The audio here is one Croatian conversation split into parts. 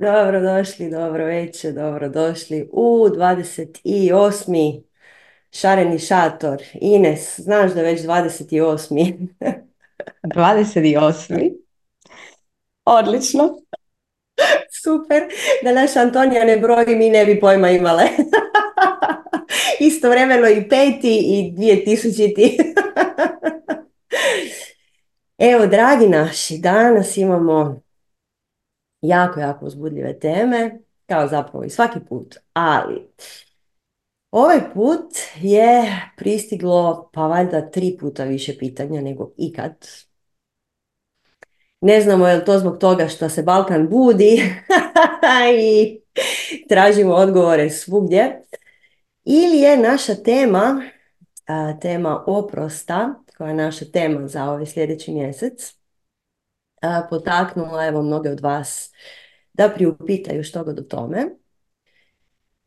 Dobro došli, dobro večer, dobro došli u 28. šareni šator. Ines, znaš da je već 28. 28. Odlično. Super. Da naša Antonija ne broji, mi ne bi pojma imale. Istovremeno i peti i dvije tisućiti. Evo, dragi naši, danas imamo jako, jako uzbudljive teme, kao zapravo i svaki put, ali ovaj put je pristiglo pa valjda tri puta više pitanja nego ikad. Ne znamo je li to zbog toga što se Balkan budi i tražimo odgovore svugdje. Ili je naša tema, tema oprosta, koja je naša tema za ovaj sljedeći mjesec, potaknula evo mnoge od vas da priupitaju što god o tome.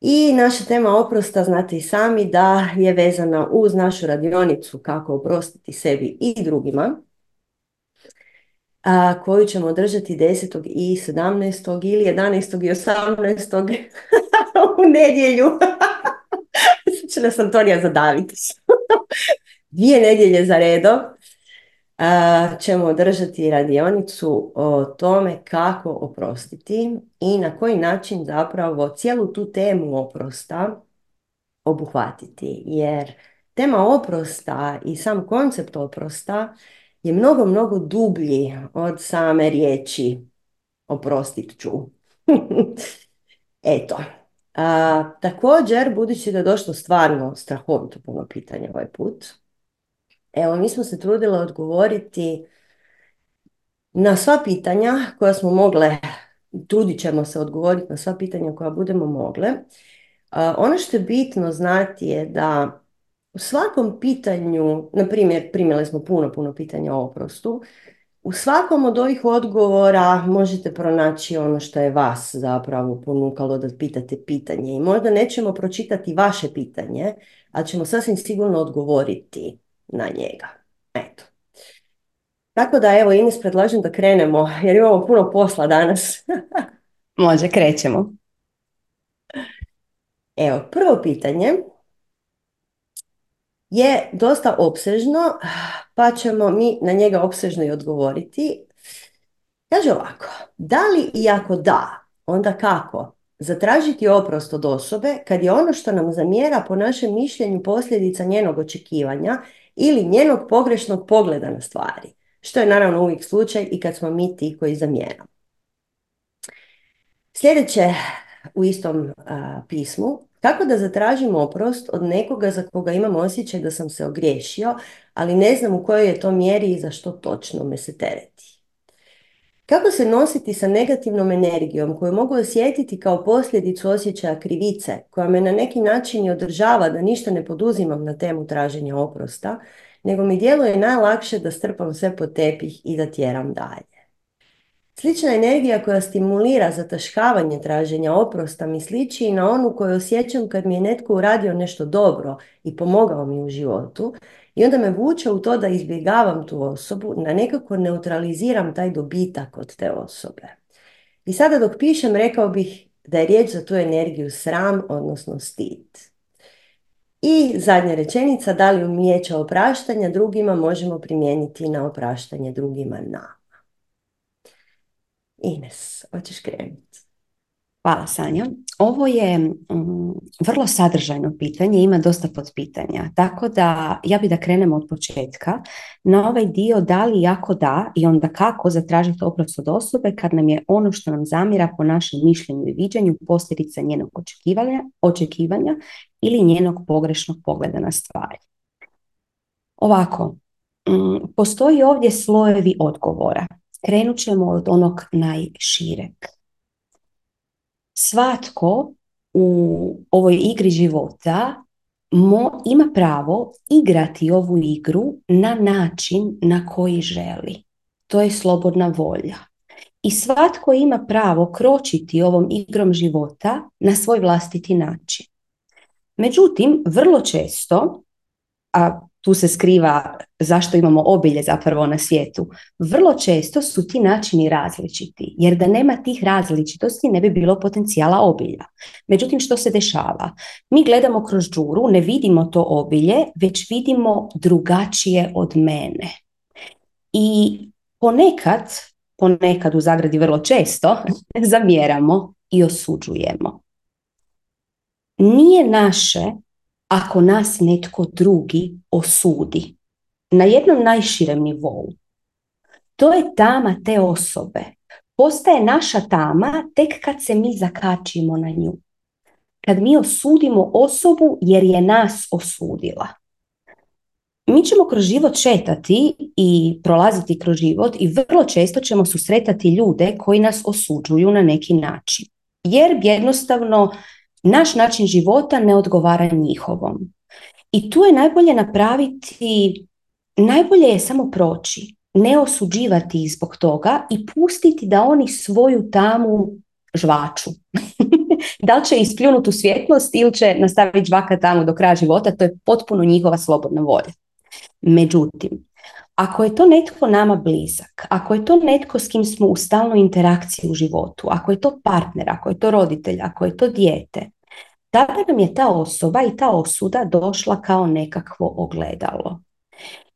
I naša tema oprosta, znate i sami, da je vezana uz našu radionicu kako oprostiti sebi i drugima, a, koju ćemo održati 10. i 17. ili 11. i 18. u nedjelju. Će nas Antonija zadaviti. Dvije nedjelje za redom ćemo održati radionicu o tome kako oprostiti i na koji način zapravo cijelu tu temu oprosta obuhvatiti. Jer tema oprosta i sam koncept oprosta je mnogo, mnogo dublji od same riječi oprostit ću. Eto. A, također, budući da je došlo stvarno strahovito puno pitanja ovaj put, Evo, mi smo se trudile odgovoriti na sva pitanja koja smo mogle, trudit ćemo se odgovoriti na sva pitanja koja budemo mogle. ono što je bitno znati je da u svakom pitanju, na primjer, primjeli smo puno, puno pitanja o oprostu, u svakom od ovih odgovora možete pronaći ono što je vas zapravo ponukalo da pitate pitanje i možda nećemo pročitati vaše pitanje, ali ćemo sasvim sigurno odgovoriti na njega. Eto. Tako da evo Ines predlažem da krenemo jer imamo puno posla danas. Može, krećemo. Evo, prvo pitanje je dosta opsežno, pa ćemo mi na njega opsežno i odgovoriti. Kaže ovako, da li i ako da, onda kako? Zatražiti oprost od osobe kad je ono što nam zamjera po našem mišljenju posljedica njenog očekivanja ili njenog pogrešnog pogleda na stvari, što je naravno uvijek slučaj i kad smo mi ti koji zamjeramo. Sljedeće u istom pismu, kako da zatražimo oprost od nekoga za koga imam osjećaj da sam se ogriješio, ali ne znam u kojoj je to mjeri i za što točno me se tereti. Kako se nositi sa negativnom energijom koju mogu osjetiti kao posljedicu osjećaja krivice, koja me na neki način i održava da ništa ne poduzimam na temu traženja oprosta, nego mi djeluje najlakše da strpam sve po tepih i da tjeram dalje. Slična energija koja stimulira zataškavanje traženja oprosta mi sliči i na onu koju osjećam kad mi je netko uradio nešto dobro i pomogao mi u životu, i onda me vuče u to da izbjegavam tu osobu, da nekako neutraliziram taj dobitak od te osobe. I sada dok pišem rekao bih da je riječ za tu energiju sram, odnosno stid. I zadnja rečenica, da li umijeće opraštanja drugima možemo primijeniti na opraštanje drugima nama. Ines, hoćeš krenuti? Hvala Sanja. Ovo je mm, vrlo sadržajno pitanje, ima dosta podpitanja, tako da ja bi da krenemo od početka na ovaj dio da li jako da i onda kako zatražiti oprost od osobe kad nam je ono što nam zamira po našem mišljenju i viđenju posljedica njenog očekivanja, očekivanja ili njenog pogrešnog pogleda na stvari. Ovako, mm, postoji ovdje slojevi odgovora. Krenut ćemo od onog najšireg svatko u ovoj igri života mo, ima pravo igrati ovu igru na način na koji želi. To je slobodna volja. I svatko ima pravo kročiti ovom igrom života na svoj vlastiti način. Međutim, vrlo često, a tu se skriva zašto imamo obilje zapravo na svijetu. Vrlo često su ti načini različiti, jer da nema tih različitosti ne bi bilo potencijala obilja. Međutim, što se dešava? Mi gledamo kroz džuru, ne vidimo to obilje, već vidimo drugačije od mene. I ponekad, ponekad u zagradi vrlo često, zamjeramo i osuđujemo. Nije naše ako nas netko drugi osudi na jednom najširem nivou. To je tama te osobe. Postaje naša tama tek kad se mi zakačimo na nju. Kad mi osudimo osobu jer je nas osudila. Mi ćemo kroz život šetati i prolaziti kroz život i vrlo često ćemo susretati ljude koji nas osuđuju na neki način. Jer jednostavno naš način života ne odgovara njihovom. I tu je najbolje napraviti, najbolje je samo proći, ne osuđivati zbog toga i pustiti da oni svoju tamu žvaču. da li će ispljunuti u svjetlost ili će nastaviti žvaka tamo do kraja života, to je potpuno njihova slobodna volja. Međutim, ako je to netko nama blizak, ako je to netko s kim smo u stalnoj interakciji u životu, ako je to partner, ako je to roditelj, ako je to dijete, tada nam je ta osoba i ta osuda došla kao nekakvo ogledalo.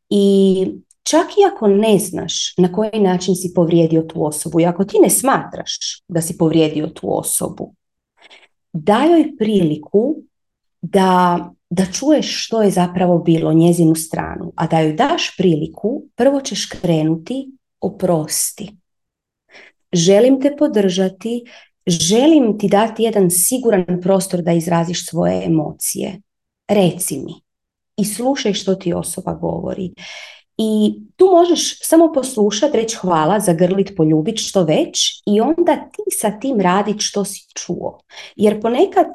I čak i ako ne znaš na koji način si povrijedio tu osobu i ako ti ne smatraš da si povrijedio tu osobu, daj joj priliku da da čuješ što je zapravo bilo njezinu stranu, a da joj daš priliku, prvo ćeš krenuti oprosti. Želim te podržati, želim ti dati jedan siguran prostor da izraziš svoje emocije. Reci mi i slušaj što ti osoba govori. I tu možeš samo poslušati, reći hvala, zagrlit, poljubit, što već i onda ti sa tim radit što si čuo. Jer ponekad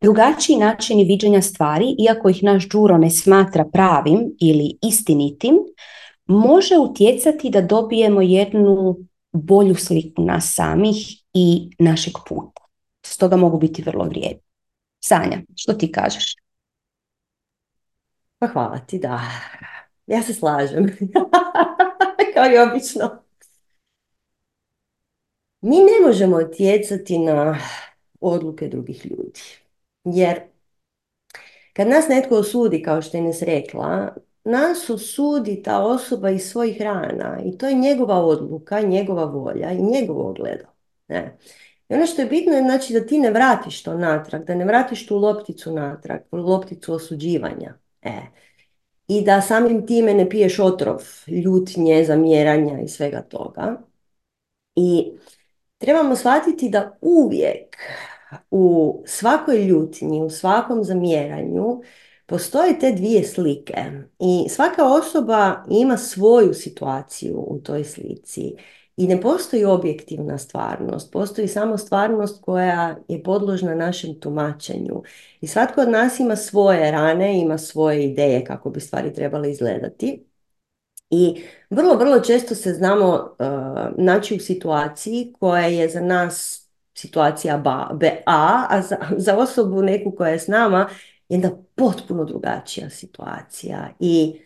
drugačiji načini viđenja stvari, iako ih naš džuro ne smatra pravim ili istinitim, može utjecati da dobijemo jednu bolju sliku nas samih i našeg puta. Stoga mogu biti vrlo vrijedni. Sanja, što ti kažeš? Pa hvala ti, da. Ja se slažem. Kao i obično. Mi ne možemo utjecati na odluke drugih ljudi. Jer kad nas netko osudi, kao što je Ines rekla, nas osudi ta osoba iz svojih rana i to je njegova odluka, njegova volja i njegovo ogledo. Ne. I ono što je bitno je znači da ti ne vratiš to natrag, da ne vratiš tu lopticu natrag, lopticu osuđivanja. E. I da samim time ne piješ otrov ljutnje, zamjeranja i svega toga. I trebamo shvatiti da uvijek u svakoj ljutnji, u svakom zamjeranju postoje te dvije slike i svaka osoba ima svoju situaciju u toj slici i ne postoji objektivna stvarnost, postoji samo stvarnost koja je podložna našem tumačenju. I svatko od nas ima svoje rane, ima svoje ideje kako bi stvari trebale izgledati. I vrlo, vrlo često se znamo uh, naći u situaciji koja je za nas situacija ba, A, a za, za osobu neku koja je s nama jedna potpuno drugačija situacija. I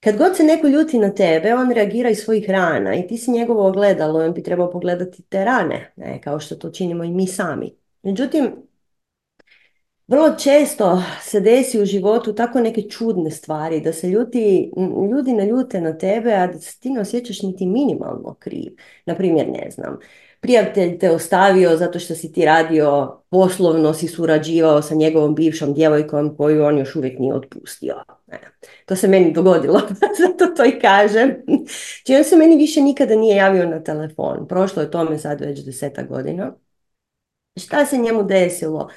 kad god se neko ljuti na tebe, on reagira iz svojih rana i ti si njegovo ogledalo, on bi trebao pogledati te rane, ne, kao što to činimo i mi sami. Međutim, vrlo često se desi u životu tako neke čudne stvari, da se ljuti, ljudi naljute na tebe, a da se ti ne osjećaš niti minimalno kriv. Naprimjer, ne znam, prijatelj te ostavio zato što si ti radio poslovno, si surađivao sa njegovom bivšom djevojkom koju on još uvijek nije otpustio. to se meni dogodilo, zato to i kažem. Či on se meni više nikada nije javio na telefon. Prošlo je tome sad već deseta godina. Šta se njemu desilo?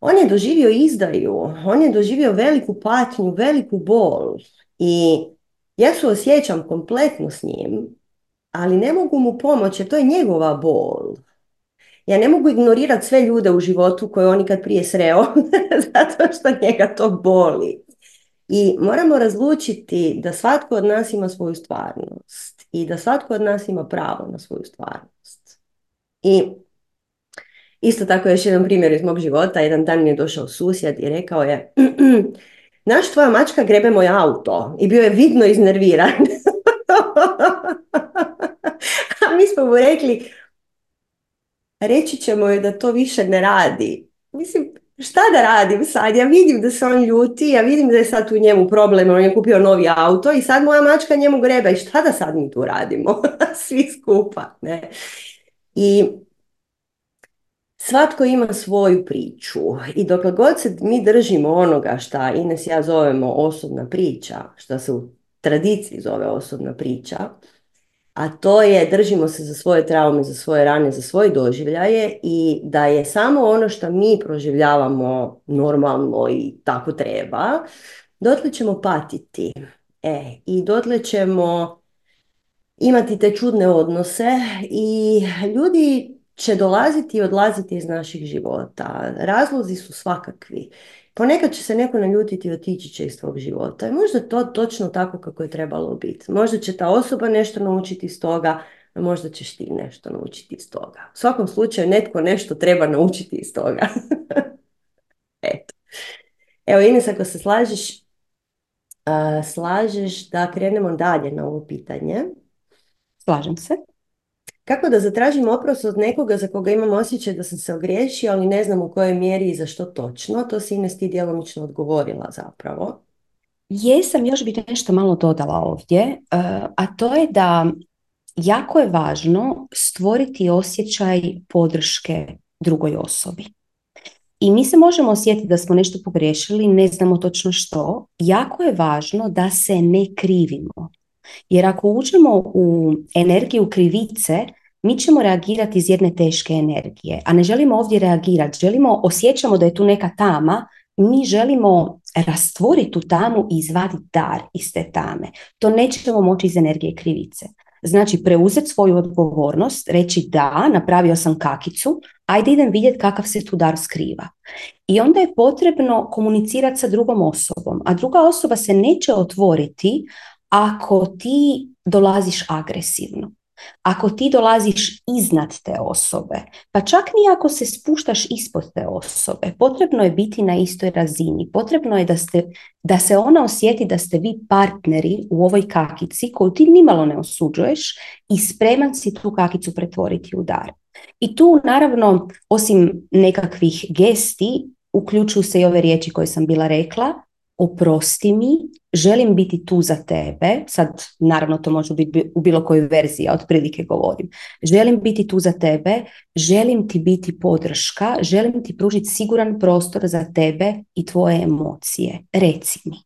On je doživio izdaju, on je doživio veliku patnju, veliku bol i ja se osjećam kompletno s njim ali ne mogu mu pomoći to je njegova bol. Ja ne mogu ignorirati sve ljude u životu koje on nikad prije sreo zato što njega to boli. I moramo razlučiti da svatko od nas ima svoju stvarnost i da svatko od nas ima pravo na svoju stvarnost. I isto tako još jedan primjer iz mog života. Jedan dan mi je došao susjed i rekao je naš tvoja mačka grebe moj auto i bio je vidno iznerviran. Mi smo mu rekli, reći ćemo joj da to više ne radi. Mislim, šta da radim sad? Ja vidim da se on ljuti, ja vidim da je sad tu njemu problem, on je kupio novi auto i sad moja mačka njemu greba i šta da sad mi tu radimo? Svi skupa, ne? I Svatko ima svoju priču i dok god se mi držimo onoga šta Ines ja zovemo osobna priča, što se u tradiciji zove osobna priča, a to je držimo se za svoje traume, za svoje rane, za svoje doživljaje i da je samo ono što mi proživljavamo normalno i tako treba, dotle ćemo patiti. E, I dotle ćemo imati te čudne odnose i ljudi će dolaziti i odlaziti iz naših života. Razlozi su svakakvi. Ponekad će se neko naljutiti i otići će iz tvog života. I možda to točno tako kako je trebalo biti. Možda će ta osoba nešto naučiti iz toga, a možda ćeš ti nešto naučiti iz toga. U svakom slučaju netko nešto treba naučiti iz toga. Eto. Evo Ines, ako se slažeš, slažeš da krenemo dalje na ovo pitanje. Slažem se. Kako da zatražim oprost od nekoga za koga imam osjećaj da sam se ogriješio, ali ne znam u kojoj mjeri i za što točno? To si Ines ti djelomično odgovorila zapravo. Jesam, još bih nešto malo dodala ovdje, e, a to je da jako je važno stvoriti osjećaj podrške drugoj osobi. I mi se možemo osjetiti da smo nešto pogriješili, ne znamo točno što. Jako je važno da se ne krivimo. Jer ako uđemo u energiju krivice, mi ćemo reagirati iz jedne teške energije, a ne želimo ovdje reagirati, želimo, osjećamo da je tu neka tama, mi želimo rastvoriti tu tamu i izvaditi dar iz te tame. To nećemo moći iz energije krivice. Znači, preuzeti svoju odgovornost, reći da, napravio sam kakicu, ajde idem vidjeti kakav se tu dar skriva. I onda je potrebno komunicirati sa drugom osobom, a druga osoba se neće otvoriti ako ti dolaziš agresivno. Ako ti dolaziš iznad te osobe, pa čak ni ako se spuštaš ispod te osobe, potrebno je biti na istoj razini. Potrebno je da, ste, da se ona osjeti da ste vi partneri u ovoj kakici koju ti nimalo ne osuđuješ i spreman si tu kakicu pretvoriti u dar. I tu naravno, osim nekakvih gesti, uključuju se i ove riječi koje sam bila rekla, oprosti mi, želim biti tu za tebe, sad naravno to može biti u bilo kojoj verziji, ja otprilike govorim, želim biti tu za tebe, želim ti biti podrška, želim ti pružiti siguran prostor za tebe i tvoje emocije, reci mi.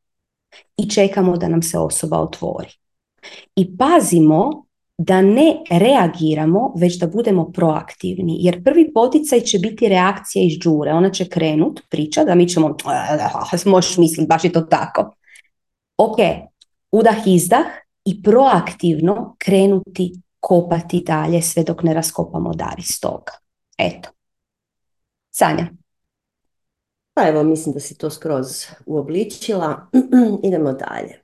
I čekamo da nam se osoba otvori. I pazimo da ne reagiramo, već da budemo proaktivni. Jer prvi poticaj će biti reakcija iz džure. Ona će krenut, priča, da mi ćemo, možeš misliti, baš je to tako. Ok, udah, izdah i proaktivno krenuti kopati dalje sve dok ne raskopamo dar iz toga. Eto. Sanja. Pa evo, mislim da si to skroz uobličila. Idemo dalje.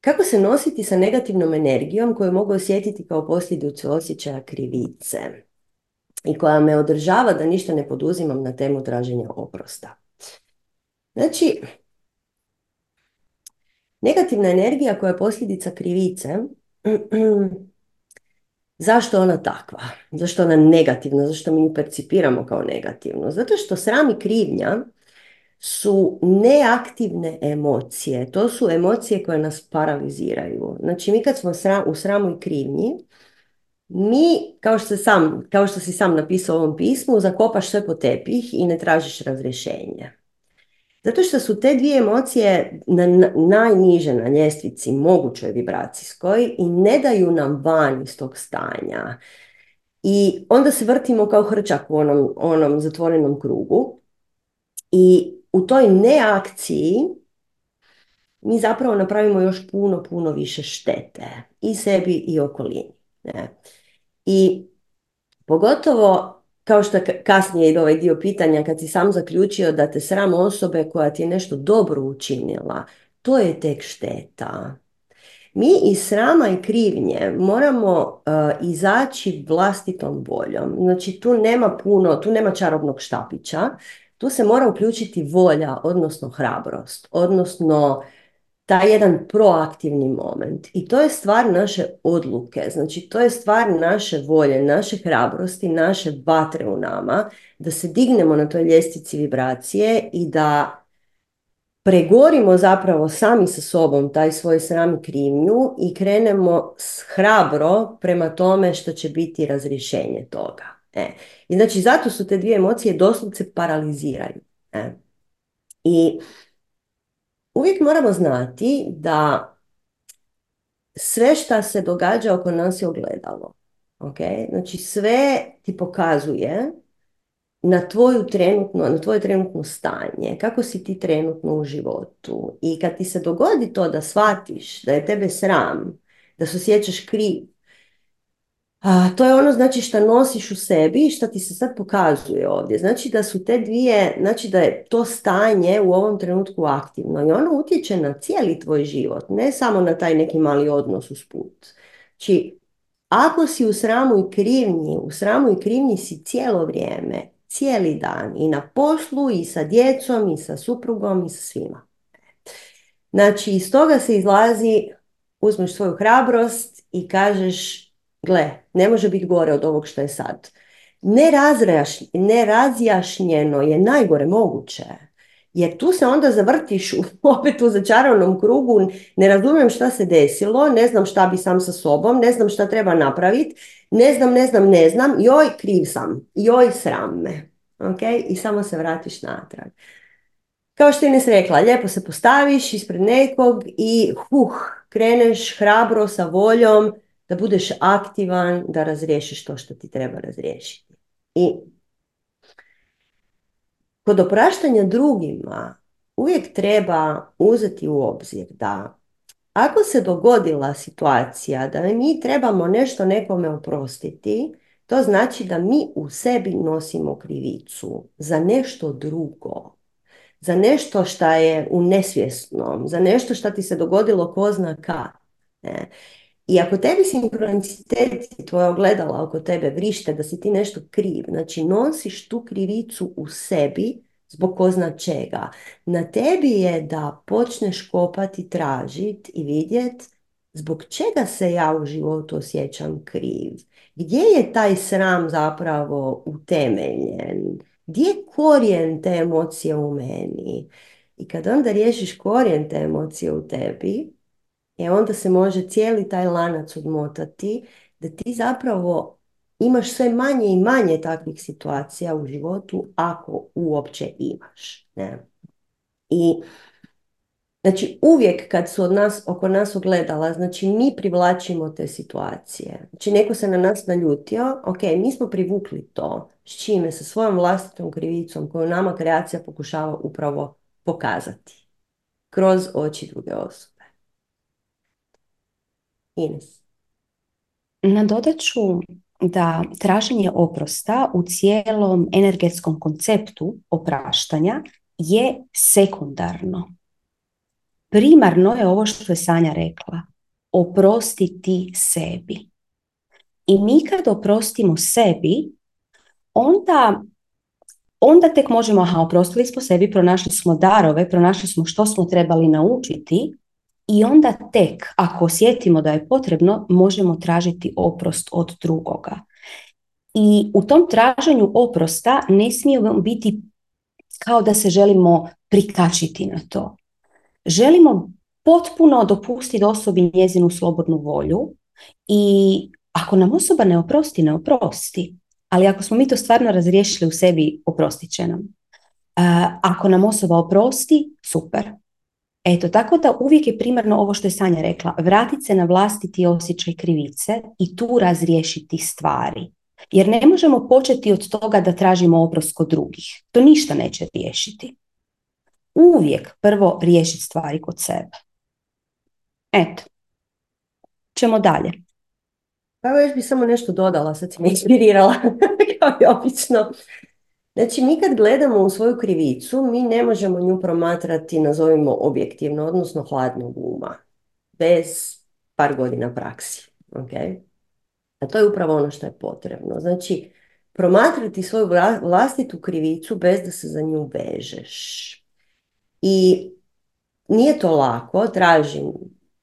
Kako se nositi sa negativnom energijom koju mogu osjetiti kao posljedicu osjećaja krivice i koja me održava da ništa ne poduzimam na temu traženja oprosta? Znači, negativna energija koja je posljedica krivice, zašto ona takva? Zašto ona negativna? Zašto mi nju percipiramo kao negativno? Zato što sram i krivnja su neaktivne emocije. To su emocije koje nas paraliziraju. Znači mi kad smo u sramu i krivnji, mi, kao što, sam, kao što si sam napisao u ovom pismu, zakopaš sve po tepih i ne tražiš razrješenje. Zato što su te dvije emocije na, najniže na ljestvici mogućoj vibracijskoj i ne daju nam van iz tog stanja. I onda se vrtimo kao hrčak u onom, onom zatvorenom krugu i u toj neakciji mi zapravo napravimo još puno, puno više štete i sebi i okolini. Ne? I pogotovo kao što kasnije ide ovaj dio pitanja, kad si sam zaključio da te sram osobe koja ti je nešto dobro učinila, to je tek šteta. Mi iz srama i krivnje moramo uh, izaći vlastitom voljom. Znači tu nema puno, tu nema čarobnog štapića, tu se mora uključiti volja, odnosno hrabrost, odnosno taj jedan proaktivni moment. I to je stvar naše odluke, znači to je stvar naše volje, naše hrabrosti, naše vatre u nama, da se dignemo na toj ljestvici vibracije i da pregorimo zapravo sami sa sobom taj svoj sram i krivnju i krenemo hrabro prema tome što će biti razrješenje toga. E. I znači zato su te dvije emocije doslovce paraliziraju. E. I uvijek moramo znati da sve što se događa oko nas je ogledalo. Okay? Znači sve ti pokazuje na tvoju trenutno, na tvoje trenutno stanje, kako si ti trenutno u životu. I kad ti se dogodi to da shvatiš da je tebe sram, da se osjećaš kriv, a, to je ono znači što nosiš u sebi i što ti se sad pokazuje ovdje. Znači da su te dvije, znači da je to stanje u ovom trenutku aktivno i ono utječe na cijeli tvoj život, ne samo na taj neki mali odnos usput. Znači, ako si u sramu i krivnji, u sramu i krivnji si cijelo vrijeme, cijeli dan i na poslu i sa djecom i sa suprugom i sa svima. Znači, iz toga se izlazi, uzmeš svoju hrabrost i kažeš gle, ne može biti gore od ovog što je sad. Nerazjašnjeno je najgore moguće. Jer tu se onda zavrtiš opet u začaranom krugu, ne razumijem šta se desilo, ne znam šta bi sam sa sobom, ne znam šta treba napraviti, ne znam, ne znam, ne znam, joj, kriv sam, joj, sram me. Okay? I samo se vratiš natrag. Kao što je Ines rekla, lijepo se postaviš ispred nekog i huh, kreneš hrabro sa voljom da budeš aktivan, da razriješiš to što ti treba razriješiti. I kod opraštanja drugima uvijek treba uzeti u obzir da ako se dogodila situacija da mi trebamo nešto nekome oprostiti, to znači da mi u sebi nosimo krivicu za nešto drugo, za nešto što je u nesvjesnom, za nešto što ti se dogodilo ko zna kad. I ako tebi sinkronicitet i tvoje ogledala oko tebe vrište da si ti nešto kriv, znači nosiš tu krivicu u sebi zbog ko zna čega. Na tebi je da počneš kopati, tražiti i vidjeti zbog čega se ja u životu osjećam kriv. Gdje je taj sram zapravo utemeljen? Gdje je korijen te emocije u meni? I kad onda riješiš korijen te emocije u tebi, E onda se može cijeli taj lanac odmotati da ti zapravo imaš sve manje i manje takvih situacija u životu ako uopće imaš. Ne? I Znači uvijek kad su od nas, oko nas ogledala, znači mi privlačimo te situacije. Znači neko se na nas naljutio, ok, mi smo privukli to, s čime, sa svojom vlastitom krivicom koju nama kreacija pokušava upravo pokazati. Kroz oči druge osobe. Ines. Nadodat ću da traženje oprosta u cijelom energetskom konceptu opraštanja je sekundarno. Primarno je ovo što je Sanja rekla. Oprostiti sebi. I mi kad oprostimo sebi, onda, onda tek možemo, aha, oprostili smo sebi, pronašli smo darove, pronašli smo što smo trebali naučiti i onda tek, ako osjetimo da je potrebno, možemo tražiti oprost od drugoga. I u tom traženju oprosta ne smije biti kao da se želimo prikačiti na to. Želimo potpuno dopustiti osobi njezinu slobodnu volju i ako nam osoba ne oprosti, ne oprosti. Ali ako smo mi to stvarno razriješili u sebi, oprostit će nam. ako nam osoba oprosti, super, Eto, tako da uvijek je primarno ovo što je Sanja rekla, vratiti se na vlastiti osjećaj krivice i tu razriješiti stvari. Jer ne možemo početi od toga da tražimo oprost kod drugih. To ništa neće riješiti. Uvijek prvo riješiti stvari kod sebe. Eto. Ćemo dalje. Pa još bi samo nešto dodala, sad si me inspirirala, kao i obično. Znači, mi kad gledamo u svoju krivicu, mi ne možemo nju promatrati, nazovimo objektivno, odnosno hladnog uma, bez par godina praksi. Okay? A to je upravo ono što je potrebno. Znači, promatrati svoju vlastitu krivicu bez da se za nju vežeš. I nije to lako, traži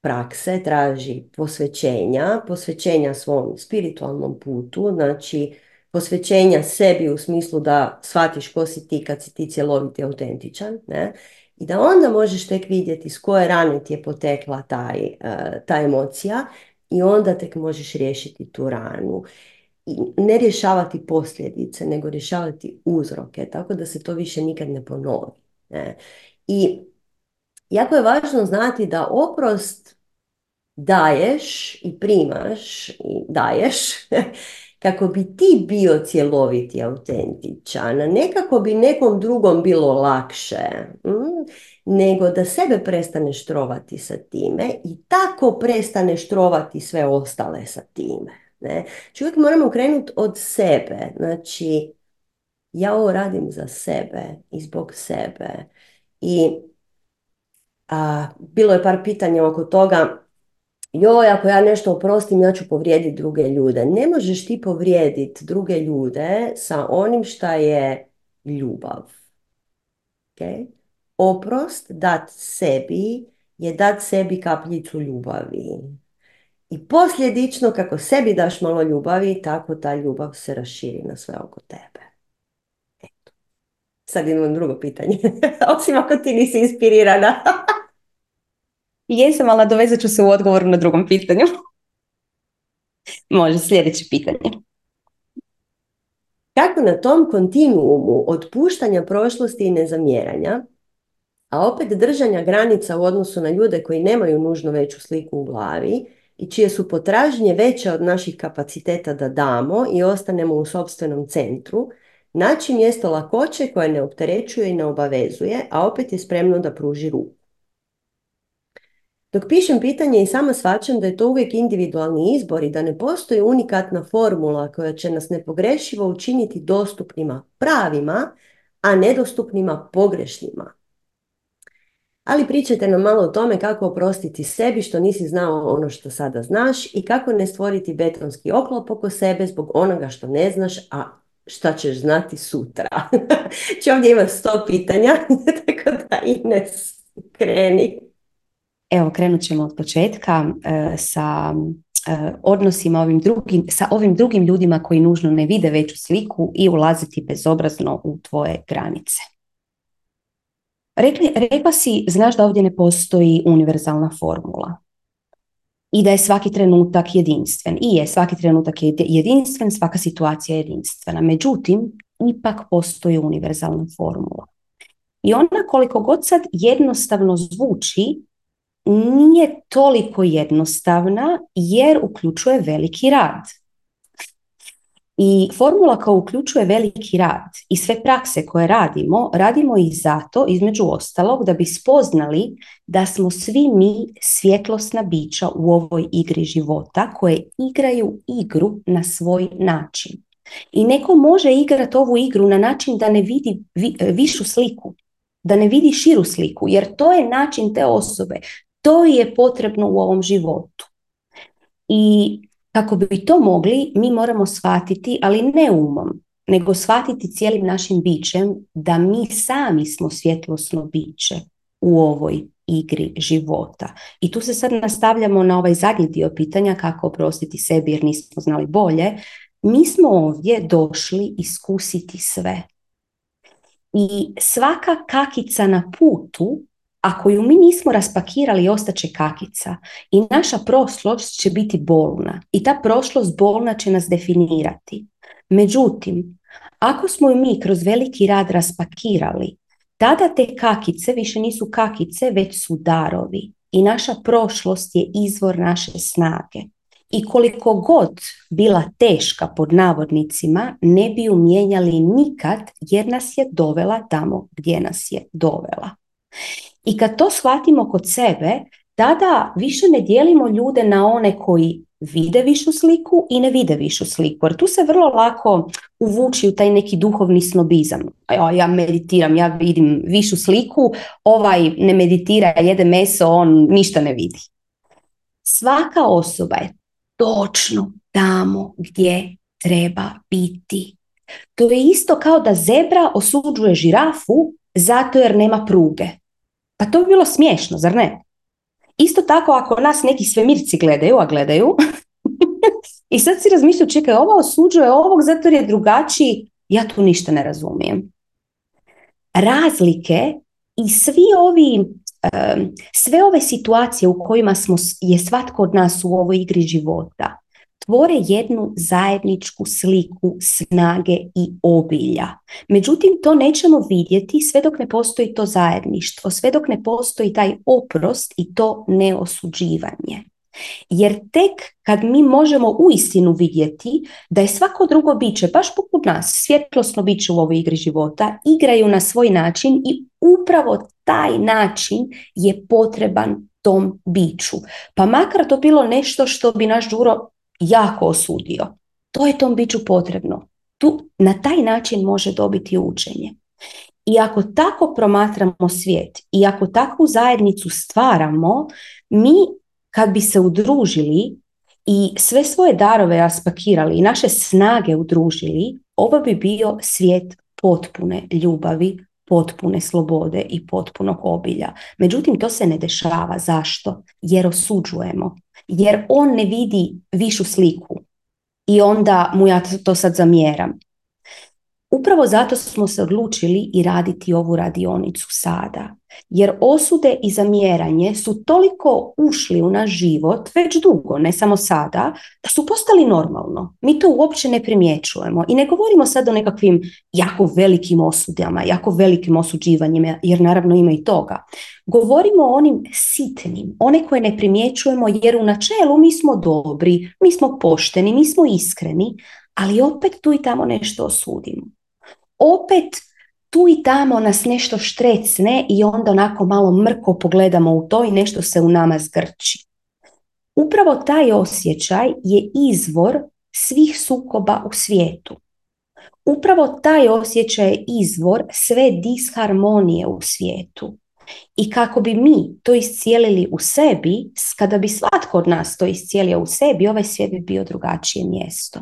prakse, traži posvećenja, posvećenja svom spiritualnom putu, znači posvećenja sebi u smislu da shvatiš ko si ti kad si ti cjeloviti autentičan, ne? I da onda možeš tek vidjeti s koje rane ti je potekla taj, uh, ta emocija i onda tek možeš riješiti tu ranu. I ne rješavati posljedice, nego rješavati uzroke, tako da se to više nikad ne ponovi. Ne? I jako je važno znati da oprost daješ i primaš i daješ kako bi ti bio cjelovit i autentičan, nekako bi nekom drugom bilo lakše, mm, nego da sebe prestaneš trovati sa time i tako prestaneš trovati sve ostale sa time. Ne? Čovjek moramo krenuti od sebe, znači ja ovo radim za sebe i zbog sebe. I a, bilo je par pitanja oko toga, joj, ako ja nešto oprostim, ja ću povrijediti druge ljude. Ne možeš ti povrijediti druge ljude sa onim šta je ljubav. Okay? Oprost dat sebi je dat sebi kapljicu ljubavi. I posljedično, kako sebi daš malo ljubavi, tako ta ljubav se raširi na sve oko tebe. Eto. Sad imam drugo pitanje. Osim ako ti nisi inspirirana. Jesam, ali nadovezat ću se u odgovoru na drugom pitanju. Može, sljedeće pitanje. Kako na tom kontinuumu otpuštanja prošlosti i nezamjeranja, a opet držanja granica u odnosu na ljude koji nemaju nužno veću sliku u glavi i čije su potražnje veće od naših kapaciteta da damo i ostanemo u sobstvenom centru, naći mjesto lakoće koje ne opterećuje i ne obavezuje, a opet je spremno da pruži ruku. Dok pišem pitanje i sama svačam da je to uvijek individualni izbor i da ne postoji unikatna formula koja će nas nepogrešivo učiniti dostupnima pravima, a nedostupnima pogrešnjima. Ali pričajte nam malo o tome kako oprostiti sebi što nisi znao ono što sada znaš i kako ne stvoriti betonski oklop oko sebe zbog onoga što ne znaš, a šta ćeš znati sutra. Či ovdje ima sto pitanja, tako da Ines kreni. Evo, krenut ćemo od početka e, sa e, odnosima ovim drugim, sa ovim drugim ljudima koji nužno ne vide veću sliku i ulaziti bezobrazno u tvoje granice. Rekli, rekla si, znaš da ovdje ne postoji univerzalna formula i da je svaki trenutak jedinstven. I je, svaki trenutak je jedinstven, svaka situacija je jedinstvena. Međutim, ipak postoji univerzalna formula. I ona koliko god sad jednostavno zvuči, nije toliko jednostavna jer uključuje veliki rad. I formula koja uključuje veliki rad i sve prakse koje radimo, radimo i zato, između ostalog, da bi spoznali da smo svi mi svjetlosna bića u ovoj igri života koje igraju igru na svoj način. I neko može igrati ovu igru na način da ne vidi višu sliku, da ne vidi širu sliku, jer to je način te osobe. To je potrebno u ovom životu. I kako bi to mogli, mi moramo shvatiti, ali ne umom, nego shvatiti cijelim našim bićem da mi sami smo svjetlosno biće u ovoj igri života. I tu se sad nastavljamo na ovaj zadnji dio pitanja kako oprostiti sebi jer nismo znali bolje. Mi smo ovdje došli iskusiti sve. I svaka kakica na putu ako ju mi nismo raspakirali, ostaće kakica i naša prošlost će biti bolna i ta prošlost bolna će nas definirati. Međutim, ako smo ju mi kroz veliki rad raspakirali, tada te kakice više nisu kakice, već su darovi i naša prošlost je izvor naše snage. I koliko god bila teška pod navodnicima, ne bi ju mijenjali nikad jer nas je dovela tamo gdje nas je dovela. I kad to shvatimo kod sebe, tada više ne dijelimo ljude na one koji vide višu sliku i ne vide višu sliku. Jer tu se vrlo lako uvuči u taj neki duhovni snobizam. Ja, meditiram, ja vidim višu sliku, ovaj ne meditira, jede meso, on ništa ne vidi. Svaka osoba je točno tamo gdje treba biti. To je isto kao da zebra osuđuje žirafu zato jer nema pruge. Pa to bi bilo smiješno, zar ne? Isto tako ako nas neki svemirci gledaju, a gledaju, i sad si razmišljaju, čekaj, ova osuđuje ovog zato jer je drugačiji, ja tu ništa ne razumijem. Razlike i svi ovi, sve ove situacije u kojima smo, je svatko od nas u ovoj igri života, tvore jednu zajedničku sliku snage i obilja. Međutim, to nećemo vidjeti sve dok ne postoji to zajedništvo, sve dok ne postoji taj oprost i to neosuđivanje. Jer tek kad mi možemo uistinu vidjeti da je svako drugo biće, baš poput nas, svjetlosno biće u ovoj igri života, igraju na svoj način i upravo taj način je potreban tom biću. Pa makar to bilo nešto što bi naš Đuro jako osudio. To je tom biću potrebno. Tu na taj način može dobiti učenje. I ako tako promatramo svijet i ako takvu zajednicu stvaramo, mi kad bi se udružili i sve svoje darove raspakirali i naše snage udružili, ovo bi bio svijet potpune ljubavi, potpune slobode i potpunog obilja. Međutim, to se ne dešava. Zašto? Jer osuđujemo. Jer on ne vidi višu sliku. I onda mu ja to sad zamjeram. Upravo zato smo se odlučili i raditi ovu radionicu sada. Jer osude i zamjeranje su toliko ušli u naš život već dugo, ne samo sada, da su postali normalno. Mi to uopće ne primjećujemo i ne govorimo sad o nekakvim jako velikim osudama, jako velikim osuđivanjima, jer naravno ima i toga. Govorimo o onim sitnim, one koje ne primjećujemo jer u načelu mi smo dobri, mi smo pošteni, mi smo iskreni, ali opet tu i tamo nešto osudimo opet tu i tamo nas nešto štrecne i onda onako malo mrko pogledamo u to i nešto se u nama zgrči. Upravo taj osjećaj je izvor svih sukoba u svijetu. Upravo taj osjećaj je izvor sve disharmonije u svijetu. I kako bi mi to iscijelili u sebi, kada bi svatko od nas to iscijelio u sebi, ovaj svijet bi bio drugačije mjesto.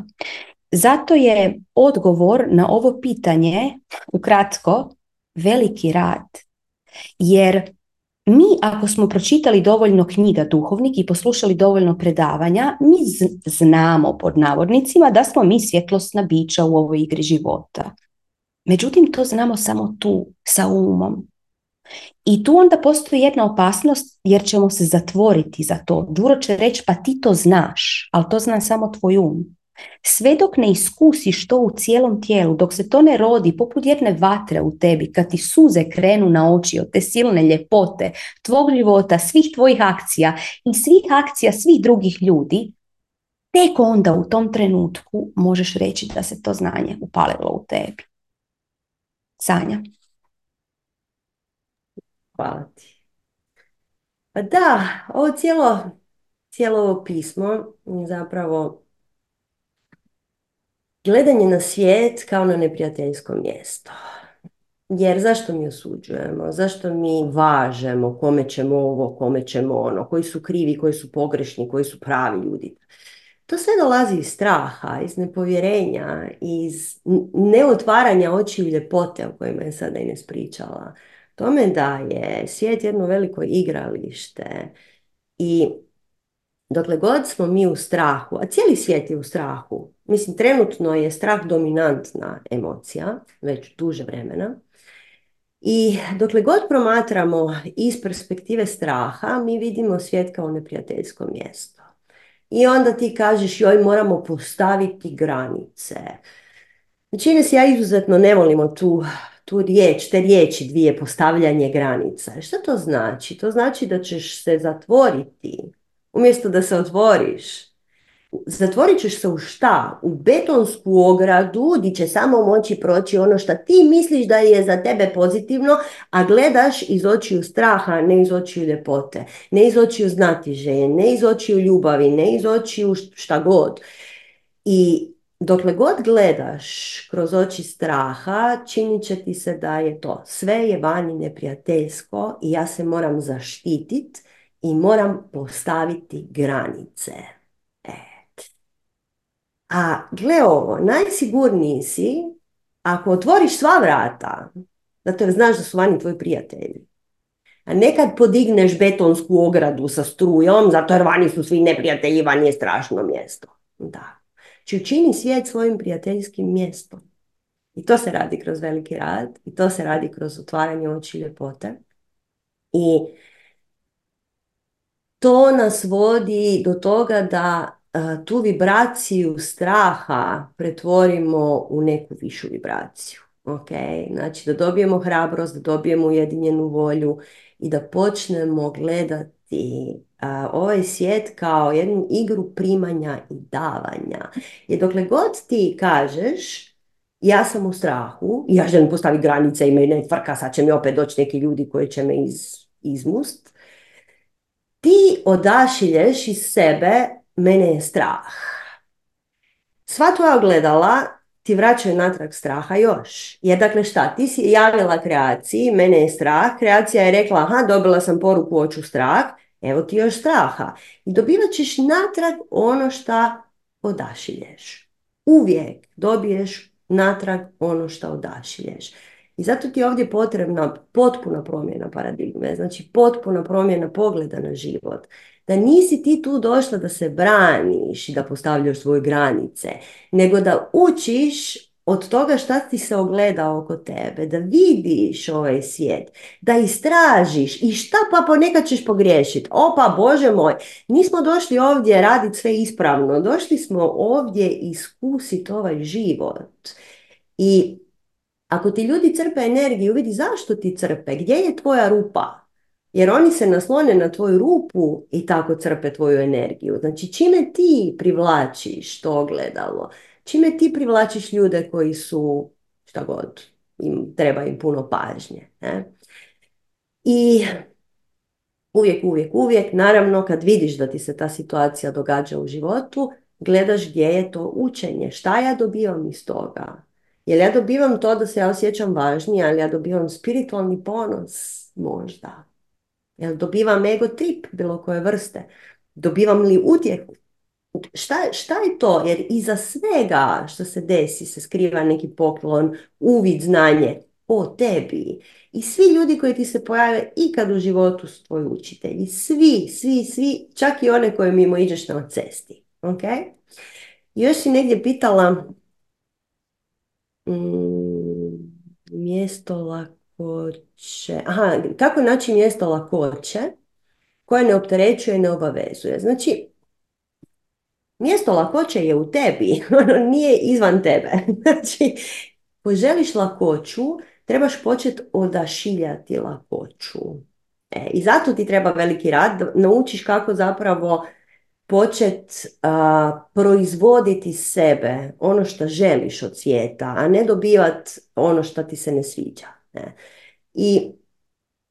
Zato je odgovor na ovo pitanje, ukratko, veliki rad. Jer mi ako smo pročitali dovoljno knjiga duhovnih i poslušali dovoljno predavanja, mi znamo pod navodnicima da smo mi svjetlosna bića u ovoj igri života. Međutim, to znamo samo tu, sa umom. I tu onda postoji jedna opasnost jer ćemo se zatvoriti za to. Duro će reći pa ti to znaš, ali to zna samo tvoj um. Sve dok ne iskusiš to u cijelom tijelu, dok se to ne rodi poput jedne vatre u tebi, kad ti suze krenu na oči od te silne ljepote tvog života, svih tvojih akcija i svih akcija svih drugih ljudi, tek onda u tom trenutku možeš reći da se to znanje upalilo u tebi. Sanja. Hvala ti. Pa da, ovo cijelo, cijelo pismo zapravo gledanje na svijet kao na neprijateljsko mjesto. Jer zašto mi osuđujemo? Zašto mi važemo kome ćemo ovo, kome ćemo ono? Koji su krivi, koji su pogrešni, koji su pravi ljudi? To sve dolazi iz straha, iz nepovjerenja, iz neotvaranja očiju ljepote o kojima je sada i ne spričala. Tome da je svijet jedno veliko igralište i dokle god smo mi u strahu, a cijeli svijet je u strahu, mislim trenutno je strah dominantna emocija, već duže vremena, i dokle god promatramo iz perspektive straha, mi vidimo svijet kao neprijateljsko mjesto. I onda ti kažeš, joj, moramo postaviti granice. Čini se, ja izuzetno ne volimo tu, tu riječ, te riječi dvije, postavljanje granica. Što to znači? To znači da ćeš se zatvoriti umjesto da se otvoriš. Zatvorit ćeš se u šta? U betonsku ogradu gdje će samo moći proći ono što ti misliš da je za tebe pozitivno, a gledaš iz očiju straha, ne iz očiju ljepote, ne iz očiju znatiženje, ne iz očiju ljubavi, ne iz očiju šta god. I dokle god gledaš kroz oči straha, činit će ti se da je to. Sve je vani neprijateljsko i ja se moram zaštititi i moram postaviti granice. A gle ovo, najsigurniji si ako otvoriš sva vrata, zato jer znaš da su vani tvoji prijatelji, a nekad podigneš betonsku ogradu sa strujom, zato jer vani su svi neprijatelji, vani je strašno mjesto. Da. Či znači, učini svijet svojim prijateljskim mjestom. I to se radi kroz veliki rad, i to se radi kroz otvaranje oči ljepote. I to nas vodi do toga da tu vibraciju straha pretvorimo u neku višu vibraciju. Ok, znači da dobijemo hrabrost, da dobijemo ujedinjenu volju i da počnemo gledati ovaj svijet kao jednu igru primanja i davanja. Jer dokle god ti kažeš ja sam u strahu, ja želim postaviti granice i me ne tvrka, sad će mi opet doći neki ljudi koji će me iz, izmust, ti odašilješ iz sebe mene je strah. Sva tvoja ogledala ti vraćaju natrag straha još. Jer dakle šta, ti si javila kreaciji, mene je strah, kreacija je rekla, aha, dobila sam poruku, hoću strah, evo ti još straha. I dobivat ćeš natrag ono šta odašilješ. Uvijek dobiješ natrag ono što odašilješ. I zato ti je ovdje potrebna potpuna promjena paradigme, znači potpuna promjena pogleda na život da nisi ti tu došla da se braniš i da postavljaš svoje granice, nego da učiš od toga šta ti se ogleda oko tebe, da vidiš ovaj svijet, da istražiš i šta pa ponekad ćeš pogriješiti. Opa, Bože moj, nismo došli ovdje raditi sve ispravno, došli smo ovdje iskusiti ovaj život. I ako ti ljudi crpe energiju, vidi zašto ti crpe, gdje je tvoja rupa, jer oni se naslone na tvoju rupu i tako crpe tvoju energiju. Znači, čime ti privlačiš to ogledalo? Čime ti privlačiš ljude koji su, šta god, im, treba im puno pažnje. Ne? I uvijek, uvijek, uvijek, naravno, kad vidiš da ti se ta situacija događa u životu, gledaš gdje je to učenje, šta ja dobivam iz toga. Jer ja dobivam to da se ja osjećam važnije, ali ja dobivam spiritualni ponos, možda. Jel dobivam ego trip bilo koje vrste? Dobivam li utjehu? Šta, šta je to? Jer iza svega što se desi se skriva neki poklon, uvid, znanje o tebi. I svi ljudi koji ti se pojave ikad u životu su tvoji učitelji. Svi, svi, svi, čak i one koje mimo iđeš na cesti. Ok? Još si negdje pitala mjesto lako lakoće. Aha, kako naći mjesto lakoće koje ne opterećuje i ne obavezuje. Znači, mjesto lakoće je u tebi, ono nije izvan tebe. Znači, ako želiš lakoću, trebaš početi odašiljati lakoću. E, I zato ti treba veliki rad, naučiš kako zapravo počet proizvoditi sebe, ono što želiš od svijeta, a ne dobivat ono što ti se ne sviđa. I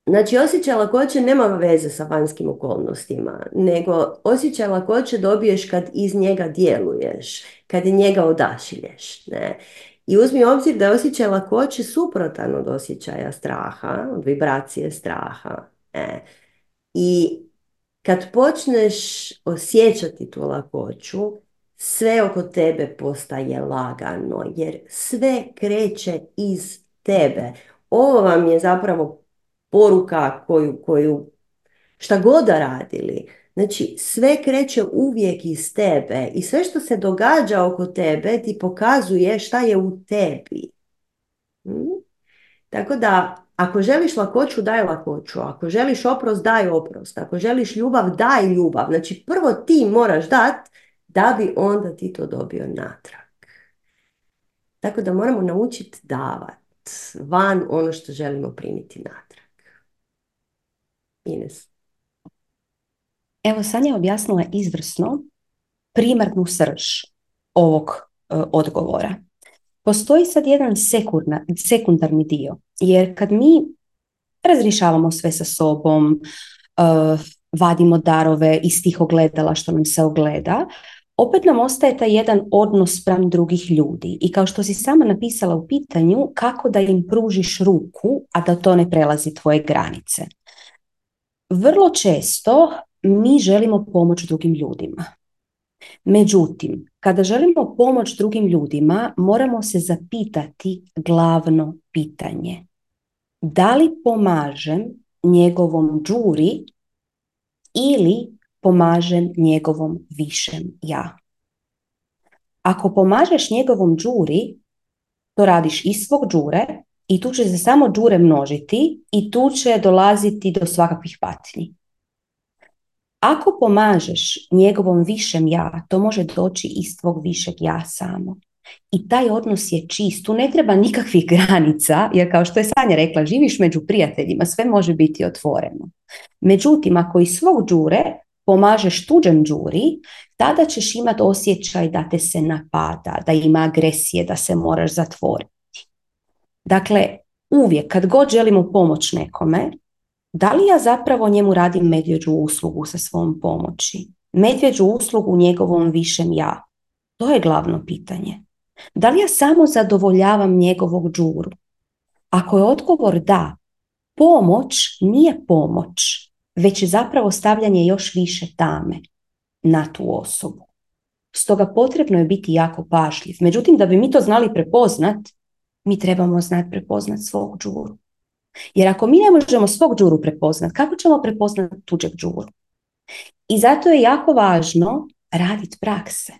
Znači, osjećaj lakoće nema veze sa vanjskim okolnostima, nego osjećaj lakoće dobiješ kad iz njega djeluješ, kad njega odašilješ. Ne? I uzmi obzir da je osjećaj lakoće suprotan od osjećaja straha, od vibracije straha. Ne? I kad počneš osjećati tu lakoću, sve oko tebe postaje lagano, jer sve kreće iz tebe. Ovo vam je zapravo poruka koju, koju šta god da radili. Znači, sve kreće uvijek iz tebe i sve što se događa oko tebe ti pokazuje šta je u tebi. Hmm? Tako da, ako želiš lakoću, daj lakoću. Ako želiš oprost, daj oprost. Ako želiš ljubav, daj ljubav. Znači, prvo ti moraš dat da bi onda ti to dobio natrag. Tako da moramo naučiti davati van ono što želimo primiti natrag. Ines. Evo, Sanja objasnila izvrsno primarnu srž ovog e, odgovora. Postoji sad jedan sekundarni dio, jer kad mi razrišavamo sve sa sobom, e, vadimo darove iz tih ogledala što nam se ogleda, opet nam ostaje taj jedan odnos spram drugih ljudi i kao što si sama napisala u pitanju kako da im pružiš ruku, a da to ne prelazi tvoje granice. Vrlo često mi želimo pomoć drugim ljudima. Međutim, kada želimo pomoć drugim ljudima, moramo se zapitati glavno pitanje. Da li pomažem njegovom džuri ili pomažem njegovom višem ja? Ako pomažeš njegovom džuri, to radiš iz svog džure i tu će se samo džure množiti i tu će dolaziti do svakakvih patnji. Ako pomažeš njegovom višem ja, to može doći iz tvog višeg ja samo. I taj odnos je čist, tu ne treba nikakvih granica, jer kao što je Sanja rekla, živiš među prijateljima, sve može biti otvoreno. Međutim, ako iz svog džure pomažeš tuđem džuri, tada ćeš imati osjećaj da te se napada, da ima agresije, da se moraš zatvoriti. Dakle, uvijek kad god želimo pomoć nekome, da li ja zapravo njemu radim medvjeđu uslugu sa svom pomoći? Medvjeđu uslugu njegovom višem ja? To je glavno pitanje. Da li ja samo zadovoljavam njegovog džuru? Ako je odgovor da, pomoć nije pomoć, već je zapravo stavljanje još više tame na tu osobu. Stoga potrebno je biti jako pažljiv. Međutim, da bi mi to znali prepoznat, mi trebamo znati prepoznat svog džuru. Jer ako mi ne možemo svog džuru prepoznat, kako ćemo prepoznat tuđeg džuru? I zato je jako važno raditi prakse.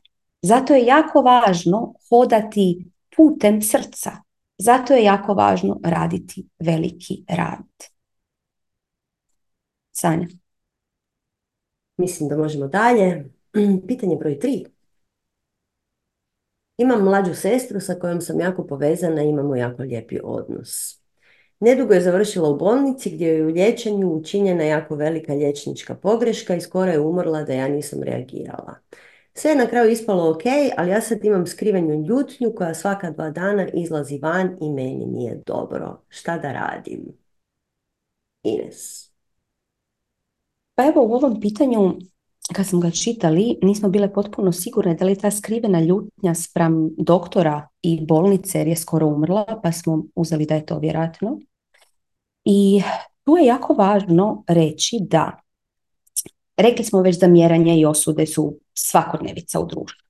Zato je jako važno hodati putem srca. Zato je jako važno raditi veliki rad. Sanja. Mislim da možemo dalje. Pitanje broj tri. Imam mlađu sestru sa kojom sam jako povezana i imamo jako lijepi odnos. Nedugo je završila u bolnici gdje je u liječenju učinjena jako velika liječnička pogreška i skoro je umrla da ja nisam reagirala. Sve je na kraju ispalo ok, ali ja sad imam skrivenju ljutnju koja svaka dva dana izlazi van i meni nije dobro. Šta da radim? Ines. Pa evo u ovom pitanju, kad smo ga čitali, nismo bile potpuno sigurne da li ta skrivena ljutnja spram doktora i bolnice jer je skoro umrla, pa smo uzeli da je to vjerojatno. I tu je jako važno reći da rekli smo već da mjeranje i osude su svakodnevica u društvu.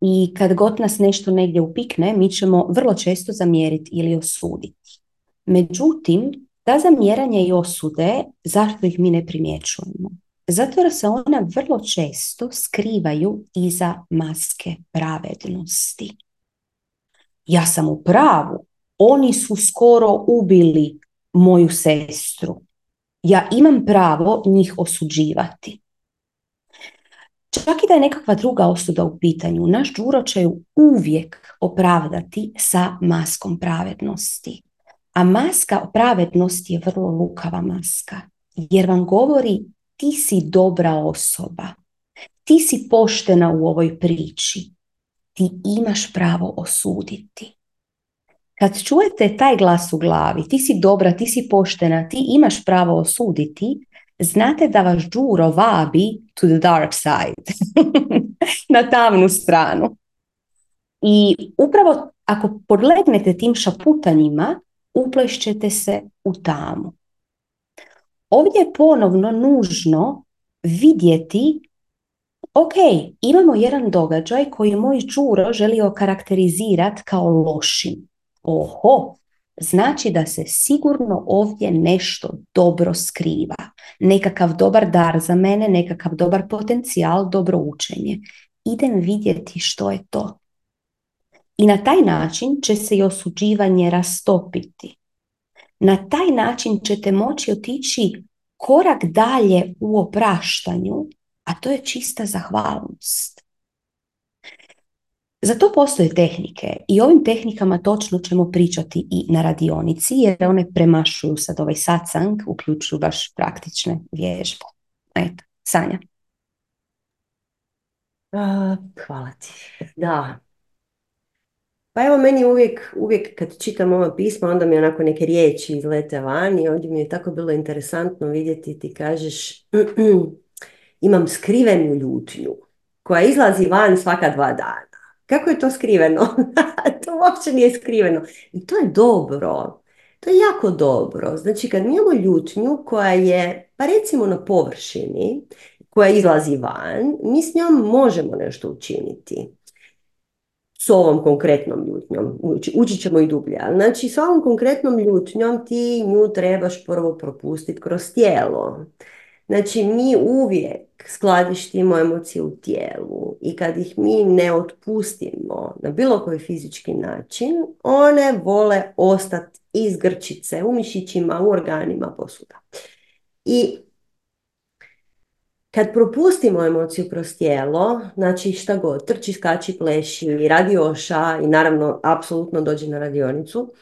I kad god nas nešto negdje upikne, mi ćemo vrlo često zamjeriti ili osuditi. Međutim, ta zamjeranja i osude, zašto ih mi ne primjećujemo? Zato jer se ona vrlo često skrivaju iza maske pravednosti. Ja sam u pravu, oni su skoro ubili moju sestru. Ja imam pravo njih osuđivati. Čak i da je nekakva druga osuda u pitanju, naš Đuro će ju uvijek opravdati sa maskom pravednosti. A maska pravednosti je vrlo lukava maska, jer vam govori ti si dobra osoba, ti si poštena u ovoj priči, ti imaš pravo osuditi. Kad čujete taj glas u glavi, ti si dobra, ti si poštena, ti imaš pravo osuditi, znate da vas džuro vabi to the dark side, na tamnu stranu. I upravo ako podlegnete tim šaputanjima, uplešćete se u tamu. Ovdje je ponovno nužno vidjeti ok, imamo jedan događaj koji moj čuro želio karakterizirati kao lošim. Oho, znači da se sigurno ovdje nešto dobro skriva. Nekakav dobar dar za mene, nekakav dobar potencijal, dobro učenje. Idem vidjeti što je to. I na taj način će se i osuđivanje rastopiti. Na taj način ćete moći otići korak dalje u opraštanju, a to je čista zahvalnost. Za to postoje tehnike i ovim tehnikama točno ćemo pričati i na radionici jer one premašuju sad ovaj satsang, uključuju baš praktične vježbe. Eto, Sanja. hvala ti. Da, pa evo meni uvijek, uvijek kad čitam ova pisma, onda mi onako neke riječi izlete van i ovdje mi je tako bilo interesantno vidjeti, ti kažeš imam skrivenu ljutnju koja izlazi van svaka dva dana. Kako je to skriveno? to uopće nije skriveno. I to je dobro. To je jako dobro. Znači kad mi imamo ljutnju koja je, pa recimo na površini, koja izlazi van, mi s njom možemo nešto učiniti s ovom konkretnom ljutnjom. Ući, ući ćemo i dublje. Znači, s ovom konkretnom ljutnjom ti nju trebaš prvo propustiti kroz tijelo. Znači, mi uvijek skladištimo emocije u tijelu i kad ih mi ne otpustimo na bilo koji fizički način, one vole ostati iz grčice u mišićima, u organima posuda. I kad propustimo emociju kroz tijelo, znači šta god, trči, skači, pleši, radi oša i naravno apsolutno dođe na radionicu,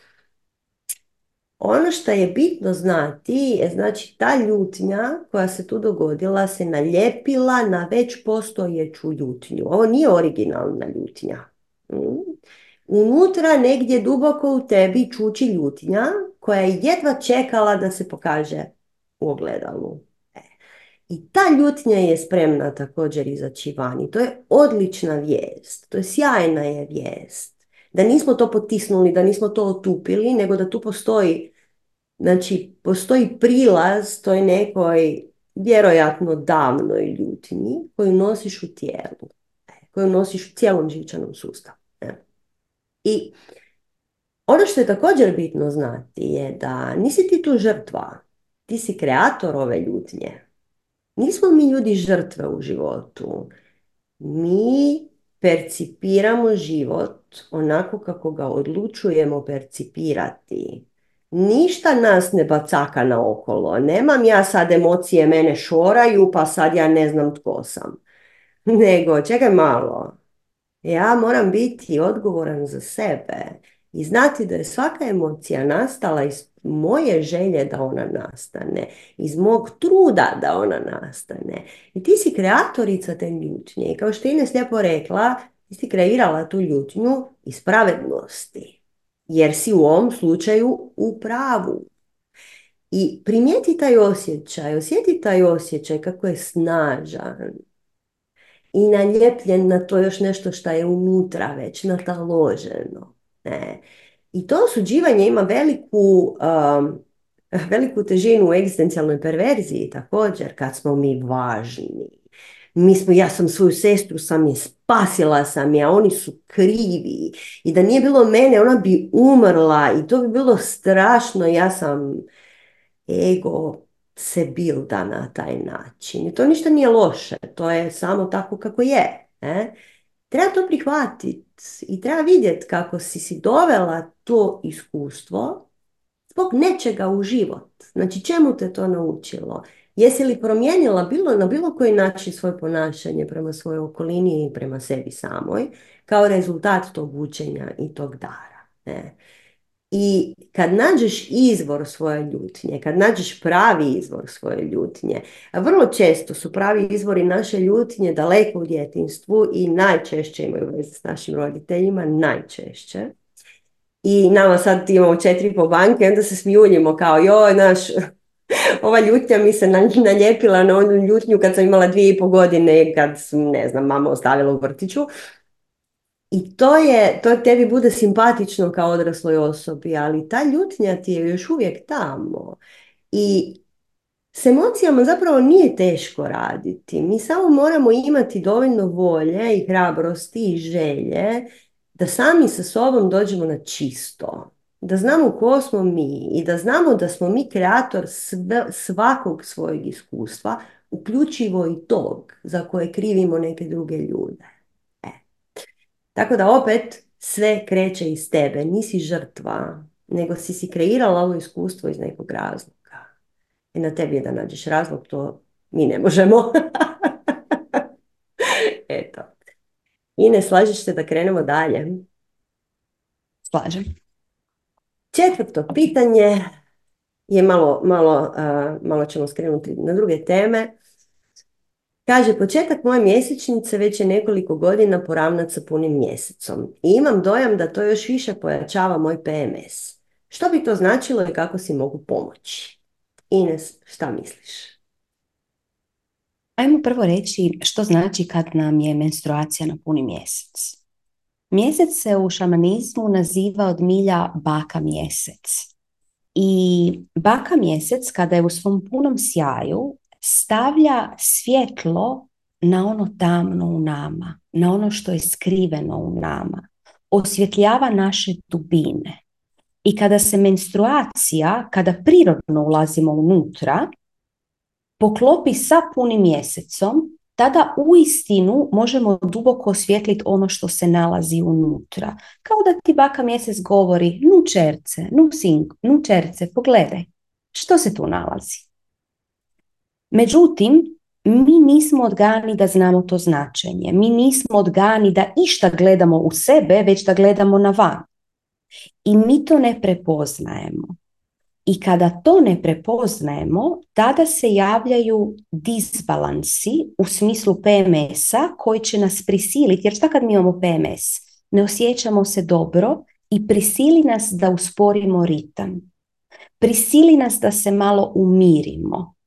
ono što je bitno znati je znači ta ljutnja koja se tu dogodila se naljepila na već postojeću ljutnju. Ovo nije originalna ljutnja. Mm. Unutra negdje duboko u tebi čuči ljutnja koja je jedva čekala da se pokaže u ogledalu. E. I ta ljutnja je spremna također izaći van i to je odlična vijest, to je sjajna je vijest. Da nismo to potisnuli, da nismo to otupili, nego da tu postoji, znači postoji prilaz toj nekoj vjerojatno davnoj ljutnji koju nosiš u tijelu, e, koju nosiš u cijelom živčanom sustavu. E. I ono što je također bitno znati je da nisi ti tu žrtva, ti si kreator ove ljutnje. Nismo mi ljudi žrtve u životu. Mi percipiramo život onako kako ga odlučujemo percipirati. Ništa nas ne bacaka na okolo. Nemam ja sad emocije mene šoraju pa sad ja ne znam tko sam. Nego, čekaj malo. Ja moram biti odgovoran za sebe i znati da je svaka emocija nastala iz moje želje da ona nastane, iz mog truda da ona nastane. I ti si kreatorica te ljutnje. I kao što je Ines lijepo rekla, ti kreirala tu ljutnju iz pravednosti. Jer si u ovom slučaju u pravu. I primijeti taj osjećaj, osjeti taj osjećaj kako je snažan, i naljepljen na to još nešto što je unutra već nataloženo. Ne. I to osuđivanje ima veliku, um, veliku težinu u egzistencijalnoj perverziji također, kad smo mi važni. Mi smo, ja sam svoju sestru sam je spasila sam je, a oni su krivi. I da nije bilo mene, ona bi umrla i to bi bilo strašno. Ja sam ego se bilda na taj način. I to ništa nije loše, to je samo tako kako je. Ne? Treba to prihvatiti i treba vidjeti kako si si dovela to iskustvo zbog nečega u život. Znači čemu te to naučilo? Jesi li promijenila bilo, na bilo koji način svoje ponašanje prema svojoj okolini i prema sebi samoj kao rezultat tog učenja i tog dara? Ne? I kad nađeš izvor svoje ljutnje, kad nađeš pravi izvor svoje ljutnje, vrlo često su pravi izvori naše ljutnje daleko u djetinstvu i najčešće imaju veze s našim roditeljima, najčešće. I nama sad imamo četiri po banke, onda se smijuljimo kao joj, naš, ova ljutnja mi se naljepila na onu ljutnju kad sam imala dvije i po godine kad sam, ne znam, mama ostavila u vrtiću. I to je, to tebi bude simpatično kao odrasloj osobi, ali ta ljutnja ti je još uvijek tamo. I s emocijama zapravo nije teško raditi. Mi samo moramo imati dovoljno volje i hrabrosti i želje da sami sa sobom dođemo na čisto. Da znamo ko smo mi i da znamo da smo mi kreator svakog svojeg iskustva, uključivo i tog za koje krivimo neke druge ljude. Tako da opet sve kreće iz tebe, nisi žrtva, nego si si kreirala ovo iskustvo iz nekog razloga. I na tebi je da nađeš razlog, to mi ne možemo. Eto. I ne slažeš se da krenemo dalje? Slažem. Četvrto pitanje je malo, malo, malo ćemo skrenuti na druge teme. Kaže, početak moje mjesečnice već je nekoliko godina poravnat sa punim mjesecom i imam dojam da to još više pojačava moj PMS. Što bi to značilo i kako si mogu pomoći? Ines, šta misliš? Ajmo prvo reći što znači kad nam je menstruacija na puni mjesec. Mjesec se u šamanizmu naziva od milja baka mjesec. I baka mjesec kada je u svom punom sjaju stavlja svjetlo na ono tamno u nama, na ono što je skriveno u nama, osvjetljava naše dubine. I kada se menstruacija, kada prirodno ulazimo unutra, poklopi sa punim mjesecom, tada u istinu možemo duboko osvjetliti ono što se nalazi unutra. Kao da ti baka mjesec govori, nu čerce, nu sink, nu čerce, pogledaj, što se tu nalazi. Međutim, mi nismo odgani da znamo to značenje. Mi nismo odgani da išta gledamo u sebe, već da gledamo na van. I mi to ne prepoznajemo. I kada to ne prepoznajemo, tada se javljaju disbalansi u smislu PMS-a koji će nas prisiliti, jer šta kad mi imamo PMS? Ne osjećamo se dobro i prisili nas da usporimo ritam. Prisili nas da se malo umirimo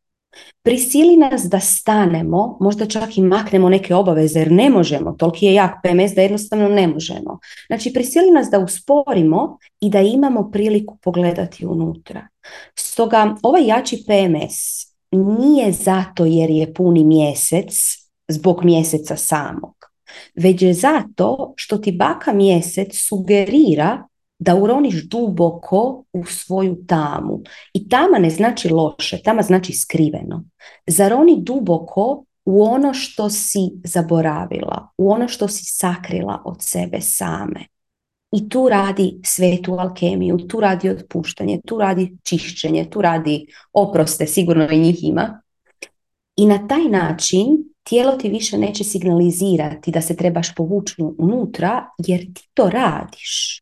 prisili nas da stanemo, možda čak i maknemo neke obaveze jer ne možemo, toliki je jak PMS da jednostavno ne možemo. Znači prisili nas da usporimo i da imamo priliku pogledati unutra. Stoga ovaj jači PMS nije zato jer je puni mjesec zbog mjeseca samog, već je zato što ti baka mjesec sugerira da uroniš duboko u svoju tamu. I tama ne znači loše, tama znači skriveno. Zaroni duboko u ono što si zaboravila, u ono što si sakrila od sebe same. I tu radi svetu alkemiju, tu radi otpuštanje, tu radi čišćenje, tu radi oproste, sigurno i njih ima. I na taj način tijelo ti više neće signalizirati da se trebaš povući unutra jer ti to radiš.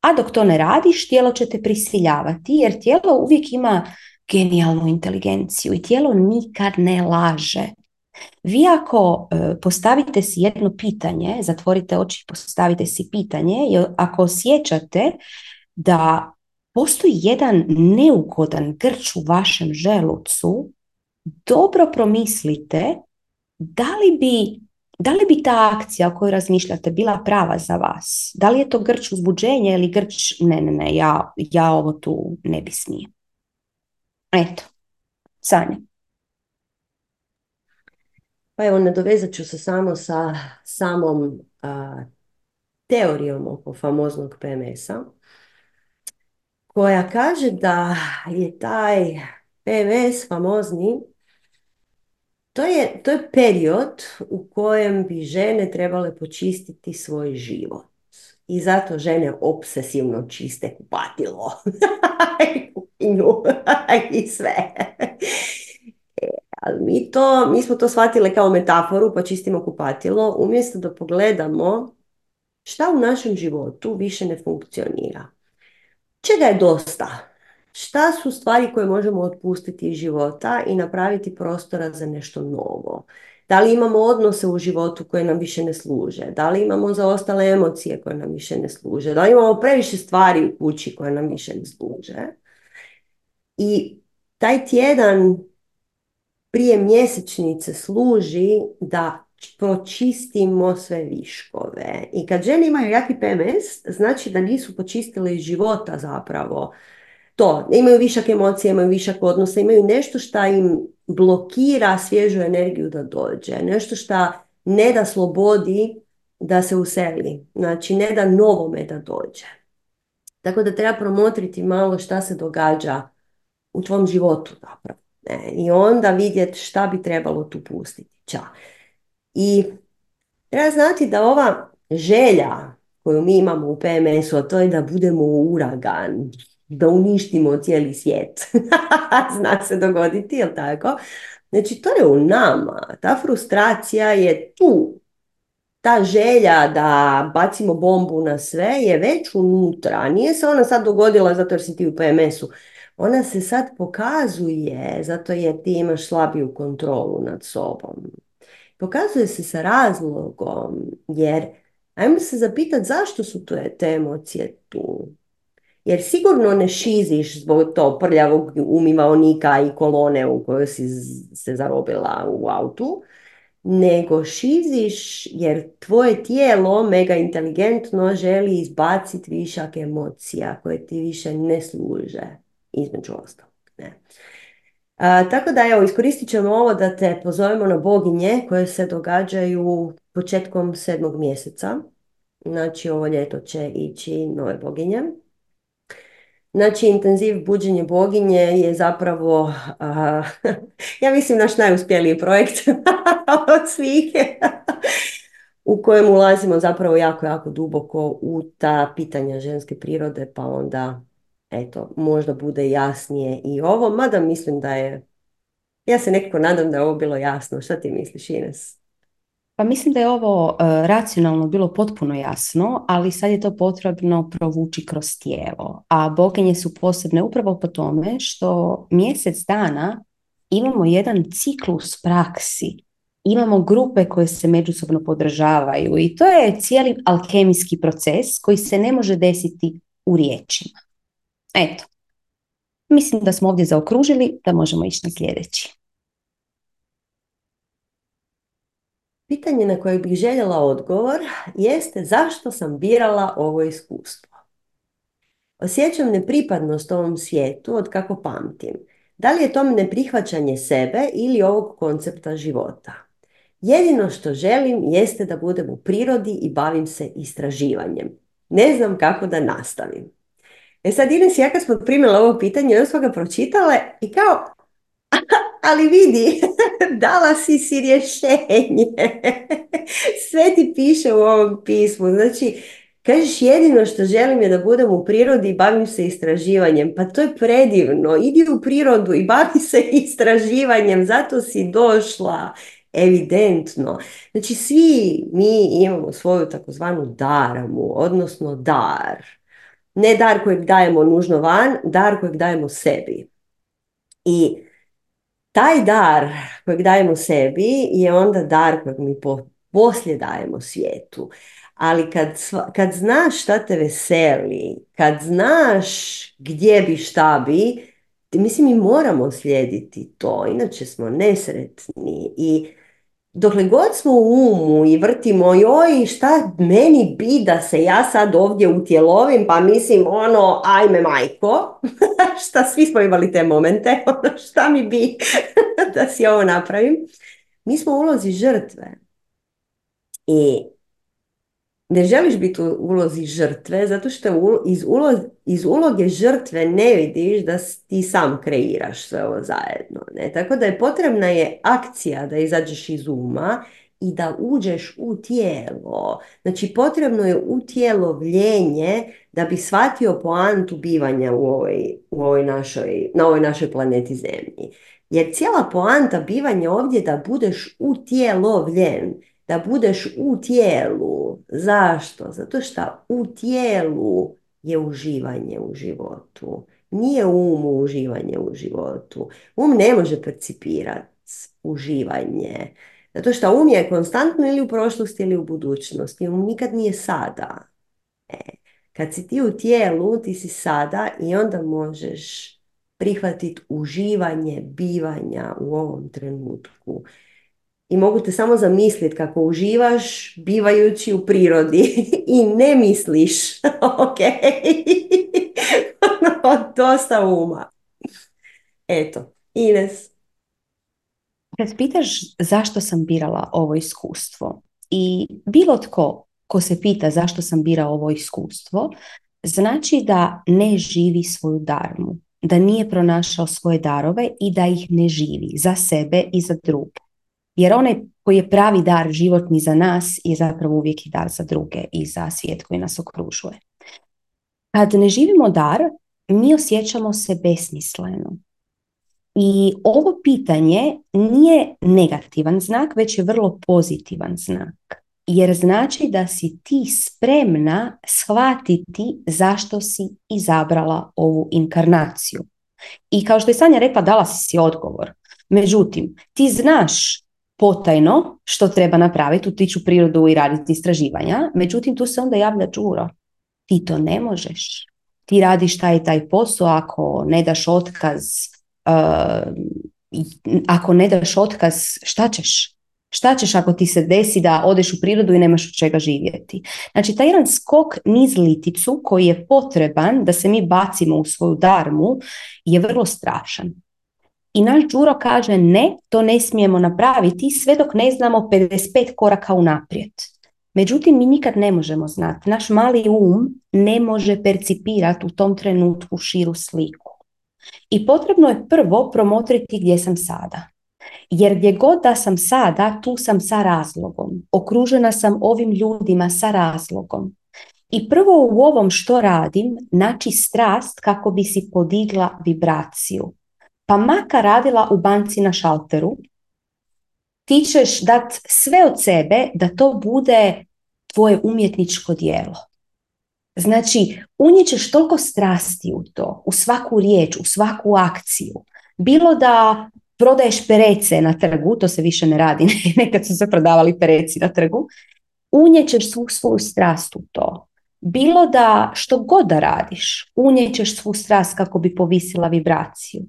A dok to ne radiš, tijelo će te prisiljavati jer tijelo uvijek ima genijalnu inteligenciju i tijelo nikad ne laže. Vi ako e, postavite si jedno pitanje, zatvorite oči i postavite si pitanje, ako osjećate da postoji jedan neugodan grč u vašem želucu, dobro promislite da li bi da li bi ta akcija o kojoj razmišljate bila prava za vas? Da li je to grč uzbuđenja ili grč ne, ne, ne, ja, ja ovo tu ne bi smije. Eto, Sanja. Pa evo, nadovezat ću se samo sa samom teorijom oko famoznog PMS-a, koja kaže da je taj PMS famozni to je, to je period u kojem bi žene trebale počistiti svoj život. I zato žene obsesivno čiste kupatilo. I sve. E, ali mi, to, mi smo to shvatili kao metaforu, pa čistimo kupatilo, umjesto da pogledamo šta u našem životu više ne funkcionira. Čega je dosta? Šta su stvari koje možemo otpustiti iz života i napraviti prostora za nešto novo. Da li imamo odnose u životu koje nam više ne služe? Da li imamo zaostale emocije koje nam više ne služe? Da li imamo previše stvari u kući koje nam više ne služe? I taj tjedan prije mjesečnice služi da počistimo sve viškove. I kad žene imaju jaki PMS, znači da nisu počistile iz života zapravo to, imaju višak emocija, imaju višak odnosa, imaju nešto što im blokira svježu energiju da dođe, nešto što ne da slobodi da se useli, znači ne da novome da dođe. Tako da treba promotriti malo šta se događa u tvom životu zapravo. Ne? I onda vidjeti šta bi trebalo tu pustiti. Ča. I treba znati da ova želja koju mi imamo u PMS-u, a to je da budemo uragan, da uništimo cijeli svijet. Zna se dogoditi, jel tako? Znači, to je u nama. Ta frustracija je tu. Ta želja da bacimo bombu na sve je već unutra. Nije se ona sad dogodila zato jer si ti u PMS-u. Ona se sad pokazuje zato jer ti imaš slabiju kontrolu nad sobom. Pokazuje se sa razlogom jer ajmo se zapitati zašto su te emocije tu. Jer sigurno ne šiziš zbog to prljavog umivaonika i kolone u kojoj si se zarobila u autu, nego šiziš jer tvoje tijelo mega inteligentno želi izbaciti višak emocija koje ti više ne služe, između ostalog. Ne. tako da evo, iskoristit ćemo ovo da te pozovemo na boginje koje se događaju početkom sedmog mjeseca. Znači ovo ljeto će ići nove boginje. Znači, intenziv buđenje boginje je zapravo, ja mislim, naš najuspjeliji projekt od svih, u kojem ulazimo zapravo jako, jako duboko u ta pitanja ženske prirode, pa onda, eto, možda bude jasnije i ovo, mada mislim da je, ja se nekako nadam da je ovo bilo jasno. Šta ti misliš, Ines? Pa mislim da je ovo e, racionalno bilo potpuno jasno, ali sad je to potrebno provući kroz tijelo. A boginje su posebne upravo po tome što mjesec dana imamo jedan ciklus praksi. Imamo grupe koje se međusobno podržavaju i to je cijeli alkemijski proces koji se ne može desiti u riječima. Eto, mislim da smo ovdje zaokružili da možemo ići na sljedeći. Pitanje na koje bih željela odgovor jeste zašto sam birala ovo iskustvo. Osjećam nepripadnost ovom svijetu od kako pamtim. Da li je to neprihvaćanje sebe ili ovog koncepta života? Jedino što želim jeste da budem u prirodi i bavim se istraživanjem. Ne znam kako da nastavim. E sad Ines, ja kad smo primjela ovo pitanje, onda smo ga pročitale i kao, ali vidi, dala si si rješenje. Sve ti piše u ovom pismu. Znači, kažeš jedino što želim je da budem u prirodi i bavim se istraživanjem. Pa to je predivno. Idi u prirodu i bavi se istraživanjem. Zato si došla. Evidentno. Znači, svi mi imamo svoju takozvanu daramu, odnosno dar. Ne dar kojeg dajemo nužno van, dar kojeg dajemo sebi. I taj dar kojeg dajemo sebi je onda dar kojeg mi poslije dajemo svijetu. Ali kad, kad znaš šta te veseli, kad znaš gdje bi šta bi, mislim mi moramo slijediti to, inače smo nesretni i dokle god smo u umu i vrtimo joj šta meni bi da se ja sad ovdje utjelovim? Pa mislim ono ajme majko. Šta svi smo imali te momente ono šta mi bi da si ovo napravim? Mi smo ulozi žrtve. I ne želiš biti u ulozi žrtve zato što iz, iz uloge žrtve ne vidiš da ti sam kreiraš sve ovo zajedno. Ne? Tako da je potrebna je akcija da izađeš iz uma i da uđeš u tijelo. Znači potrebno je u tijelo vljenje da bi shvatio poantu bivanja u ovoj, u ovoj našoj, na ovoj našoj planeti Zemlji. Jer cijela poanta bivanja ovdje da budeš u tijelo vljen da budeš u tijelu. Zašto? Zato što u tijelu je uživanje u životu. Nije umu uživanje u životu. Um ne može percipirati uživanje. Zato što um je konstantno ili u prošlosti ili u budućnosti. Um nikad nije sada. E, kad si ti u tijelu, ti si sada i onda možeš prihvatiti uživanje bivanja u ovom trenutku i mogu te samo zamisliti kako uživaš bivajući u prirodi i ne misliš, ok, ono, dosta uma. Eto, Ines. Kad pitaš zašto sam birala ovo iskustvo i bilo tko ko se pita zašto sam birao ovo iskustvo, znači da ne živi svoju darmu, da nije pronašao svoje darove i da ih ne živi za sebe i za druge. Jer onaj koji je pravi dar životni za nas je zapravo uvijek i dar za druge i za svijet koji nas okružuje. Kad ne živimo dar, mi osjećamo se besmisleno. I ovo pitanje nije negativan znak, već je vrlo pozitivan znak. Jer znači da si ti spremna shvatiti zašto si izabrala ovu inkarnaciju. I kao što je Sanja rekla, dala si si odgovor. Međutim, ti znaš potajno što treba napraviti, utiču prirodu i raditi istraživanja, međutim tu se onda javlja čuro. Ti to ne možeš. Ti radiš taj taj posao ako ne daš otkaz, uh, ako ne daš otkaz, šta ćeš? Šta ćeš ako ti se desi da odeš u prirodu i nemaš od čega živjeti? Znači, taj jedan skok niz liticu koji je potreban da se mi bacimo u svoju darmu je vrlo strašan. I naš Đuro kaže ne, to ne smijemo napraviti sve dok ne znamo 55 koraka unaprijed. Međutim, mi nikad ne možemo znati. Naš mali um ne može percipirati u tom trenutku širu sliku. I potrebno je prvo promotriti gdje sam sada. Jer gdje god da sam sada, tu sam sa razlogom. Okružena sam ovim ljudima sa razlogom. I prvo u ovom što radim, naći strast kako bi si podigla vibraciju. Pa maka radila u banci na šalteru, ti ćeš dat sve od sebe da to bude tvoje umjetničko dijelo. Znači, unjećeš toliko strasti u to, u svaku riječ, u svaku akciju. Bilo da prodaješ perece na trgu, to se više ne radi, nekad su se prodavali pereci na trgu, unjećeš svu svoju strast u to. Bilo da što god da radiš, unjećeš svu strast kako bi povisila vibraciju.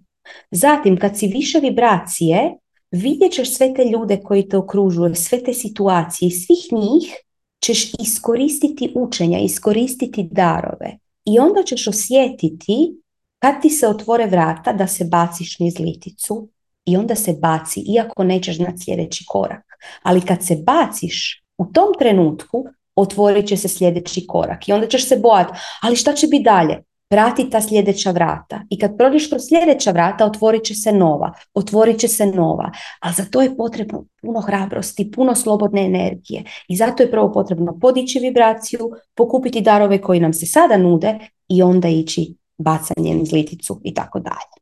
Zatim, kad si više vibracije, vidjet ćeš sve te ljude koji te okružuju, sve te situacije i svih njih ćeš iskoristiti učenja, iskoristiti darove i onda ćeš osjetiti kad ti se otvore vrata da se baciš niz liticu i onda se baci, iako nećeš znati sljedeći korak. Ali kad se baciš u tom trenutku, otvorit će se sljedeći korak i onda ćeš se bojati, ali šta će biti dalje? Prati ta sljedeća vrata. I kad prođeš kroz sljedeća vrata, otvorit će se nova, otvorit će se nova. Ali za to je potrebno puno hrabrosti, puno slobodne energije. I zato je prvo potrebno podići vibraciju, pokupiti darove koji nam se sada nude i onda ići bacanjem iz liticu i tako dalje.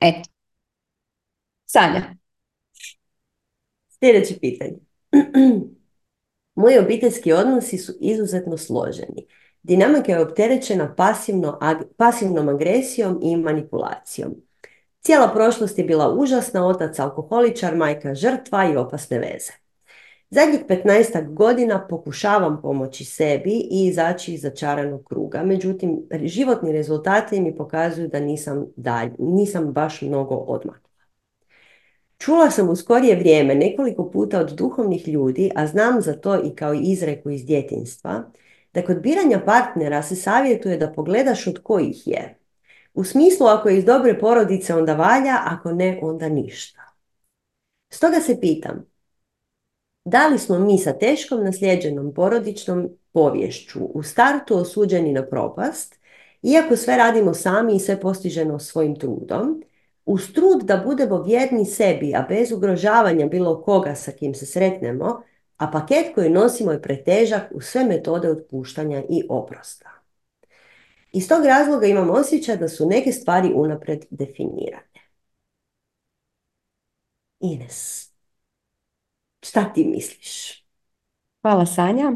Eto. Sanja. Sljedeće pitanje. Moji obiteljski odnosi su izuzetno složeni. Dinamika je opterećena pasivno, pasivnom agresijom i manipulacijom. Cijela prošlost je bila užasna, otac alkoholičar, majka žrtva i opasne veze. Zadnjih 15 godina pokušavam pomoći sebi i izaći iz začaranog kruga, međutim životni rezultati mi pokazuju da nisam, dalj, nisam baš mnogo odmakla. Čula sam u skorije vrijeme nekoliko puta od duhovnih ljudi, a znam za to i kao izreku iz djetinstva, da kod biranja partnera se savjetuje da pogledaš od kojih je. U smislu ako je iz dobre porodice onda valja, ako ne onda ništa. Stoga se pitam, da li smo mi sa teškom nasljeđenom porodičnom povješću u startu osuđeni na propast, iako sve radimo sami i sve postiženo svojim trudom, uz trud da budemo vjerni sebi, a bez ugrožavanja bilo koga sa kim se sretnemo, a paket koji nosimo je pretežak u sve metode otpuštanja i oprosta. Iz tog razloga imam osjećaj da su neke stvari unapred definirane. Ines, šta ti misliš? Hvala Sanja.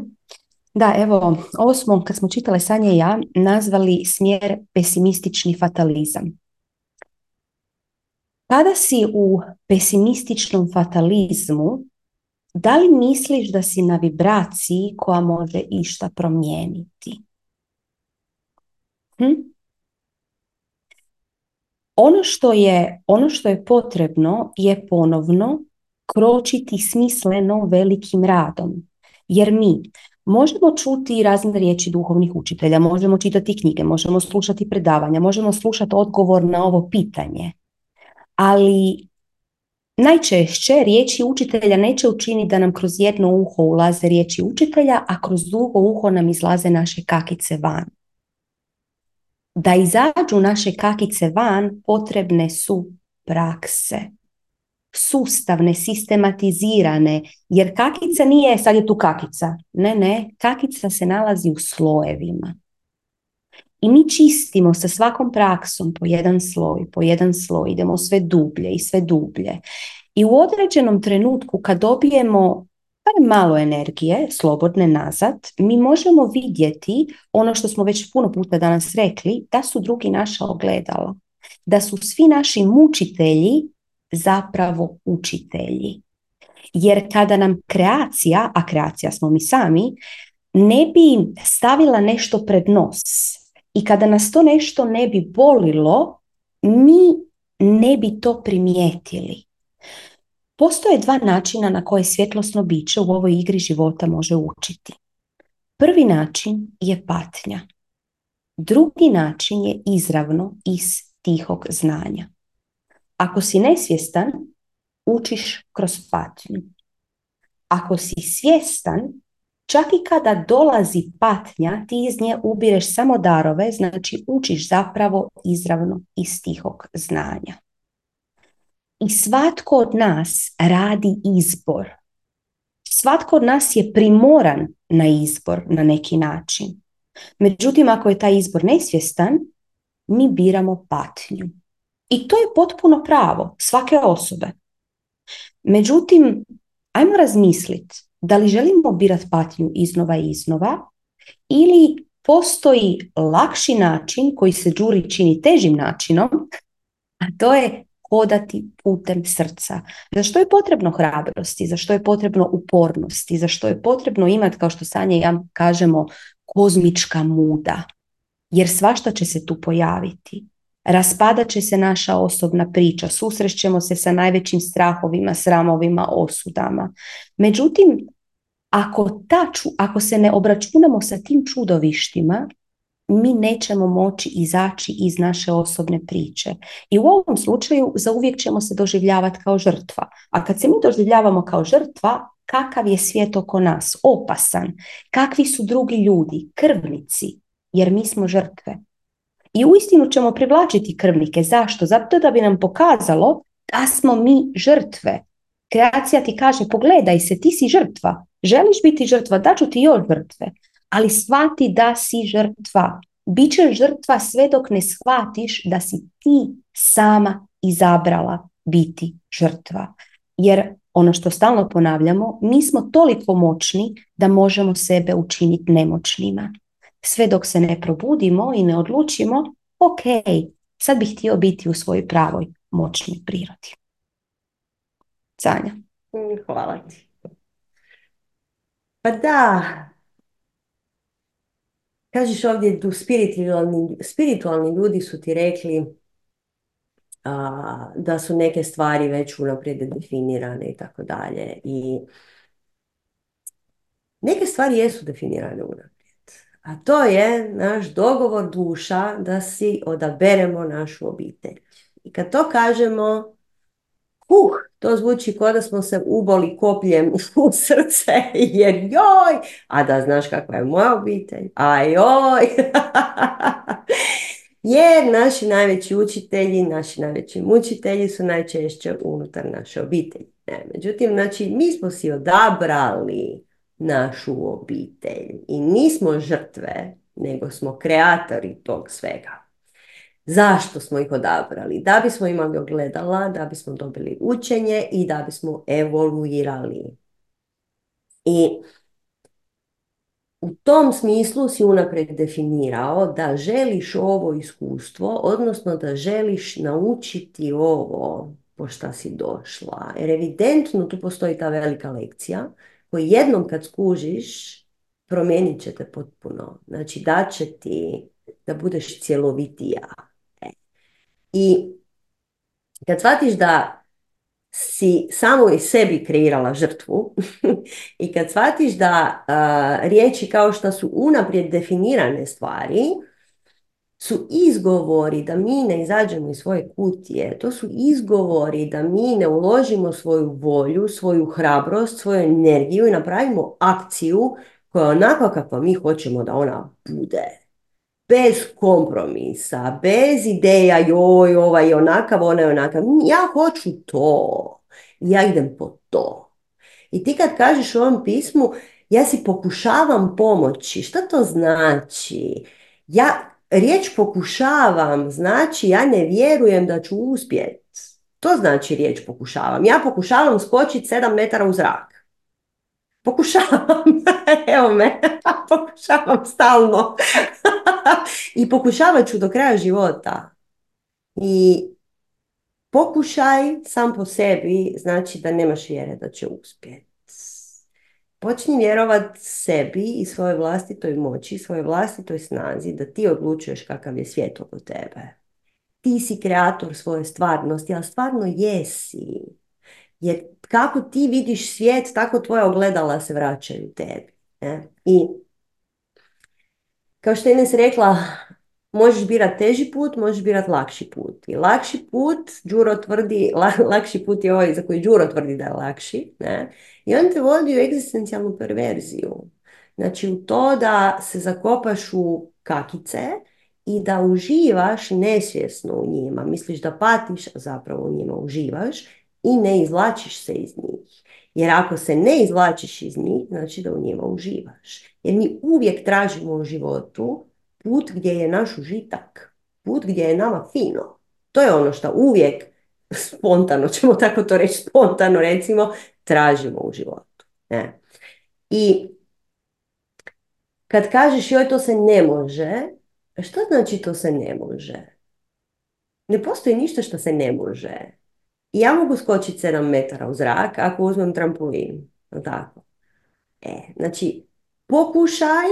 Da, evo, ovo smo, kad smo čitale Sanja i ja, nazvali smjer pesimistični fatalizam. Kada si u pesimističnom fatalizmu, da li misliš da si na vibraciji koja može išta promijeniti? Hm? Ono, što je, ono što je potrebno je ponovno kročiti smisleno velikim radom. Jer mi možemo čuti razne riječi duhovnih učitelja, možemo čitati knjige, možemo slušati predavanja, možemo slušati odgovor na ovo pitanje. Ali Najčešće riječi učitelja neće učiniti da nam kroz jedno uho ulaze riječi učitelja, a kroz drugo uho nam izlaze naše kakice van. Da izađu naše kakice van potrebne su prakse. Sustavne, sistematizirane, jer kakica nije, sad je tu kakica. Ne, ne, kakica se nalazi u slojevima. I mi čistimo sa svakom praksom po jedan sloj, po jedan sloj, idemo sve dublje i sve dublje. I u određenom trenutku kad dobijemo par malo energije, slobodne nazad, mi možemo vidjeti ono što smo već puno puta danas rekli, da su drugi naša ogledala. Da su svi naši mučitelji zapravo učitelji. Jer kada nam kreacija, a kreacija smo mi sami, ne bi stavila nešto pred nos, i kada nas to nešto ne bi bolilo, mi ne bi to primijetili. Postoje dva načina na koje svjetlosno biće u ovoj igri života može učiti. Prvi način je patnja. Drugi način je izravno iz tihog znanja. Ako si nesvjestan, učiš kroz patnju. Ako si svjestan, čak i kada dolazi patnja, ti iz nje ubireš samo darove, znači učiš zapravo izravno iz tihog znanja. I svatko od nas radi izbor. Svatko od nas je primoran na izbor na neki način. Međutim, ako je taj izbor nesvjestan, mi biramo patnju. I to je potpuno pravo svake osobe. Međutim, ajmo razmisliti da li želimo birati patnju iznova i iznova ili postoji lakši način koji se džuri čini težim načinom, a to je hodati putem srca. Za što je potrebno hrabrosti, za što je potrebno upornosti, za što je potrebno imati, kao što Sanja i ja kažemo, kozmička muda. Jer svašta će se tu pojaviti. Raspadat će se naša osobna priča, susrećemo se sa najvećim strahovima, sramovima, osudama. Međutim, ako, ta, ako se ne obračunamo sa tim čudovištima, mi nećemo moći izaći iz naše osobne priče. I u ovom slučaju zauvijek ćemo se doživljavati kao žrtva. A kad se mi doživljavamo kao žrtva, kakav je svijet oko nas? Opasan. Kakvi su drugi ljudi? Krvnici. Jer mi smo žrtve. I uistinu ćemo privlačiti krvnike. Zašto? Zato da bi nam pokazalo da smo mi žrtve. Kreacija ti kaže, pogledaj se, ti si žrtva. Želiš biti žrtva, daću ti još žrtve ali shvati da si žrtva. Bićeš žrtva sve dok ne shvatiš da si ti sama izabrala biti žrtva. Jer ono što stalno ponavljamo, mi smo toliko moćni da možemo sebe učiniti nemoćnima. Sve dok se ne probudimo i ne odlučimo, ok, sad bih htio biti u svojoj pravoj moćnoj prirodi. Sanja. Hvala ti. Pa da, Kažeš ovdje tu spiritualni, spiritualni ljudi su ti rekli a, da su neke stvari već unaprijed definirane i tako dalje. I neke stvari jesu definirane unaprijed. A to je naš dogovor duša da si odaberemo našu obitelj. I kad to kažemo, uh, to zvuči kao da smo se uboli kopljem u srce, jer joj, a da znaš kakva je moja obitelj, a joj. jer naši najveći učitelji, naši najveći mučitelji su najčešće unutar naše obitelji. Ne, međutim, znači, mi smo si odabrali našu obitelj i nismo žrtve, nego smo kreatori tog svega. Zašto smo ih odabrali? Da bismo imali ogledala, da bismo dobili učenje i da bismo evoluirali. I u tom smislu si unaprijed definirao da želiš ovo iskustvo, odnosno da želiš naučiti ovo po šta si došla. Jer evidentno tu postoji ta velika lekcija koju jednom kad skužiš promijenit će te potpuno. Znači da će ti da budeš cjelovitija i kad shvatiš da si samo i sebi kreirala žrtvu i kad shvatiš da riječi kao što su unaprijed definirane stvari su izgovori da mi ne izađemo iz svoje kutije, to su izgovori da mi ne uložimo svoju volju, svoju hrabrost, svoju energiju i napravimo akciju koja je onako kakva mi hoćemo da ona bude bez kompromisa, bez ideja joj, ovaj je onakav, ona je onakav. Ja hoću to. Ja idem po to. I ti kad kažeš u ovom pismu, ja si pokušavam pomoći. Šta to znači? Ja, riječ pokušavam, znači ja ne vjerujem da ću uspjeti. To znači riječ pokušavam. Ja pokušavam skočiti 7 metara u zrak. Pokušavam, evo me, pokušavam stalno. I pokušavat ću do kraja života. I pokušaj sam po sebi znači da nemaš vjere da će uspjeti. Počni vjerovat sebi i svojoj vlastitoj moći, svojoj vlastitoj snazi da ti odlučuješ kakav je svijet oko tebe. Ti si kreator svoje stvarnosti, ali stvarno jesi. Jer kako ti vidiš svijet, tako tvoja ogledala se vraćaju tebi. Ne? I kao što je Ines rekla, možeš birati teži put, možeš birati lakši put. I lakši put, Đuro tvrdi, lakši put je ovaj za koji Đuro tvrdi da je lakši, ne? I on te vodi u egzistencijalnu perverziju. Znači u to da se zakopaš u kakice i da uživaš nesvjesno u njima. Misliš da patiš, a zapravo u njima uživaš i ne izvlačiš se iz njih. Jer ako se ne izvlačiš iz njih, znači da u njima uživaš. Jer mi uvijek tražimo u životu put gdje je naš užitak, put gdje je nama fino. To je ono što uvijek spontano, ćemo tako to reći, spontano recimo, tražimo u životu. Ne? I kad kažeš joj to se ne može, što znači to se ne može? Ne postoji ništa što se ne može. Ja mogu skočiti 7 metara u zrak ako uzmem trampolin. Tako. E, znači, pokušaj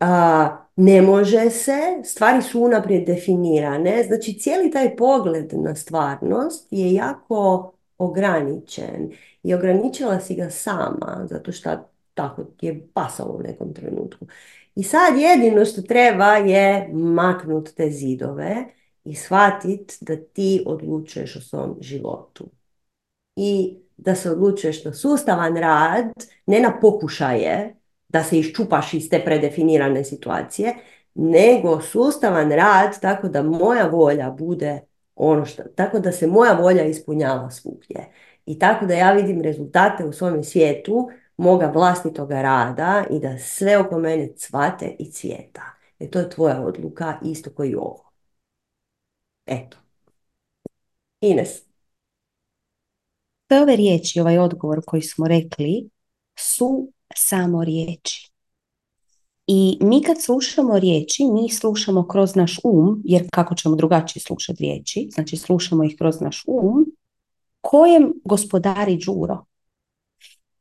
a, ne može se, stvari su unaprijed definirane, znači cijeli taj pogled na stvarnost je jako ograničen i ograničila si ga sama, zato što tako je pasalo u nekom trenutku. I sad jedino što treba je maknut te zidove i shvatiti da ti odlučuješ o svom životu. I da se odlučuješ na sustavan rad, ne na pokušaje, da se iščupaš iz te predefinirane situacije, nego sustavan rad tako da moja volja bude ono što, tako da se moja volja ispunjava svugdje. I tako da ja vidim rezultate u svom svijetu moga vlastitoga rada i da sve oko mene cvate i cvijeta. E to je tvoja odluka, isto koji ovo. Eto. Ines. Sve ove riječi, ovaj odgovor koji smo rekli, su samo riječi. I mi kad slušamo riječi, mi slušamo kroz naš um, jer kako ćemo drugačije slušati riječi, znači slušamo ih kroz naš um, kojem gospodari Đuro.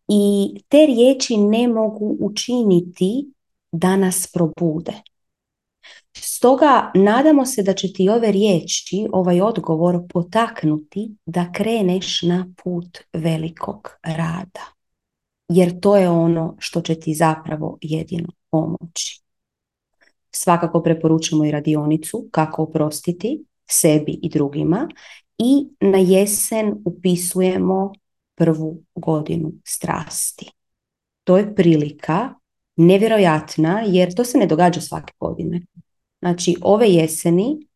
I te riječi ne mogu učiniti da nas probude. Stoga nadamo se da će ti ove riječi, ovaj odgovor potaknuti da kreneš na put velikog rada jer to je ono što će ti zapravo jedino pomoći. Svakako preporučujemo i radionicu kako oprostiti sebi i drugima i na jesen upisujemo prvu godinu strasti. To je prilika nevjerojatna jer to se ne događa svake godine. Znači ove jeseni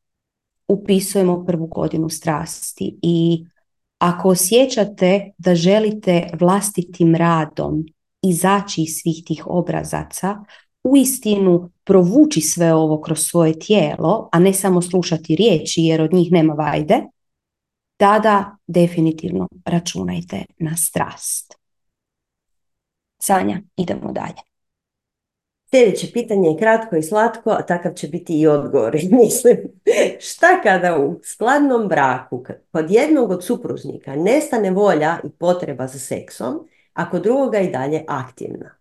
upisujemo prvu godinu strasti i ako osjećate da želite vlastitim radom izaći iz svih tih obrazaca, uistinu provući sve ovo kroz svoje tijelo, a ne samo slušati riječi jer od njih nema vajde, tada definitivno računajte na strast. Sanja, idemo dalje. Sljedeće pitanje je kratko i slatko, a takav će biti i odgovor. Mislim, šta kada u skladnom braku kod jednog od supružnika nestane volja i potreba za seksom, a kod drugoga i dalje aktivna?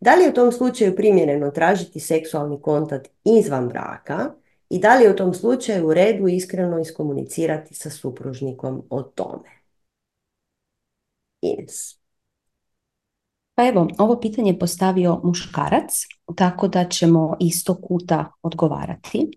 Da li je u tom slučaju primjereno tražiti seksualni kontakt izvan braka i da li je u tom slučaju u redu iskreno iskomunicirati sa supružnikom o tome? Ines. Pa evo, ovo pitanje je postavio muškarac, tako da ćemo isto kuta odgovarati.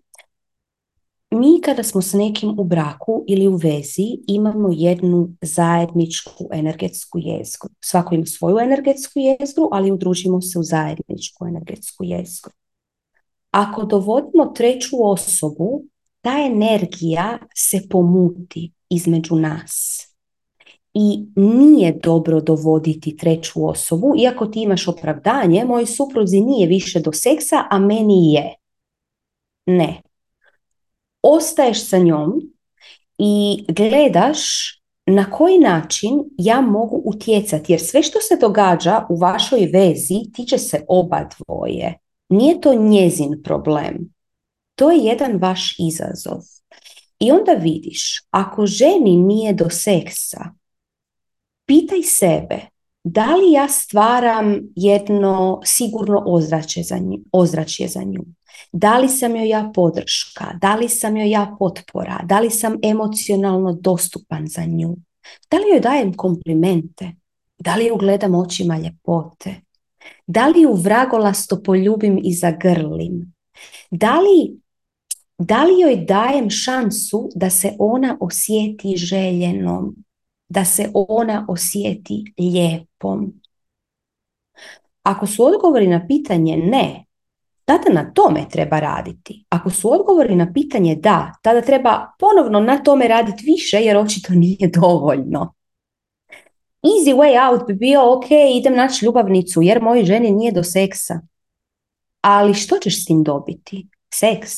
Mi kada smo s nekim u braku ili u vezi imamo jednu zajedničku energetsku jezgru. Svako ima svoju energetsku jezgru, ali udružimo se u zajedničku energetsku jezgru. Ako dovodimo treću osobu, ta energija se pomuti između nas i nije dobro dovoditi treću osobu, iako ti imaš opravdanje, moj supruzi nije više do seksa, a meni je. Ne. Ostaješ sa njom i gledaš na koji način ja mogu utjecati, jer sve što se događa u vašoj vezi tiče se oba dvoje. Nije to njezin problem. To je jedan vaš izazov. I onda vidiš, ako ženi nije do seksa, pitaj sebe da li ja stvaram jedno sigurno ozračje za, nju, ozračje za nju. Da li sam joj ja podrška, da li sam joj ja potpora, da li sam emocionalno dostupan za nju, da li joj dajem komplimente, da li ju gledam očima ljepote, da li ju vragolasto poljubim i zagrlim, da li Da li joj dajem šansu da se ona osjeti željenom, da se ona osjeti lijepom? Ako su odgovori na pitanje ne, tada na tome treba raditi. Ako su odgovori na pitanje da, tada treba ponovno na tome raditi više jer očito nije dovoljno. Easy way out bi bio ok, idem naći ljubavnicu jer mojoj ženi nije do seksa. Ali što ćeš s tim dobiti? Seks.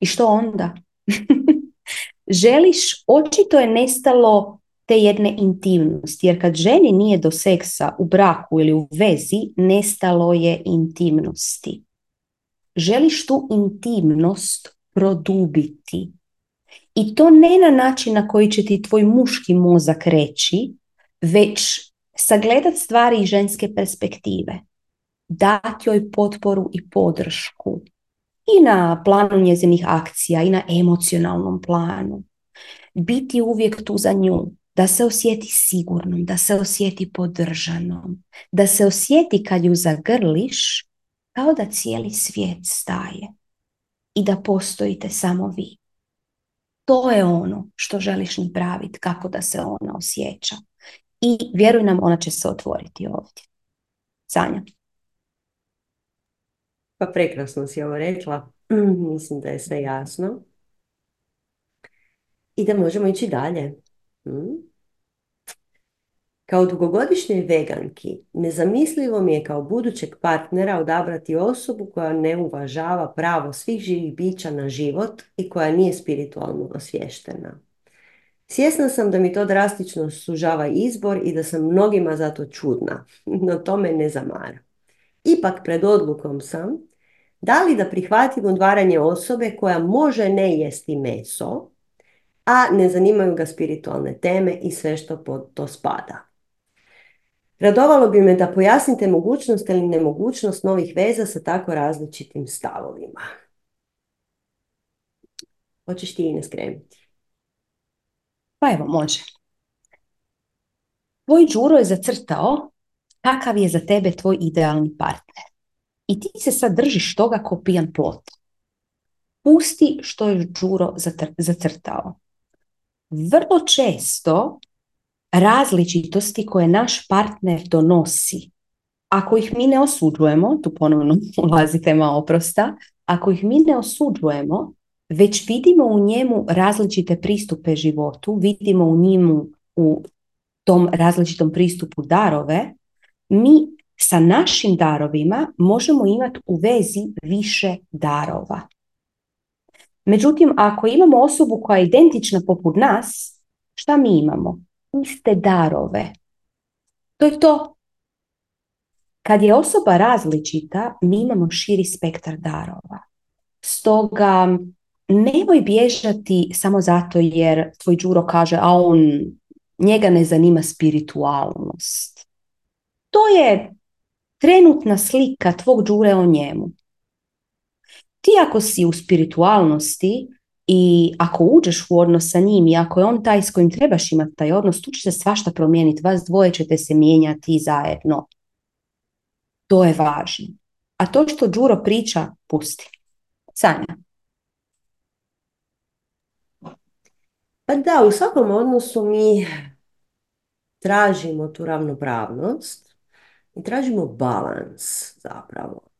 I što onda? Želiš, očito je nestalo te jedne intimnosti, jer kad ženi nije do seksa u braku ili u vezi, nestalo je intimnosti. Želiš tu intimnost produbiti. I to ne na način na koji će ti tvoj muški mozak reći, već sagledat stvari iz ženske perspektive. Dati joj potporu i podršku. I na planu njezinih akcija, i na emocionalnom planu. Biti uvijek tu za nju da se osjeti sigurnom, da se osjeti podržanom, da se osjeti kad ju zagrliš kao da cijeli svijet staje i da postojite samo vi. To je ono što želiš napraviti, kako da se ona osjeća. I vjeruj nam, ona će se otvoriti ovdje. Sanja. Pa prekrasno si ovo rekla. Mislim da je sve jasno. I da možemo ići dalje. Hmm? Kao dugogodišnjoj veganki, nezamislivo mi je kao budućeg partnera odabrati osobu koja ne uvažava pravo svih živih bića na život i koja nije spiritualno osvještena. Svjesna sam da mi to drastično sužava izbor i da sam mnogima zato čudna, no to me ne zamara. Ipak pred odlukom sam da li da prihvatim odvaranje osobe koja može ne jesti meso, a ne zanimaju ga spiritualne teme i sve što pod to spada. Radovalo bi me da pojasnite mogućnost ili nemogućnost novih veza sa tako različitim stavovima. Hoćeš ti Ines krenuti? Pa evo, može. Tvoj Đuro je zacrtao kakav je za tebe tvoj idealni partner. I ti se sad držiš toga ko pijan plot. Pusti što je Đuro zacrtao vrlo često različitosti koje naš partner donosi, ako ih mi ne osuđujemo, tu ponovno ulazi tema oprosta, ako ih mi ne osuđujemo, već vidimo u njemu različite pristupe životu, vidimo u njemu u tom različitom pristupu darove, mi sa našim darovima možemo imati u vezi više darova. Međutim, ako imamo osobu koja je identična poput nas, šta mi imamo? Iste darove. To je to. Kad je osoba različita, mi imamo širi spektar darova. Stoga nemoj bježati samo zato jer tvoj Đuro kaže, a on njega ne zanima spiritualnost. To je trenutna slika tvog Đure o njemu ti ako si u spiritualnosti i ako uđeš u odnos sa njim i ako je on taj s kojim trebaš imati taj odnos, tu će se svašta promijeniti. Vas dvoje ćete se mijenjati zajedno. To je važno. A to što Đuro priča, pusti. Sanja. Pa da, u svakom odnosu mi tražimo tu ravnopravnost i tražimo balans zapravo.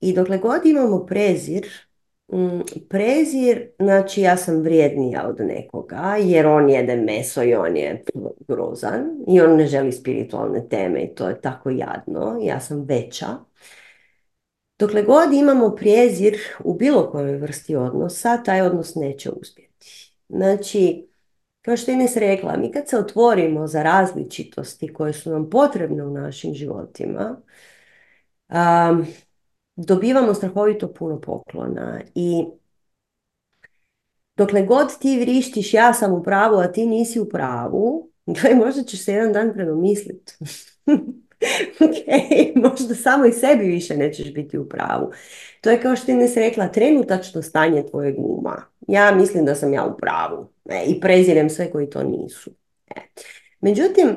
I dokle god imamo prezir, mm, prezir, znači ja sam vrijednija od nekoga jer on jede meso i on je grozan i on ne želi spiritualne teme i to je tako jadno, ja sam veća. Dokle god imamo prezir u bilo kojoj vrsti odnosa, taj odnos neće uspjeti. Znači, kao što je Ines rekla, mi kad se otvorimo za različitosti koje su nam potrebne u našim životima, um, dobivamo strahovito puno poklona i dokle god ti vrištiš ja sam u pravu, a ti nisi u pravu, gledaj, možda ćeš se jedan dan predomisliti. ok, možda samo i sebi više nećeš biti u pravu. To je kao što ti ne rekla, trenutačno stanje tvojeg uma. Ja mislim da sam ja u pravu e, i prezirem sve koji to nisu. E. Međutim,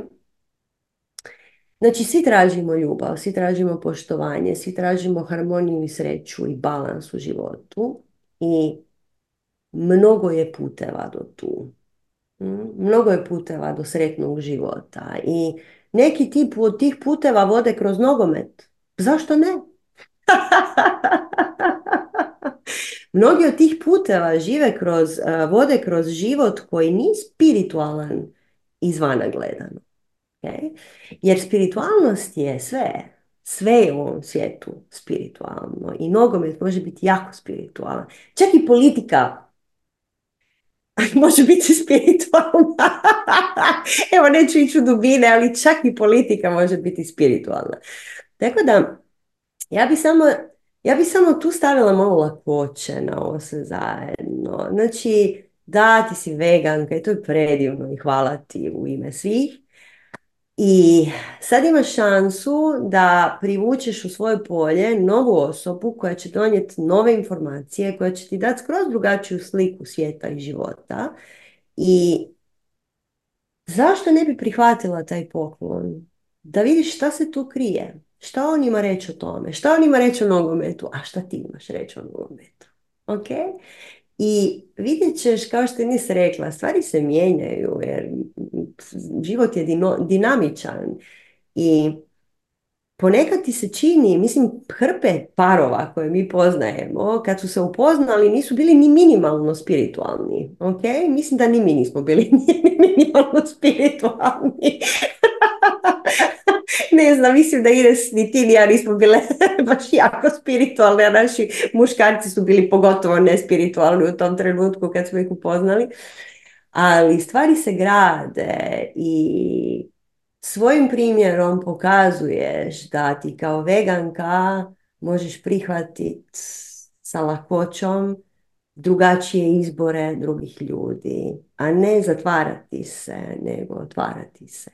Znači, svi tražimo ljubav, svi tražimo poštovanje, svi tražimo harmoniju i sreću i balans u životu. I mnogo je puteva do tu. Mm, Mnogo je puteva do sretnog života. I neki tip od tih puteva vode kroz nogomet. Zašto ne? Mnogi od tih puteva žive kroz, eh, vode kroz život koji nije spiritualan izvana gledano. Okay? Jer spiritualnost je sve. Sve je u ovom svijetu spiritualno. I nogomet može biti jako spiritualan. Čak i politika može biti spiritualna. Evo, neću ići u dubine, ali čak i politika može biti spiritualna. Tako da, ja bi samo, ja bi samo tu stavila malo lakoće na ovo sve zajedno. Znači, da, ti si veganka i to je predivno i hvala ti u ime svih. I sad imaš šansu da privučeš u svoje polje novu osobu koja će donijeti nove informacije, koja će ti dati skroz drugačiju sliku svijeta i života. I zašto ne bi prihvatila taj poklon? Da vidiš šta se tu krije. Šta on ima reći o tome? Šta on ima reći o nogometu? A šta ti imaš reći o nogometu? Ok? I vidjet ćeš, kao što je nis rekla, stvari se mijenjaju jer život je dinamičan i ponekad ti se čini, mislim, hrpe parova koje mi poznajemo, kad su se upoznali, nisu bili ni minimalno spiritualni, ok? Mislim da ni mi nismo bili ni minimalno spiritualni. ne znam, mislim da Ines ni ti ni ja nismo bile baš jako spiritualne, a naši muškarci su bili pogotovo nespiritualni u tom trenutku kad smo ih upoznali. Ali stvari se grade i svojim primjerom pokazuješ da ti kao veganka možeš prihvatiti sa lakoćom drugačije izbore drugih ljudi, a ne zatvarati se, nego otvarati se.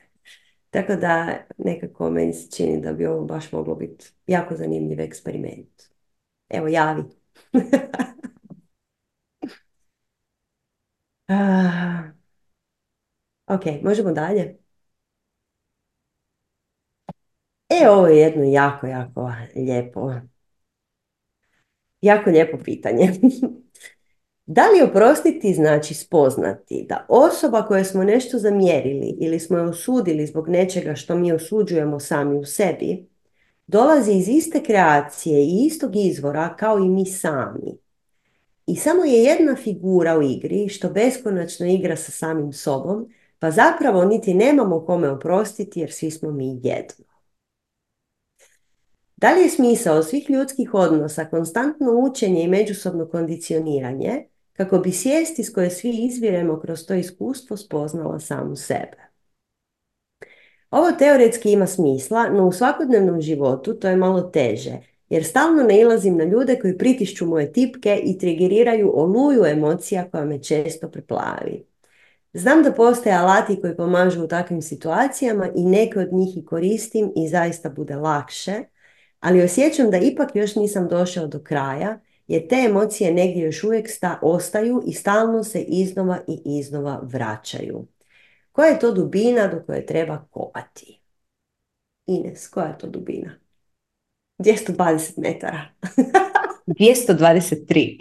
Tako da nekako meni se čini da bi ovo baš moglo biti jako zanimljiv eksperiment. Evo, javi. uh, ok, možemo dalje. E, ovo je jedno jako, jako lijepo, jako lijepo pitanje. Da li oprostiti znači spoznati da osoba koje smo nešto zamjerili ili smo je osudili zbog nečega što mi osuđujemo sami u sebi, dolazi iz iste kreacije i istog izvora kao i mi sami. I samo je jedna figura u igri što beskonačno igra sa samim sobom, pa zapravo niti nemamo kome oprostiti jer svi smo mi jedno. Da li je smisao svih ljudskih odnosa konstantno učenje i međusobno kondicioniranje, kako bi svijest iz koje svi izviremo kroz to iskustvo spoznala samu sebe. Ovo teoretski ima smisla, no u svakodnevnom životu to je malo teže, jer stalno nailazim na ljude koji pritišću moje tipke i trigeriraju oluju emocija koja me često preplavi. Znam da postoje alati koji pomažu u takvim situacijama i neke od njih i koristim i zaista bude lakše, ali osjećam da ipak još nisam došao do kraja jer te emocije negdje još uvijek sta, ostaju i stalno se iznova i iznova vraćaju. Koja je to dubina do koje treba kopati? Ines, koja je to dubina? 220 metara. 223.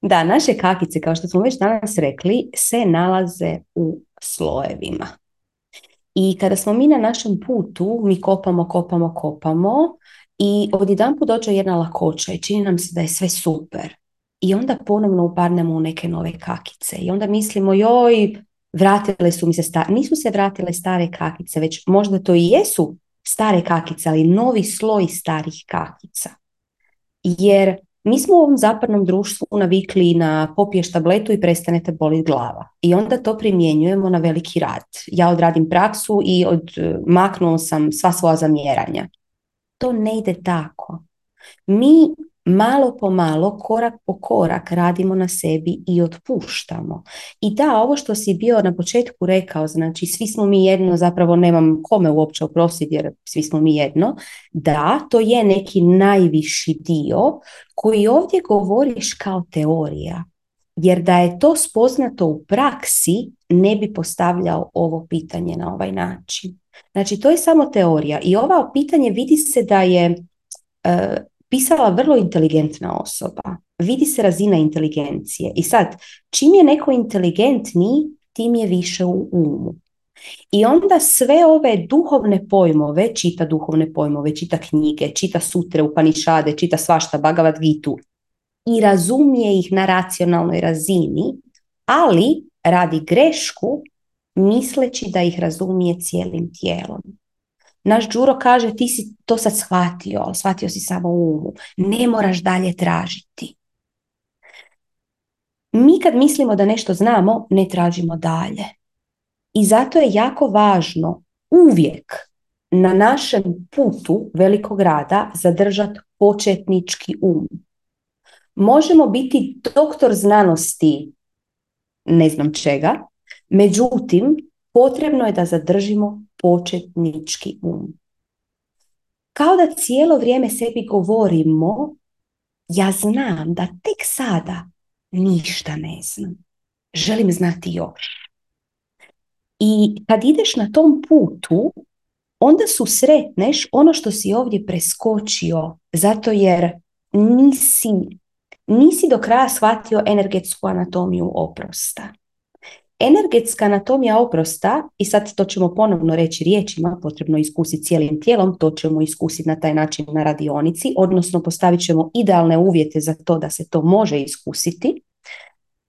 da, naše kakice, kao što smo već danas rekli, se nalaze u slojevima. I kada smo mi na našem putu, mi kopamo, kopamo, kopamo i odjedanput dođe jedna lakoća i čini nam se da je sve super. I onda ponovno upadnemo u neke nove kakice. I onda mislimo, joj, vratile su mi se stare, nisu se vratile stare kakice, već možda to i jesu stare kakice, ali novi sloj starih kakica. Jer mi smo u ovom zapadnom društvu navikli na popiješ tabletu i prestanete boliti glava. I onda to primjenjujemo na veliki rad. Ja odradim praksu i od, maknuo sam sva svoja zamjeranja to ne ide tako. Mi malo po malo, korak po korak radimo na sebi i otpuštamo. I da, ovo što si bio na početku rekao, znači svi smo mi jedno, zapravo nemam kome uopće oprostiti jer svi smo mi jedno, da, to je neki najviši dio koji ovdje govoriš kao teorija. Jer da je to spoznato u praksi, ne bi postavljao ovo pitanje na ovaj način. Znači, to je samo teorija. I ovo pitanje vidi se da je, e, pisala vrlo inteligentna osoba. Vidi se razina inteligencije. I sad, čim je neko inteligentniji, tim je više u umu. I onda sve ove duhovne pojmove, čita duhovne pojmove, čita knjige, čita sutre, upanišade, čita svašta, Bhagavad Gitu i razumije ih na racionalnoj razini, ali radi grešku misleći da ih razumije cijelim tijelom. Naš Đuro kaže ti si to sad shvatio, shvatio si samo umu, ne moraš dalje tražiti. Mi kad mislimo da nešto znamo, ne tražimo dalje. I zato je jako važno uvijek na našem putu velikog rada zadržati početnički um. Možemo biti doktor znanosti ne znam čega, međutim potrebno je da zadržimo početnički um. Kao da cijelo vrijeme sebi govorimo ja znam da tek sada ništa ne znam. Želim znati još. I kad ideš na tom putu, onda su sretneš ono što si ovdje preskočio, zato jer nisi, nisi do kraja shvatio energetsku anatomiju oprosta. Energetska anatomija oprosta, i sad to ćemo ponovno reći riječima, potrebno iskusiti cijelim tijelom, to ćemo iskusiti na taj način na radionici, odnosno postavit ćemo idealne uvjete za to da se to može iskusiti.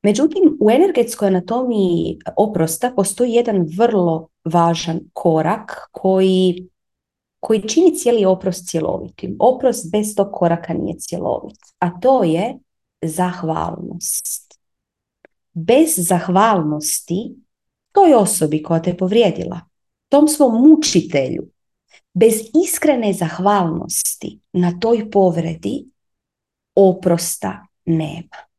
Međutim, u energetskoj anatomiji oprosta postoji jedan vrlo važan korak koji, koji čini cijeli oprost cjelovitim. Oprost bez tog koraka nije cjelovit, a to je zahvalnost. Bez zahvalnosti toj osobi koja te povrijedila, tom svom mučitelju, bez iskrene zahvalnosti na toj povredi, oprosta nema.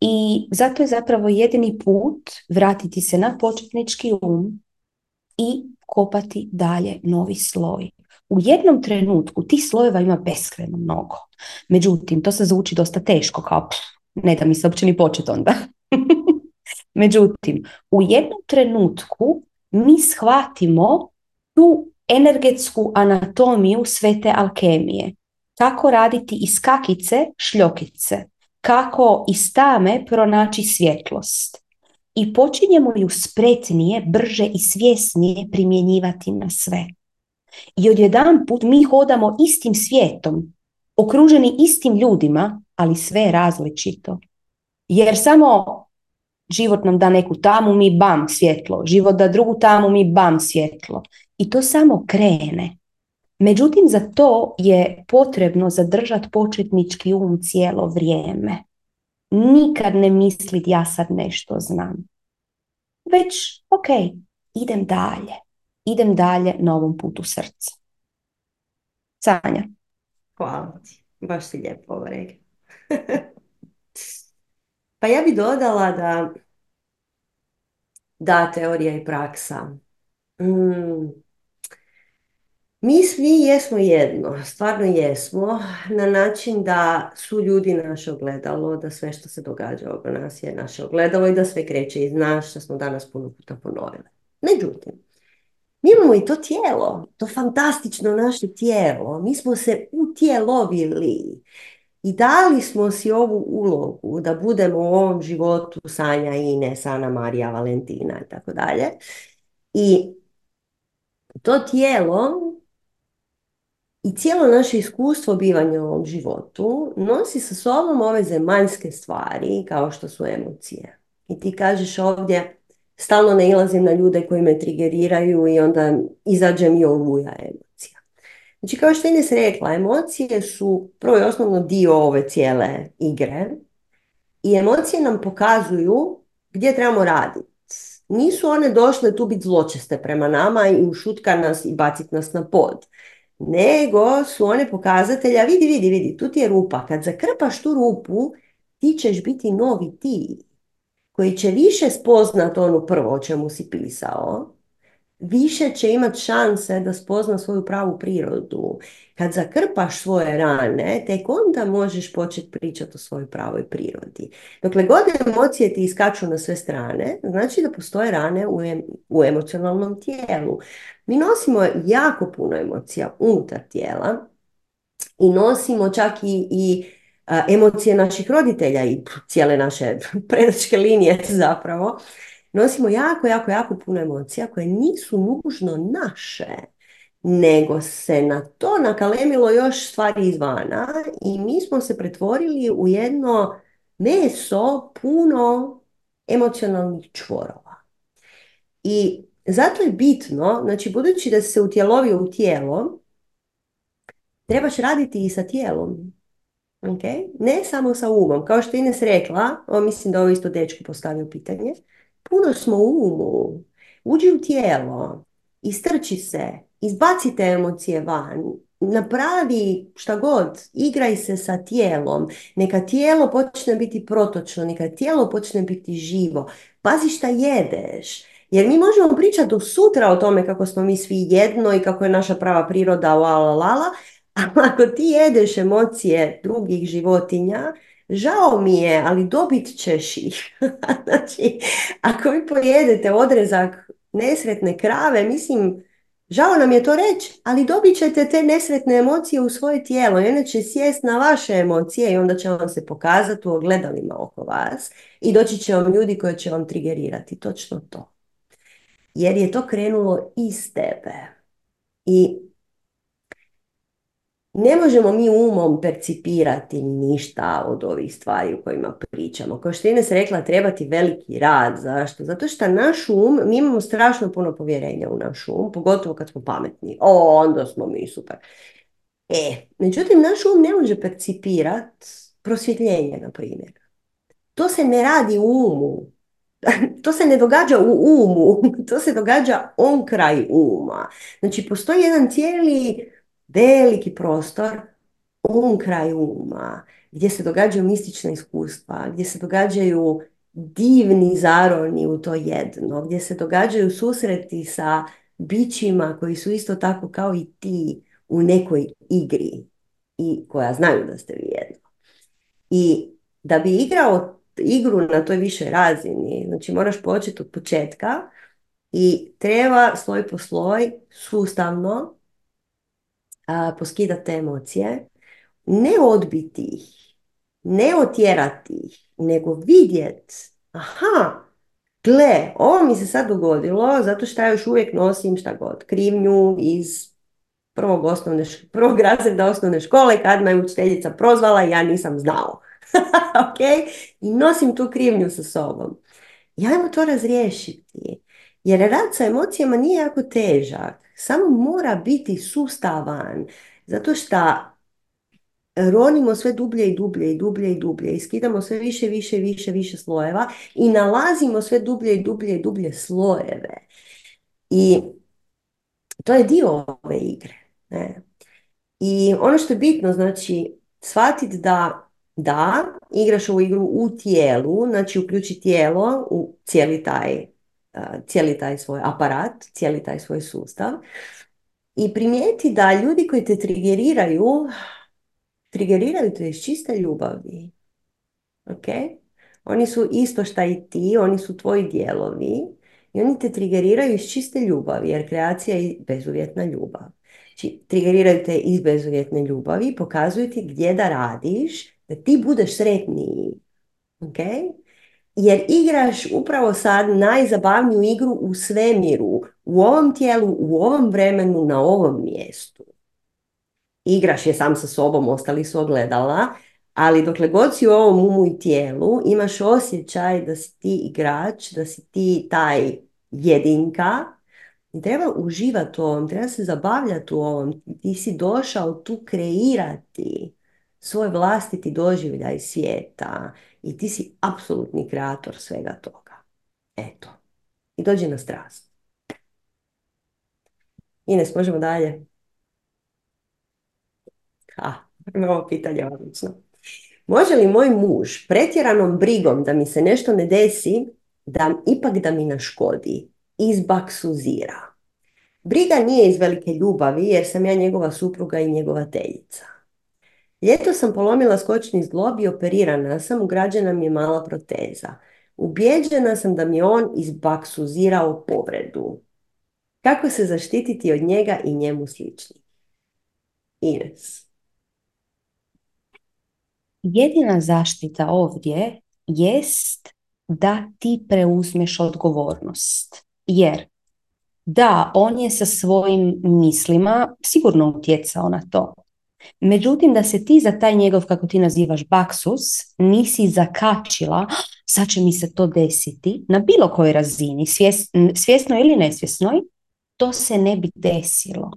I zato je zapravo jedini put vratiti se na početnički um i kopati dalje novi sloj. U jednom trenutku tih slojeva ima beskreno mnogo. Međutim, to se zvuči dosta teško, kao ne da mi se uopće ni počet onda. Međutim, u jednom trenutku mi shvatimo tu energetsku anatomiju svete alkemije. Kako raditi iz kakice šljokice kako iz tame pronaći svjetlost i počinjemo ju spretnije, brže i svjesnije primjenjivati na sve. I odjedan put mi hodamo istim svijetom, okruženi istim ljudima, ali sve različito. Jer samo život nam da neku tamu, mi bam svjetlo. Život da drugu tamu, mi bam svjetlo. I to samo krene. Međutim, za to je potrebno zadržati početnički um cijelo vrijeme. Nikad ne misliti ja sad nešto znam. Već, ok, idem dalje. Idem dalje na ovom putu srca. Sanja. Hvala ti. Baš si lijepo ovo pa ja bi dodala da da, teorija i praksa. Mm, mi svi jesmo jedno, stvarno jesmo, na način da su ljudi naše ogledalo, da sve što se događa oko nas je naše ogledalo i da sve kreće iz nas, što smo danas puno puta ponovili. Međutim, mi imamo i to tijelo, to fantastično naše tijelo. Mi smo se utjelovili i dali smo si ovu ulogu da budemo u ovom životu Sanja, Ines, Ana, Marija, Valentina i tako dalje. I to tijelo i cijelo naše iskustvo bivanja u ovom životu nosi sa sobom ove zemaljske stvari kao što su emocije. I ti kažeš ovdje, stalno ne ilazim na ljude koji me trigeriraju i onda izađe mi oluja emocija. Znači kao što je Ines rekla, emocije su prvo i osnovno dio ove cijele igre i emocije nam pokazuju gdje trebamo raditi. Nisu one došle tu biti zločeste prema nama i ušutka nas i baciti nas na pod nego su one pokazatelja, vidi, vidi, vidi, tu ti je rupa. Kad zakrpaš tu rupu, ti ćeš biti novi ti, koji će više spoznat onu prvo o čemu si pisao, više će imati šanse da spozna svoju pravu prirodu. Kad zakrpaš svoje rane, tek onda možeš početi pričati o svojoj pravoj prirodi. Dokle god emocije ti iskaču na sve strane, znači da postoje rane u, u emocionalnom tijelu. Mi nosimo jako puno emocija unutar tijela i nosimo čak i, i emocije naših roditelja i cijele naše predačke linije zapravo. Nosimo jako, jako, jako puno emocija koje nisu nužno naše, nego se na to nakalemilo još stvari izvana i mi smo se pretvorili u jedno meso puno emocionalnih čvorova. I zato je bitno, znači budući da se utjelovio u tijelo, trebaš raditi i sa tijelom. Okay? Ne samo sa umom. Kao što je Ines rekla, o, mislim da ovo isto dečko postavio pitanje, puno smo u umu. Uđi u tijelo, istrči se, izbacite emocije van, napravi šta god, igraj se sa tijelom, neka tijelo počne biti protočno, neka tijelo počne biti živo, pazi šta jedeš, jer mi možemo pričati do sutra o tome kako smo mi svi jedno i kako je naša prava priroda, la la la, ako ti jedeš emocije drugih životinja, žao mi je, ali dobit ćeš ih. znači, ako vi pojedete odrezak nesretne krave, mislim, žao nam je to reći, ali dobit ćete te nesretne emocije u svoje tijelo i će sjest na vaše emocije i onda će vam se pokazati u ogledalima oko vas i doći će vam ljudi koji će vam trigerirati. Točno to. Jer je to krenulo iz tebe. I ne možemo mi umom percipirati ništa od ovih stvari o kojima pričamo. Kao što je Ines rekla, treba ti veliki rad. Zašto? Zato što naš um, mi imamo strašno puno povjerenja u naš um, pogotovo kad smo pametni. O, onda smo mi super. E, međutim, naš um ne može percipirati prosvjetljenje, na primjer. To se ne radi u umu. To se ne događa u umu, to se događa on kraj uma. Znači, postoji jedan cijeli veliki prostor um kraj uma, gdje se događaju mistična iskustva, gdje se događaju divni zaroni u to jedno, gdje se događaju susreti sa bićima koji su isto tako kao i ti u nekoj igri i koja znaju da ste vi jedno. I da bi igrao igru na toj višoj razini, znači moraš početi od početka i treba sloj po sloj sustavno poskidati te emocije, ne odbiti ih, ne otjerati ih, nego vidjeti, aha, gle, ovo mi se sad dogodilo zato što ja još uvijek nosim šta god, krivnju iz prvog, osnovne, prvog razreda osnovne škole kad me učiteljica prozvala ja nisam znao. ok? I nosim tu krivnju sa sobom. I ajmo to razriješiti. Jer rad sa emocijama nije jako težak samo mora biti sustavan, zato što ronimo sve dublje i dublje i dublje i dublje i skidamo sve više, više, više, više slojeva i nalazimo sve dublje i dublje i dublje slojeve. I to je dio ove igre. Ne? I ono što je bitno, znači, shvatiti da da, igraš ovu igru u tijelu, znači uključi tijelo u cijeli taj cijeli taj svoj aparat, cijeli taj svoj sustav i primijeti da ljudi koji te trigeriraju, trigeriraju te iz čiste ljubavi. Ok? Oni su isto šta i ti, oni su tvoji dijelovi i oni te trigeriraju iz čiste ljubavi, jer kreacija je bezuvjetna ljubav. Znači, trigeriraju te iz bezuvjetne ljubavi, pokazuju ti gdje da radiš, da ti budeš sretniji. Ok? Jer igraš upravo sad najzabavniju igru u svemiru, u ovom tijelu, u ovom vremenu, na ovom mjestu. Igraš je sam sa sobom, ostali su ogledala, ali dokle god si u ovom umu i tijelu, imaš osjećaj da si ti igrač, da si ti taj jedinka, i treba uživati u ovom, treba se zabavljati u ovom. Ti si došao tu kreirati svoj vlastiti doživljaj svijeta i ti si apsolutni kreator svega toga. Eto. I dođi na strast. Ines, možemo dalje? Ha, ovo pitanje je odlično. Može li moj muž pretjeranom brigom da mi se nešto ne desi, da ipak da mi naškodi, izbaksuzira? Briga nije iz velike ljubavi jer sam ja njegova supruga i njegova teljica. Ljeto sam polomila skočni zglob i operirana sam, ugrađena mi je mala proteza. Ubjeđena sam da mi on izbaksuzirao povredu. Kako se zaštititi od njega i njemu slični? Ines. jedina zaštita ovdje jest da ti preuzmeš odgovornost. Jer da, on je sa svojim mislima sigurno utjecao na to. Međutim, da se ti za taj njegov, kako ti nazivaš, baksus, nisi zakačila, sad će mi se to desiti, na bilo kojoj razini, svjesno ili nesvjesnoj, to se ne bi desilo.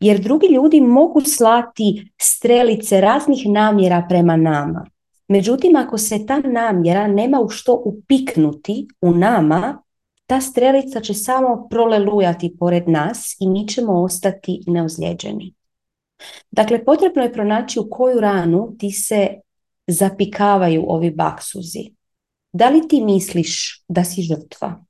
Jer drugi ljudi mogu slati strelice raznih namjera prema nama. Međutim, ako se ta namjera nema u što upiknuti u nama, ta strelica će samo prolelujati pored nas i mi ćemo ostati neozlijeđeni. Dakle, potrebno je pronaći u koju ranu ti se zapikavaju ovi baksuzi. Da li ti misliš da si žrtva?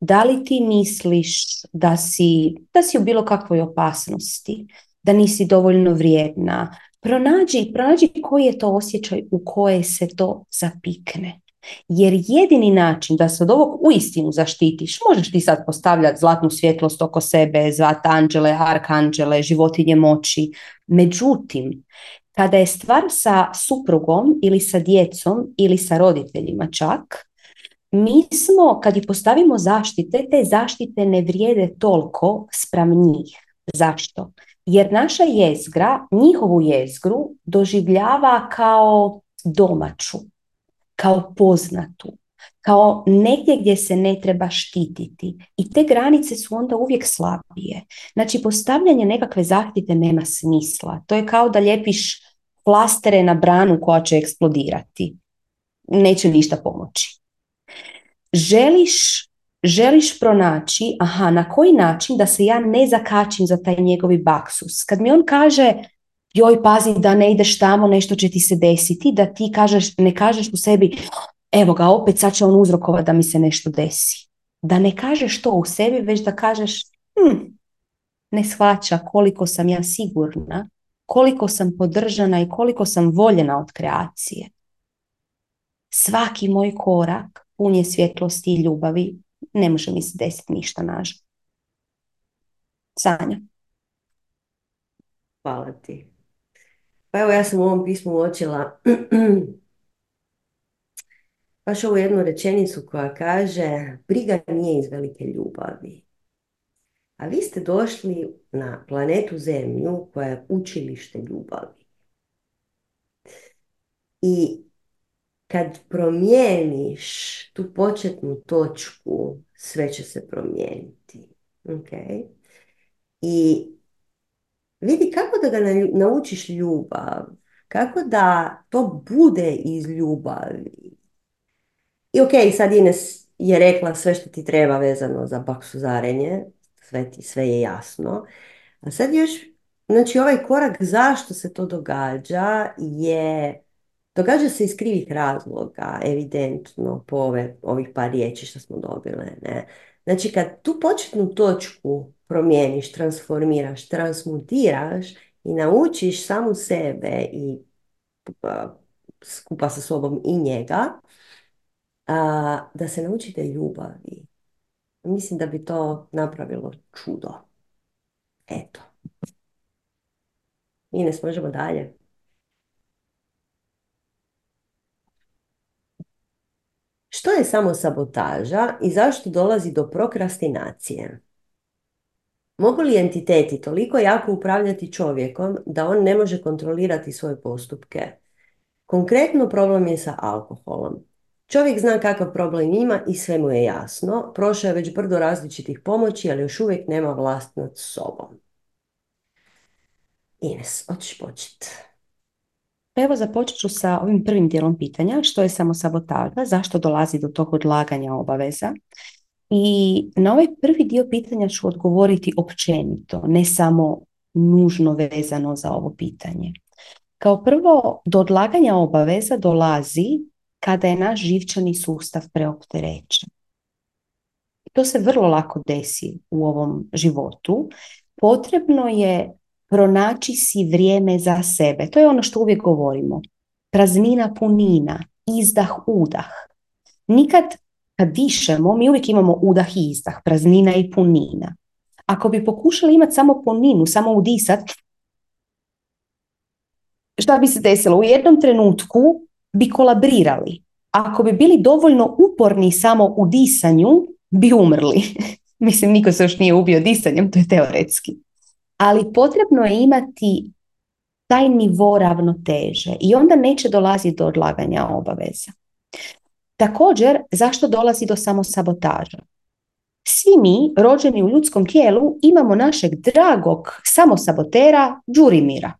Da li ti misliš da si, da si u bilo kakvoj opasnosti? Da nisi dovoljno vrijedna? Pronađi, pronađi koji je to osjećaj u koje se to zapikne. Jer jedini način da se od ovog uistinu zaštitiš, možeš ti sad postavljati zlatnu svjetlost oko sebe, zvat anđele, arkanđele, životinje moći. Međutim, kada je stvar sa suprugom ili sa djecom ili sa roditeljima čak, mi smo, kad i postavimo zaštite, te zaštite ne vrijede toliko spram njih. Zašto? Jer naša jezgra, njihovu jezgru, doživljava kao domaću kao poznatu, kao negdje gdje se ne treba štititi. I te granice su onda uvijek slabije. Znači, postavljanje nekakve zahtite nema smisla. To je kao da ljepiš plastere na branu koja će eksplodirati. Neće ništa pomoći. Želiš, želiš pronaći, aha, na koji način da se ja ne zakačim za taj njegovi baksus. Kad mi on kaže, joj pazi da ne ideš tamo, nešto će ti se desiti, da ti kažeš, ne kažeš u sebi, evo ga, opet sad će on uzrokovati da mi se nešto desi. Da ne kažeš to u sebi, već da kažeš, hm, ne shvaća koliko sam ja sigurna, koliko sam podržana i koliko sam voljena od kreacije. Svaki moj korak pun je svjetlosti i ljubavi, ne može mi se desiti ništa nažal. Sanja. Hvala ti. Pa evo ja sam u ovom pismu uočila baš ovu jednu rečenicu koja kaže briga nije iz velike ljubavi. A vi ste došli na planetu Zemlju koja je učilište ljubavi. I kad promijeniš tu početnu točku, sve će se promijeniti. Okay? I vidi kako da ga naučiš ljubav, kako da to bude iz ljubavi. I ok, sad Ines je rekla sve što ti treba vezano za baksuzarenje, sve, ti, sve je jasno. A sad još, znači ovaj korak zašto se to događa je, događa se iz krivih razloga, evidentno po ove, ovih par riječi što smo dobile. Ne? Znači kad tu početnu točku promijeniš, transformiraš, transmutiraš i naučiš samu sebe i skupa sa sobom i njega, a, da se naučite ljubavi. Mislim da bi to napravilo čudo. Eto. Ines, možemo dalje. Što je samo sabotaža i zašto dolazi do prokrastinacije? Mogu li entiteti toliko jako upravljati čovjekom da on ne može kontrolirati svoje postupke? Konkretno problem je sa alkoholom. Čovjek zna kakav problem ima i sve mu je jasno. Prošao je već brdo različitih pomoći, ali još uvijek nema vlast nad sobom. Ines, hoćeš početi. Evo započet ću sa ovim prvim dijelom pitanja, što je samo sabotaža, zašto dolazi do tog odlaganja obaveza i na ovaj prvi dio pitanja ću odgovoriti općenito, ne samo nužno vezano za ovo pitanje. Kao prvo, do odlaganja obaveza dolazi kada je naš živčani sustav preopterećen. To se vrlo lako desi u ovom životu. Potrebno je pronaći si vrijeme za sebe. To je ono što uvijek govorimo. Praznina, punina, izdah, udah. Nikad kad dišemo, mi uvijek imamo udah i izdah, praznina i punina. Ako bi pokušali imati samo puninu, samo udisat, šta bi se desilo? U jednom trenutku bi kolabrirali. Ako bi bili dovoljno uporni samo u disanju, bi umrli. Mislim, niko se još nije ubio disanjem, to je teoretski. Ali potrebno je imati taj nivo ravnoteže i onda neće dolaziti do odlaganja obaveza. Također, zašto dolazi do samosabotaža? Svi mi, rođeni u ljudskom tijelu, imamo našeg dragog samosabotera Đurimira.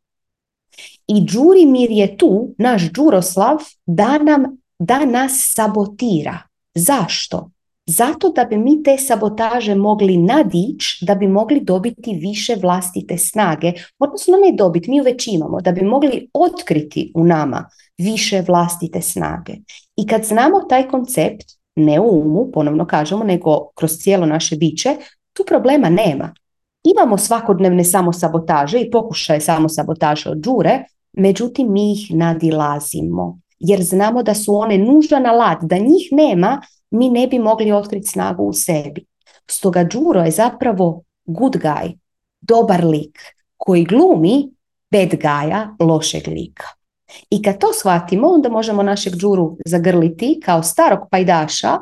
I Đurimir je tu, naš Đuroslav, da, nam, da nas sabotira. Zašto? Zato da bi mi te sabotaže mogli nadić, da bi mogli dobiti više vlastite snage, odnosno ne dobiti, mi ju već imamo, da bi mogli otkriti u nama više vlastite snage. I kad znamo taj koncept, ne u umu, ponovno kažemo, nego kroz cijelo naše biće, tu problema nema. Imamo svakodnevne samosabotaže i pokušaje samosabotaže od džure, međutim mi ih nadilazimo jer znamo da su one nužan alat, da njih nema, mi ne bi mogli otkriti snagu u sebi. Stoga Đuro je zapravo good guy, dobar lik, koji glumi bad guya, lošeg lika. I kad to shvatimo, onda možemo našeg Đuru zagrliti kao starog pajdaša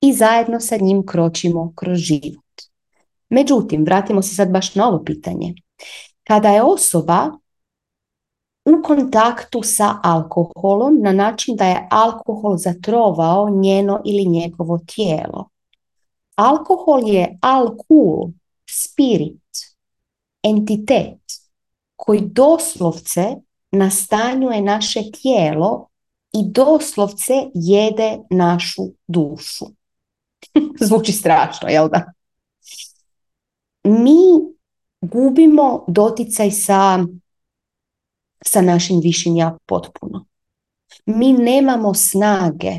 i zajedno sa njim kročimo kroz život. Međutim, vratimo se sad baš na ovo pitanje. Kada je osoba u kontaktu sa alkoholom na način da je alkohol zatrovao njeno ili njegovo tijelo. Alkohol je alkohol, spirit, entitet koji doslovce nastanjuje naše tijelo i doslovce jede našu dušu. Zvuči strašno, jel da? Mi gubimo doticaj sa sa našim višim ja potpuno. Mi nemamo snage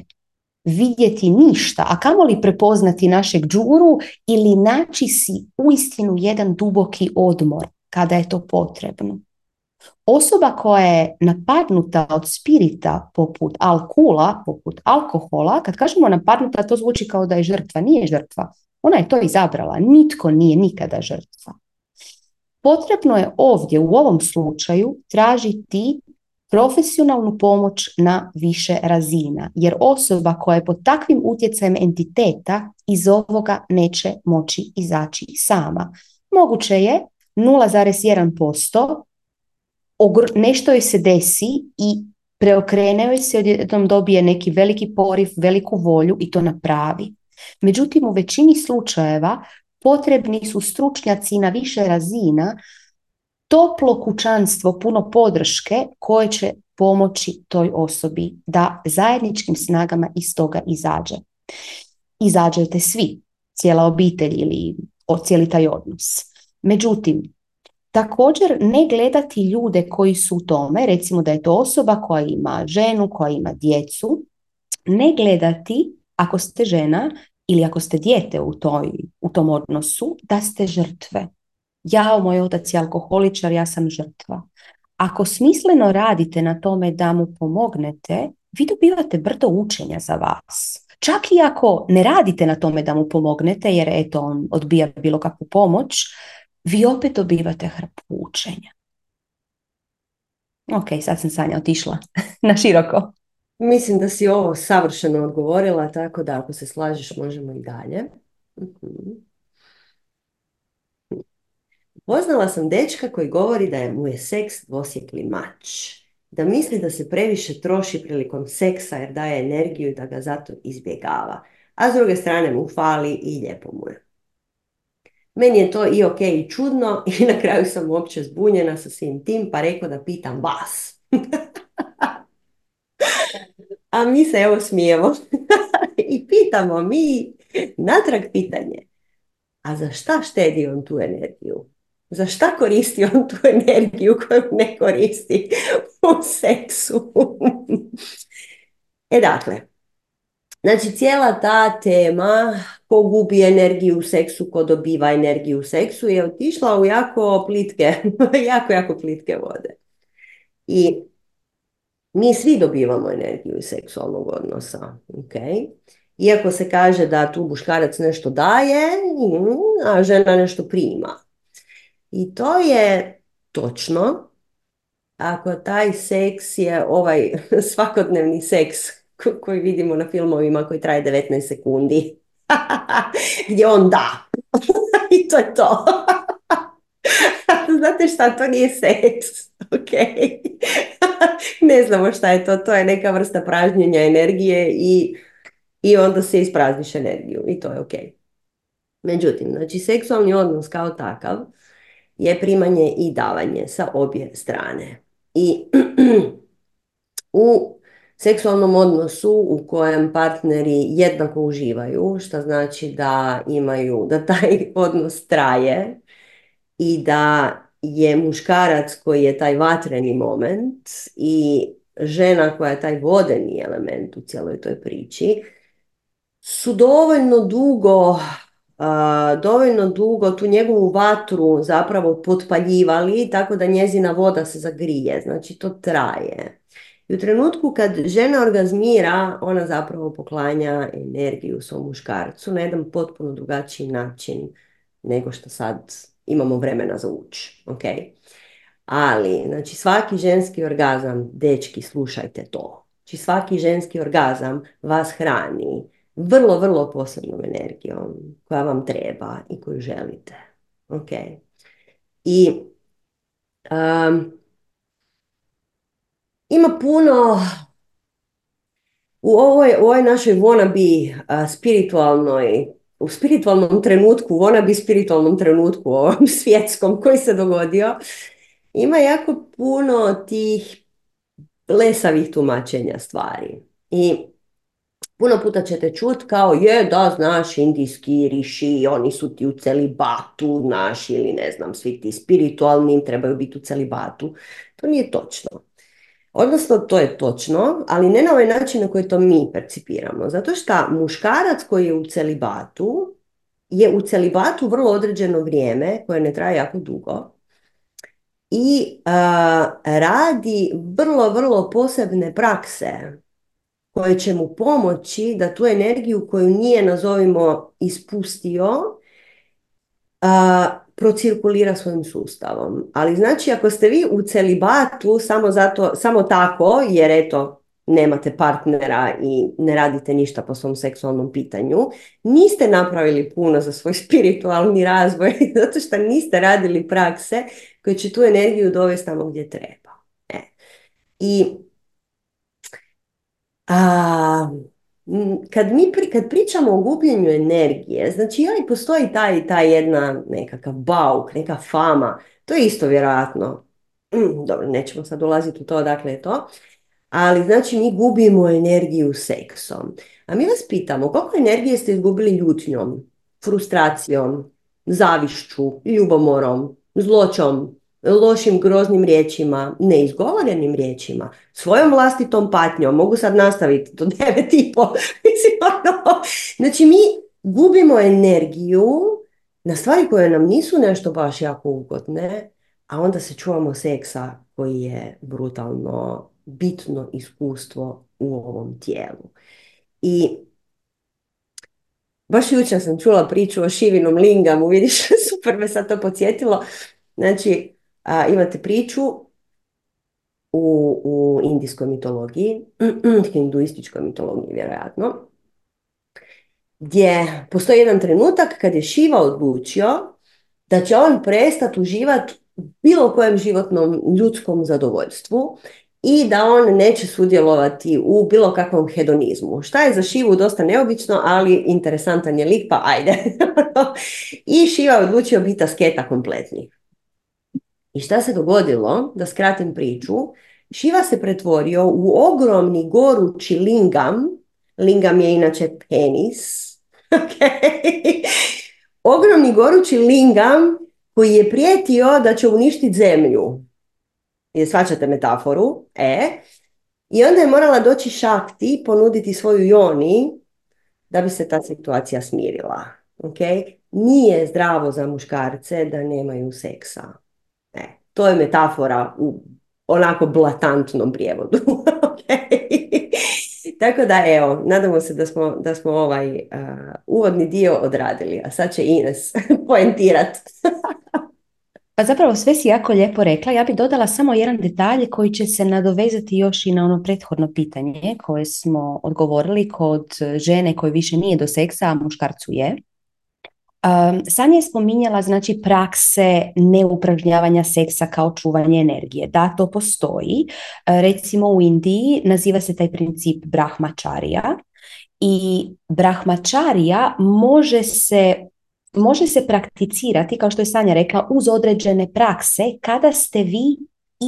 vidjeti ništa, a kamoli prepoznati našeg džuru ili naći si uistinu jedan duboki odmor kada je to potrebno. Osoba koja je napadnuta od spirita poput alkula, poput alkohola, kad kažemo napadnuta to zvuči kao da je žrtva, nije žrtva. Ona je to izabrala, nitko nije nikada žrtva. Potrebno je ovdje u ovom slučaju tražiti profesionalnu pomoć na više razina, jer osoba koja je pod takvim utjecajem entiteta iz ovoga neće moći izaći sama. Moguće je 0,1% nešto joj se desi i preokrene joj se, odjednom dobije neki veliki poriv, veliku volju i to napravi. Međutim, u većini slučajeva potrebni su stručnjaci na više razina, toplo kućanstvo, puno podrške koje će pomoći toj osobi da zajedničkim snagama iz toga izađe. Izađete svi, cijela obitelj ili cijeli taj odnos. Međutim, također ne gledati ljude koji su u tome, recimo da je to osoba koja ima ženu, koja ima djecu, ne gledati ako ste žena ili ako ste dijete u, toj, u tom odnosu, da ste žrtve. Ja, moj otac je alkoholičar, ja sam žrtva. Ako smisleno radite na tome da mu pomognete, vi dobivate brdo učenja za vas. Čak i ako ne radite na tome da mu pomognete, jer eto on odbija bilo kakvu pomoć, vi opet dobivate hrpu učenja. Ok, sad sam Sanja otišla na široko. Mislim da si ovo savršeno odgovorila, tako da ako se slažeš možemo i dalje. Mhm. Poznala sam dečka koji govori da mu je seks dvosjekli mač. Da misli da se previše troši prilikom seksa jer daje energiju i da ga zato izbjegava. A s druge strane mu fali i lijepo mu je. Meni je to i ok i čudno i na kraju sam uopće zbunjena sa svim tim pa rekao da pitam vas. A mi se evo smijemo i pitamo mi natrag pitanje. A za šta štedi on tu energiju? Za šta koristi on tu energiju koju ne koristi u seksu? e dakle, znači cijela ta tema ko gubi energiju u seksu, ko dobiva energiju u seksu je otišla u jako plitke, jako, jako plitke vode. I mi svi dobivamo energiju iz seksualnog odnosa. Okay? Iako se kaže da tu muškarac nešto daje, a žena nešto prima. I to je točno, ako taj seks je ovaj svakodnevni seks koji vidimo na filmovima koji traje 19 sekundi. Gdje on da. I to je to. Znate šta, to nije seks. Ok. ne znamo šta je to. To je neka vrsta pražnjenja energije i, i onda se isprazniš energiju. I to je ok. Međutim, znači seksualni odnos kao takav je primanje i davanje sa obje strane. I u seksualnom odnosu u kojem partneri jednako uživaju, što znači da imaju, da taj odnos traje i da je muškarac koji je taj vatreni moment i žena koja je taj vodeni element u cijeloj toj priči, su dovoljno dugo dovoljno dugo tu njegovu vatru zapravo potpaljivali tako da njezina voda se zagrije, znači to traje. I u trenutku kad žena orgazmira, ona zapravo poklanja energiju svom muškarcu na jedan potpuno drugačiji način nego što sad imamo vremena za ući. Okay? Ali, znači svaki ženski orgazam, dečki, slušajte to. Znači svaki ženski orgazam vas hrani vrlo, vrlo posebnom energijom koja vam treba i koju želite. Ok. I um, ima puno u ovoj, u ovoj našoj wannabe uh, spiritualnoj u spiritualnom trenutku, wannabe spiritualnom trenutku ovom svjetskom koji se dogodio, ima jako puno tih lesavih tumačenja stvari. I Puno puta ćete čut kao je da znaš indijski riši, oni su ti u celibatu, znaš ili ne znam, svi ti spiritualni trebaju biti u celibatu. To nije točno. Odnosno, to je točno, ali ne na ovaj način na koji to mi percipiramo. Zato što muškarac koji je u celibatu je u celibatu vrlo određeno vrijeme, koje ne traje jako dugo, i radi vrlo, vrlo posebne prakse koje će mu pomoći da tu energiju koju nije, nazovimo, ispustio, a, procirkulira svojim sustavom. Ali znači ako ste vi u celibatu samo, zato, samo tako, jer eto, nemate partnera i ne radite ništa po svom seksualnom pitanju, niste napravili puno za svoj spiritualni razvoj, zato što niste radili prakse koje će tu energiju dovesti tamo gdje treba. E. I a, kad mi kad pričamo o gubljenju energije, znači ali postoji taj, taj jedna nekakav bauk, neka fama, to je isto vjerojatno. Mm, dobro, nećemo sad ulaziti u to dakle je to. Ali znači mi gubimo energiju seksom. A mi vas pitamo koliko energije ste izgubili ljutnjom, frustracijom, zavišću, ljubomorom, zločom, lošim, groznim riječima, neizgovorenim riječima, svojom vlastitom patnjom, mogu sad nastaviti do devet i po, ono, znači mi gubimo energiju na stvari koje nam nisu nešto baš jako ugodne, a onda se čuvamo seksa koji je brutalno bitno iskustvo u ovom tijelu. I baš jučer sam čula priču o Šivinom lingamu, vidiš, super me sad to podsjetilo. Znači, a, imate priču u, u indijskoj mitologiji, hinduističkoj mitologiji vjerojatno, gdje postoji jedan trenutak kad je Šiva odlučio da će on prestati uživati u bilo kojem životnom ljudskom zadovoljstvu i da on neće sudjelovati u bilo kakvom hedonizmu. Šta je za Šivu dosta neobično, ali interesantan je lik, pa ajde. I Šiva je odlučio biti asketa kompletni. I šta se dogodilo, da skratim priču, Šiva se pretvorio u ogromni gorući lingam, lingam je inače penis, okay. ogromni gorući lingam koji je prijetio da će uništiti zemlju. I svačate metaforu, e. I onda je morala doći šakti, ponuditi svoju joni da bi se ta situacija smirila. Okay? Nije zdravo za muškarce da nemaju seksa. To je metafora u onako blatantnom prijevodu. Tako da evo, nadamo se da smo, da smo ovaj uh, uvodni dio odradili, a sad će Ines poentirat. Pa zapravo sve si jako lijepo rekla. Ja bih dodala samo jedan detalj koji će se nadovezati još i na ono prethodno pitanje koje smo odgovorili kod žene koje više nije do seksa, a muškarcu je. Um, Sanja je spominjala znači prakse neupražnjavanja seksa kao čuvanje energije. Da, to postoji. E, recimo u Indiji naziva se taj princip brahmačarija i brahmačarija može se može se prakticirati, kao što je Sanja rekla, uz određene prakse kada ste vi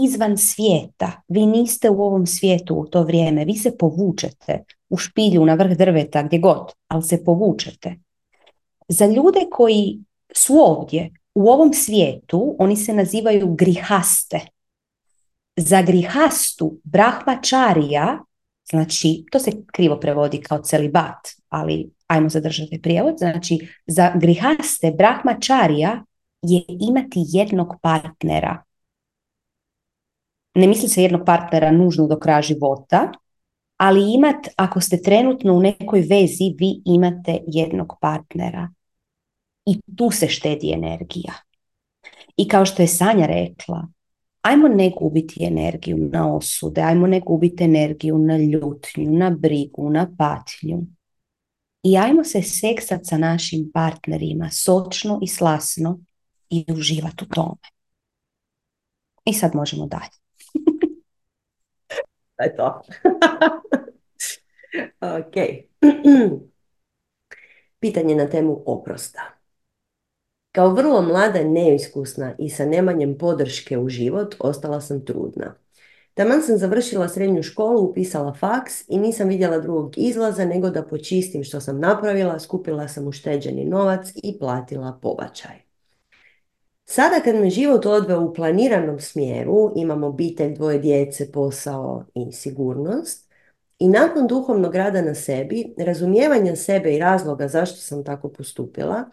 izvan svijeta. Vi niste u ovom svijetu u to vrijeme. Vi se povučete u špilju, na vrh drveta, gdje god, ali se povučete. Za ljude koji su ovdje, u ovom svijetu, oni se nazivaju grihaste. Za grihastu brahmačarija, znači to se krivo prevodi kao celibat, ali ajmo zadržati prijevod, znači za grihaste brahmačarija je imati jednog partnera. Ne misli se jednog partnera nužno do kraja života, ali imat, ako ste trenutno u nekoj vezi, vi imate jednog partnera. I tu se štedi energija. I kao što je Sanja rekla, ajmo ne gubiti energiju na osude, ajmo ne gubiti energiju na ljutnju, na brigu, na patnju. I ajmo se seksat sa našim partnerima sočno i slasno i uživati u tome. I sad možemo dalje. je to. ok. Pitanje na temu oprosta. Kao vrlo mlada, neiskusna i sa nemanjem podrške u život, ostala sam trudna. Taman sam završila srednju školu, upisala faks i nisam vidjela drugog izlaza nego da počistim što sam napravila, skupila sam ušteđeni novac i platila pobačaj. Sada kad me život odveo u planiranom smjeru, imam obitelj, dvoje djece, posao i sigurnost, i nakon duhovnog rada na sebi, razumijevanja sebe i razloga zašto sam tako postupila,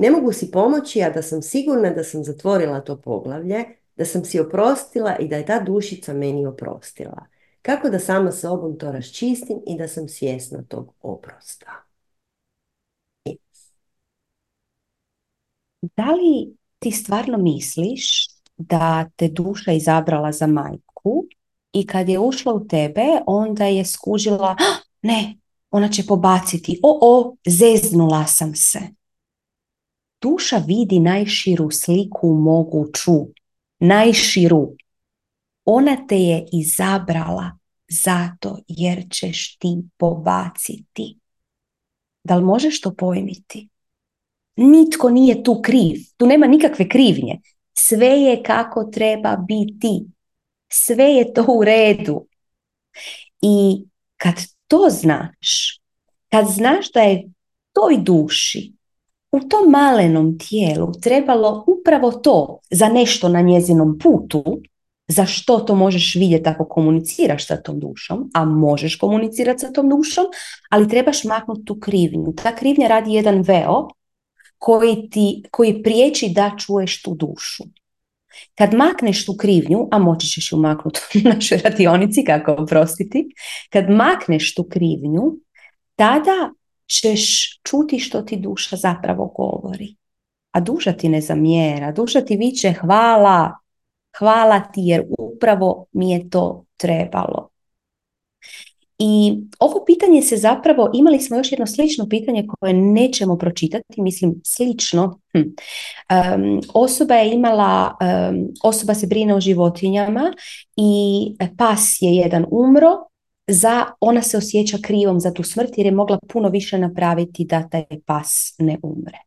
ne mogu si pomoći, a da sam sigurna da sam zatvorila to poglavlje, da sam si oprostila i da je ta dušica meni oprostila. Kako da sama sobom to raščistim i da sam svjesna tog oprosta. Da li ti stvarno misliš da te duša izabrala za majku i kad je ušla u tebe, onda je skužila, ah, ne, ona će pobaciti, o, o, zeznula sam se. Duša vidi najširu sliku moguću, najširu. Ona te je izabrala zato jer ćeš ti pobaciti. Da li možeš to pojmiti? Nitko nije tu kriv. Tu nema nikakve krivnje. Sve je kako treba biti. Sve je to u redu. I kad to znaš, kad znaš da je toj duši u tom malenom tijelu trebalo upravo to za nešto na njezinom putu, za što to možeš vidjeti ako komuniciraš sa tom dušom, a možeš komunicirati sa tom dušom, ali trebaš maknuti tu krivnju. Ta krivnja radi jedan veo koji, ti, koji priječi da čuješ tu dušu. Kad makneš tu krivnju, a moći ćeš ju maknuti u našoj radionici, kako oprostiti, kad makneš tu krivnju, tada ćeš čuti što ti duša zapravo govori. A duša ti ne zamjera, duša ti viće hvala, hvala ti jer upravo mi je to trebalo. I ovo pitanje se zapravo, imali smo još jedno slično pitanje koje nećemo pročitati, mislim slično. Hm. osoba je imala, osoba se brine o životinjama i pas je jedan umro za, ona se osjeća krivom za tu smrt jer je mogla puno više napraviti da taj pas ne umre.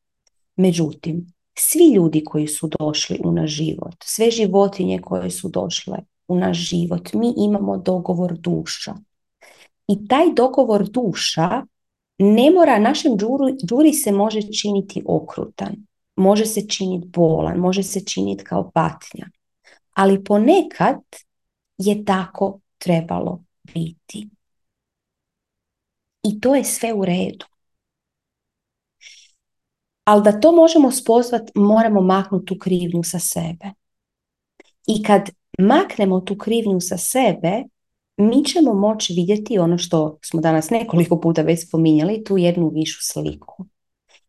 Međutim, svi ljudi koji su došli u naš život, sve životinje koje su došle u naš život, mi imamo dogovor duša. I taj dogovor duša ne mora, našem džuri, džuri se može činiti okrutan, može se činiti bolan, može se činiti kao patnja. Ali ponekad je tako trebalo biti. I to je sve u redu. Ali da to možemo spozvati, moramo maknuti tu krivnju sa sebe. I kad maknemo tu krivnju sa sebe, mi ćemo moći vidjeti ono što smo danas nekoliko puta već spominjali, tu jednu višu sliku.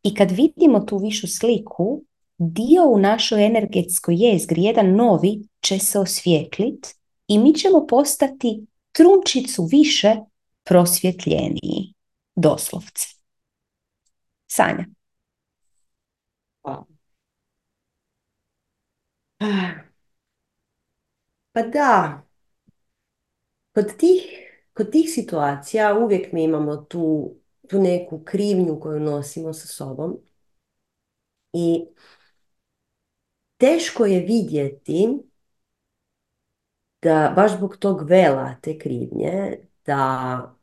I kad vidimo tu višu sliku, dio u našoj energetskoj jezgri, jedan novi, će se osvijetlit i mi ćemo postati trunčicu više prosvjetljeniji, doslovce. Sanja. Pa da, kod tih, kod tih situacija uvijek mi imamo tu, tu neku krivnju koju nosimo sa sobom i teško je vidjeti da baš zbog tog vela te krivnje, da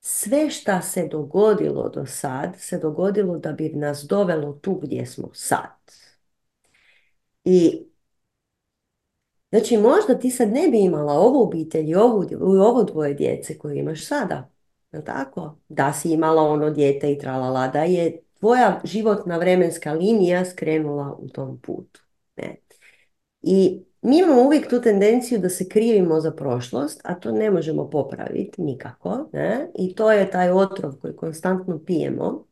sve šta se dogodilo do sad, se dogodilo da bi nas dovelo tu gdje smo sad. I Znači, možda ti sad ne bi imala ovu obitelj i ovu, ovo dvoje djece koje imaš sada. Je tako? Da si imala ono dijete i tralala, da je tvoja životna vremenska linija skrenula u tom putu. Ne? I mi imamo uvijek tu tendenciju da se krivimo za prošlost, a to ne možemo popraviti nikako. Ne? I to je taj otrov koji konstantno pijemo.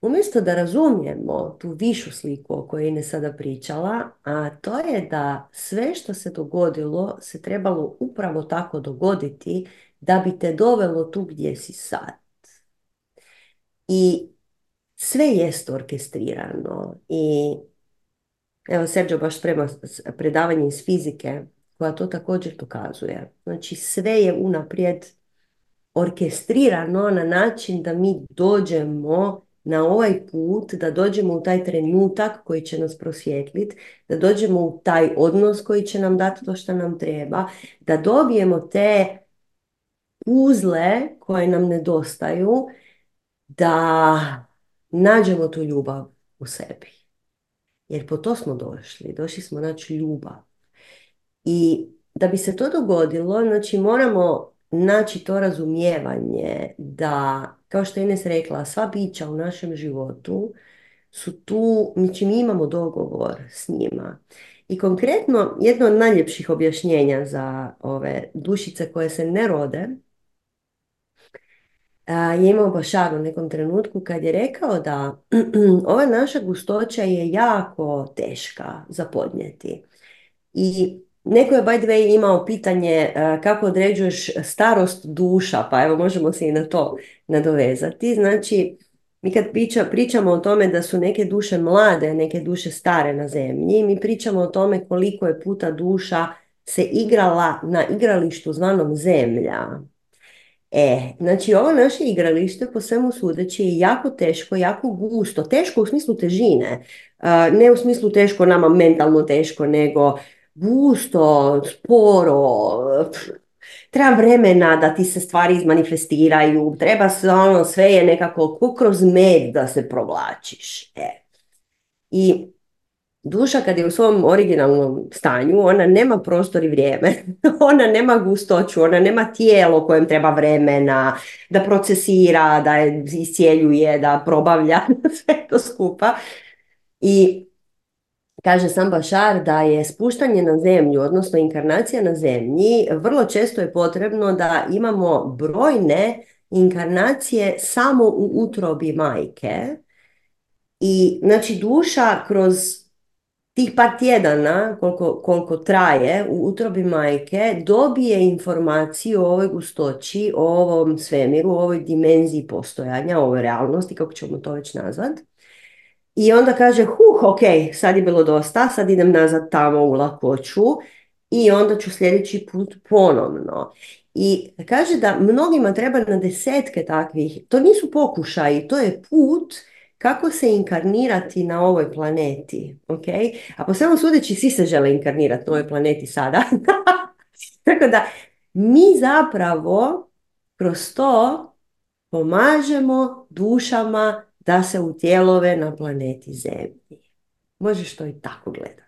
Umjesto da razumijemo tu višu sliku o kojoj je sada pričala, a to je da sve što se dogodilo se trebalo upravo tako dogoditi da bi te dovelo tu gdje si sad. I sve jest orkestrirano i evo Sergio baš sprema predavanje iz fizike koja to također pokazuje. Znači sve je unaprijed orkestrirano na način da mi dođemo na ovaj put, da dođemo u taj trenutak koji će nas prosvjetliti, da dođemo u taj odnos koji će nam dati to što nam treba, da dobijemo te uzle koje nam nedostaju, da nađemo tu ljubav u sebi. Jer po to smo došli, došli smo naći ljubav. I da bi se to dogodilo, znači moramo naći to razumijevanje da, kao što je Ines rekla, sva bića u našem životu su tu, znači mi imamo dogovor s njima. I konkretno, jedno od najljepših objašnjenja za ove dušice koje se ne rode, je imao Bašar u nekom trenutku kad je rekao da ova naša gustoća je jako teška za podnijeti. I Neko je by the way imao pitanje e, kako određuješ starost duša, pa evo možemo se i na to nadovezati. Znači, mi kad priča, pričamo o tome da su neke duše mlade, neke duše stare na zemlji, mi pričamo o tome koliko je puta duša se igrala na igralištu zvanom zemlja. E, znači ovo naše igralište po svemu sudeći je jako teško, jako gusto, teško u smislu težine, ne u smislu teško nama mentalno teško, nego gusto, sporo, treba vremena da ti se stvari izmanifestiraju, treba se ono, sve je nekako ko kroz med da se provlačiš. E. I duša kad je u svom originalnom stanju, ona nema prostor i vrijeme, ona nema gustoću, ona nema tijelo kojem treba vremena da procesira, da je iscijeljuje, da probavlja sve to skupa. I Kaže sam Bašar da je spuštanje na zemlju, odnosno inkarnacija na zemlji, vrlo često je potrebno da imamo brojne inkarnacije samo u utrobi majke. I znači duša kroz tih par tjedana, koliko, koliko traje u utrobi majke, dobije informaciju o ovoj gustoći, o ovom svemiru, o ovoj dimenziji postojanja, o ovoj realnosti, kako ćemo to već nazvati. I onda kaže, huh, ok, sad je bilo dosta, sad idem nazad tamo u lakoću i onda ću sljedeći put ponovno. I kaže da mnogima treba na desetke takvih, to nisu pokušaji, to je put kako se inkarnirati na ovoj planeti. Okay? A po svemu sudeći svi se žele inkarnirati na ovoj planeti sada. Tako da mi zapravo kroz to pomažemo dušama da se utjelove na planeti Zemlji. Možeš to i tako gledati.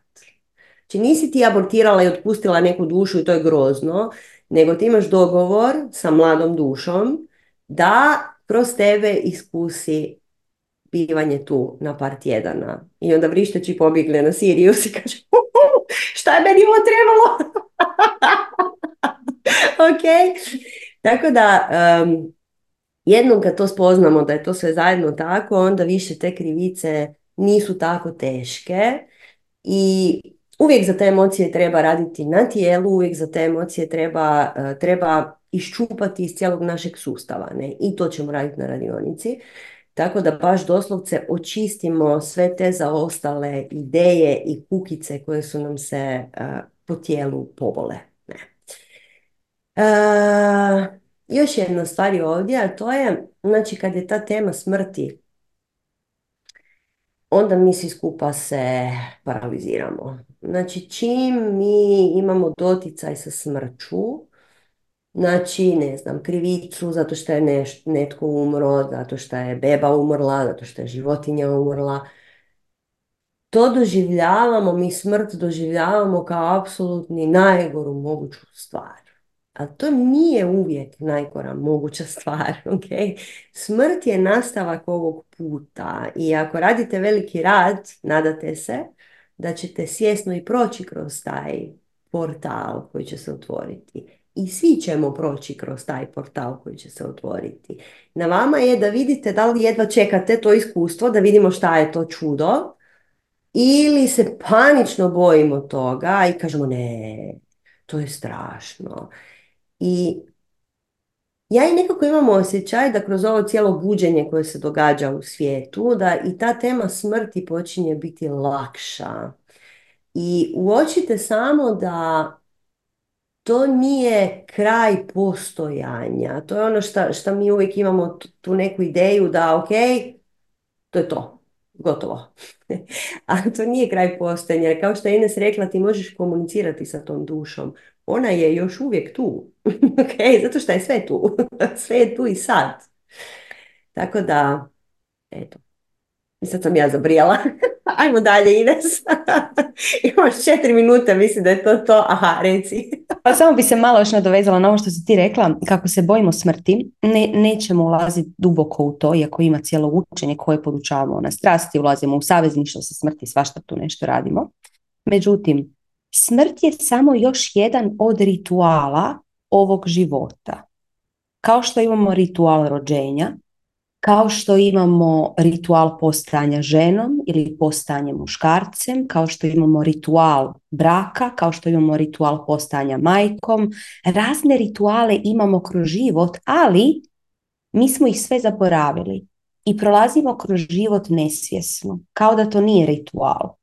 Znači nisi ti abortirala i otpustila neku dušu i to je grozno, nego ti imaš dogovor sa mladom dušom da kroz tebe iskusi bivanje tu na par tjedana. I onda vrišteći pobjegle na Siriju i kaže šta je meni ovo trebalo? ok? Tako da jednom kad to spoznamo da je to sve zajedno tako, onda više te krivice nisu tako teške i uvijek za te emocije treba raditi na tijelu, uvijek za te emocije treba, e, treba iščupati iz cijelog našeg sustava. Ne? I to ćemo raditi na radionici. Tako da baš doslovce očistimo sve te zaostale ideje i kukice koje su nam se uh, po tijelu pobole. Ne. Uh, još jedna stvar je ovdje, a to je, znači kad je ta tema smrti, onda mi svi skupa se paraliziramo. Znači čim mi imamo doticaj sa smrću, Znači, ne znam, krivicu zato što je neš, netko umro, zato što je beba umrla, zato što je životinja umrla. To doživljavamo, mi smrt doživljavamo kao apsolutni najgoru moguću stvar. A to nije uvijek najgora moguća stvar, ok? Smrt je nastavak ovog puta i ako radite veliki rad, nadate se da ćete svjesno i proći kroz taj portal koji će se otvoriti i svi ćemo proći kroz taj portal koji će se otvoriti. Na vama je da vidite da li jedva čekate to iskustvo, da vidimo šta je to čudo, ili se panično bojimo toga i kažemo ne, to je strašno. I ja i nekako imam osjećaj da kroz ovo cijelo buđenje koje se događa u svijetu, da i ta tema smrti počinje biti lakša. I uočite samo da to nije kraj postojanja. To je ono što mi uvijek imamo tu neku ideju da ok, to je to, gotovo. A to nije kraj postojanja. Kao što je Ines rekla, ti možeš komunicirati sa tom dušom. Ona je još uvijek tu. ok, zato što je sve tu. sve je tu i sad. Tako da, eto. I sad sam ja zabrijala. Ajmo dalje, Ines. Imaš četiri minute, mislim da je to to. Aha, reci. pa samo bi se malo još nadovezala na ovo što si ti rekla, kako se bojimo smrti, ne, nećemo ulaziti duboko u to, iako ima cijelo učenje koje podučavamo na strasti, ulazimo u savezništvo sa smrti, svašta tu nešto radimo. Međutim, smrt je samo još jedan od rituala ovog života. Kao što imamo ritual rođenja, kao što imamo ritual postanja ženom ili postanje muškarcem, kao što imamo ritual braka, kao što imamo ritual postanja majkom, razne rituale imamo kroz život, ali mi smo ih sve zaboravili i prolazimo kroz život nesvjesno, kao da to nije ritual.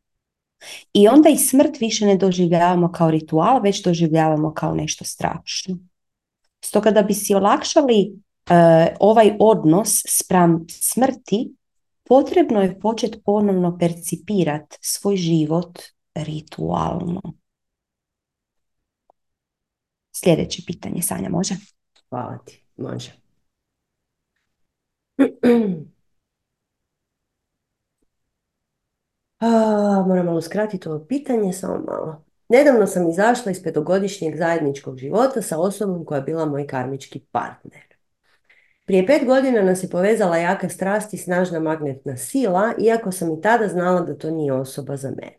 I onda i smrt više ne doživljavamo kao ritual, već doživljavamo kao nešto strašno. Stoga da bi si olakšali ovaj odnos spram smrti, potrebno je početi ponovno percipirati svoj život ritualno. Sljedeće pitanje, Sanja, može? Hvala ti, može. A, moram malo skratiti ovo pitanje, samo malo. Nedavno sam izašla iz petogodišnjeg zajedničkog života sa osobom koja je bila moj karmički partner. Prije pet godina nas je povezala jaka strast i snažna magnetna sila, iako sam i tada znala da to nije osoba za mene.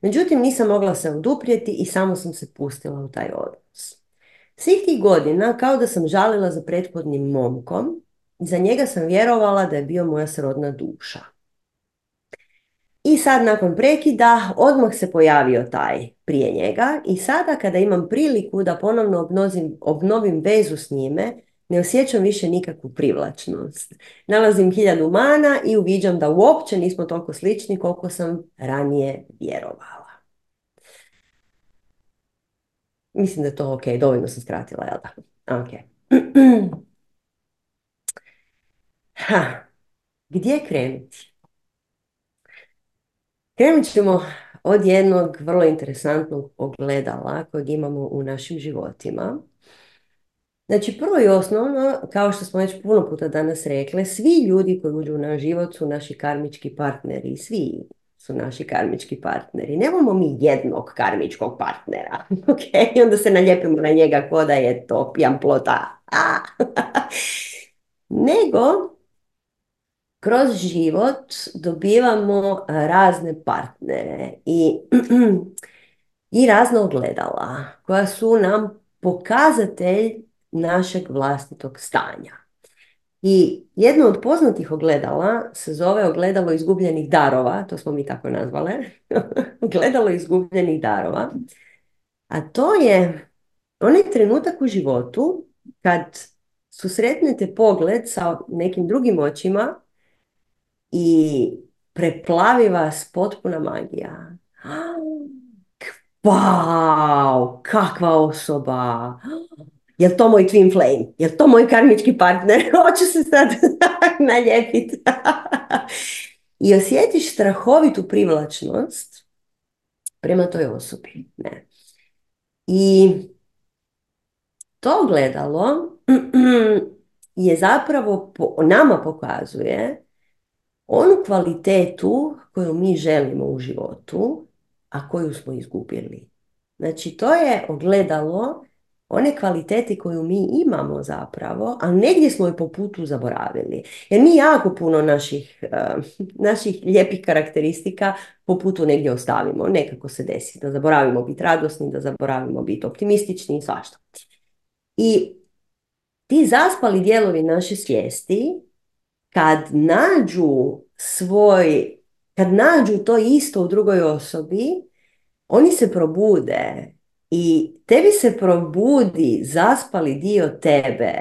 Međutim, nisam mogla se oduprijeti i samo sam se pustila u taj odnos. Svih tih godina, kao da sam žalila za prethodnim momkom, za njega sam vjerovala da je bio moja srodna duša. I sad nakon prekida odmah se pojavio taj prije njega i sada kada imam priliku da ponovno obnozim, obnovim vezu s njime, ne osjećam više nikakvu privlačnost. Nalazim hiljadu mana i uviđam da uopće nismo toliko slični koliko sam ranije vjerovala. Mislim da je to ok, dovoljno sam skratila, jel da? Ok. ha. Gdje krenuti? Krenut ćemo od jednog vrlo interesantnog ogledala kojeg imamo u našim životima Znači, prvo i osnovno, kao što smo već puno puta danas rekli, svi ljudi koji uđu u naš život su naši karmički partneri. Svi su naši karmički partneri. Nemamo mi jednog karmičkog partnera. ok, i onda se naljepimo na njega ko da je to pijan plota. Nego, kroz život dobivamo razne partnere i, i razna ogledala koja su nam pokazatelj našeg vlastitog stanja. I jedno od poznatih ogledala se zove ogledalo izgubljenih darova, to smo mi tako nazvale, ogledalo izgubljenih darova. A to je onaj trenutak u životu kad susretnete pogled sa nekim drugim očima i preplavi vas potpuna magija. Wow, kakva osoba! Jel to moj twin flame? Jel to moj karmički partner? Hoću se sad naljepiti. I osjetiš strahovitu privlačnost prema toj osobi. Ne. I to gledalo je zapravo nama pokazuje onu kvalitetu koju mi želimo u životu, a koju smo izgubili. Znači, to je ogledalo one kvalitete koju mi imamo zapravo, a negdje smo je po putu zaboravili. Jer mi jako puno naših, uh, naših lijepih karakteristika po putu negdje ostavimo. Nekako se desi da zaboravimo biti radosni, da zaboravimo biti optimistični i svašta. I ti zaspali dijelovi naše svijesti, kad nađu svoj, kad nađu to isto u drugoj osobi, oni se probude i tebi se probudi zaspali dio tebe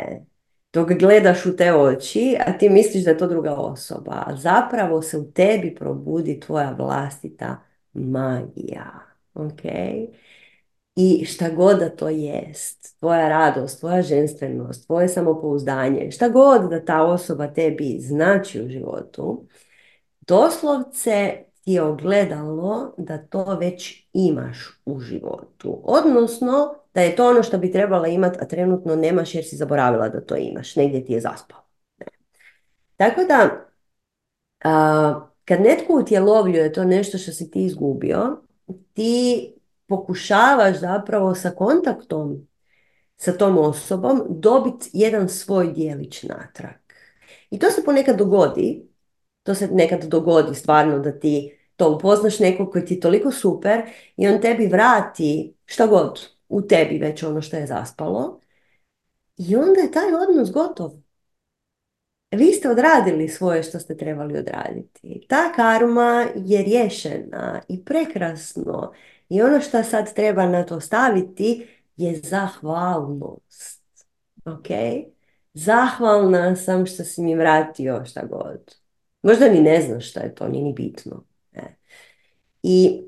dok gledaš u te oči, a ti misliš da je to druga osoba. A zapravo se u tebi probudi tvoja vlastita magija. Ok? I šta god da to jest, tvoja radost, tvoja ženstvenost, tvoje samopouzdanje, šta god da ta osoba tebi znači u životu, doslovce ti je ogledalo da to već imaš u životu. Odnosno, da je to ono što bi trebala imati, a trenutno nemaš jer si zaboravila da to imaš. Negdje ti je zaspao. Tako da, a, kad netko utjelovljuje to nešto što si ti izgubio, ti pokušavaš zapravo sa kontaktom sa tom osobom dobiti jedan svoj dijelić natrag. I to se ponekad dogodi, to se nekad dogodi stvarno da ti to upoznaš nekog koji ti je toliko super i on tebi vrati šta god u tebi već ono što je zaspalo i onda je taj odnos gotov. Vi ste odradili svoje što ste trebali odraditi. Ta karma je rješena i prekrasno. I ono što sad treba na to staviti je zahvalnost. Ok? Zahvalna sam što si mi vratio šta god. Možda ni ne znaš šta je to, nije ni bitno. Ne. I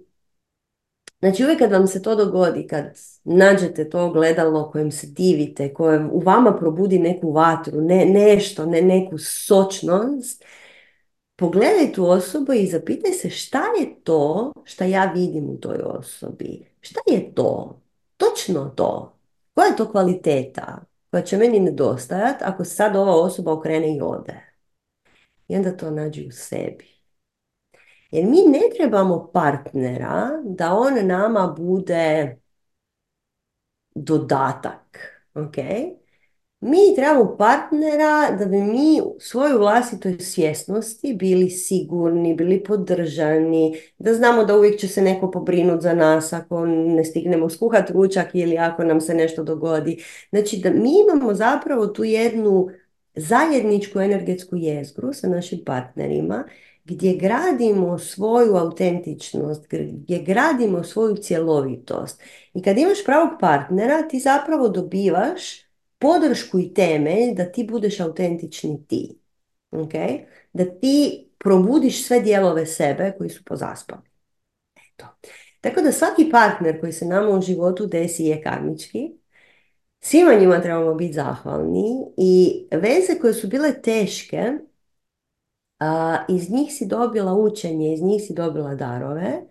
Znači uvijek kad vam se to dogodi, kad nađete to gledalo kojem se divite, kojem u vama probudi neku vatru, ne, nešto, ne, neku sočnost, pogledaj tu osobu i zapitaj se šta je to šta ja vidim u toj osobi. Šta je to? Točno to. Koja je to kvaliteta koja će meni nedostajati ako sad ova osoba okrene i ode? I onda to nađi u sebi. Jer mi ne trebamo partnera da on nama bude dodatak. ok? Mi trebamo partnera da bi mi u svojoj vlastitoj svjesnosti bili sigurni, bili podržani, da znamo da uvijek će se neko pobrinuti za nas ako ne stignemo skuhati ručak ili ako nam se nešto dogodi. Znači da mi imamo zapravo tu jednu zajedničku energetsku jezgru sa našim partnerima gdje gradimo svoju autentičnost, gdje gradimo svoju cjelovitost. I kad imaš pravog partnera, ti zapravo dobivaš podršku i teme da ti budeš autentični ti. Okay? Da ti probudiš sve dijelove sebe koji su pozaspali. Eto. Tako da svaki partner koji se nama u životu desi je karmički. Svima njima trebamo biti zahvalni i veze koje su bile teške, a, iz njih si dobila učenje, iz njih si dobila darove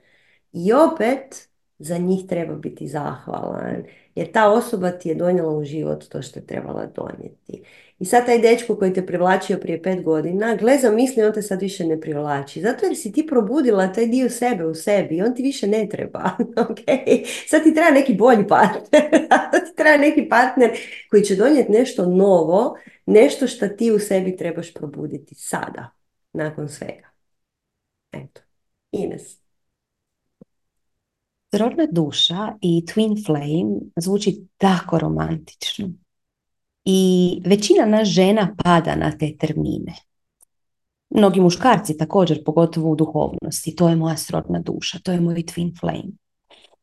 i opet za njih treba biti zahvalan jer ta osoba ti je donijela u život to što je trebala donijeti. I sad taj dečko koji te privlačio prije pet godina, gle misli, on te sad više ne privlači. Zato jer si ti probudila taj dio sebe u sebi on ti više ne treba. okay? Sad ti treba neki bolji partner. sad ti treba neki partner koji će donijeti nešto novo, nešto što ti u sebi trebaš probuditi sada, nakon svega. Eto. Ines. Rodna duša i Twin Flame zvuči tako romantično. I većina nas žena pada na te termine. Mnogi muškarci također, pogotovo u duhovnosti. To je moja srodna duša, to je moj twin flame.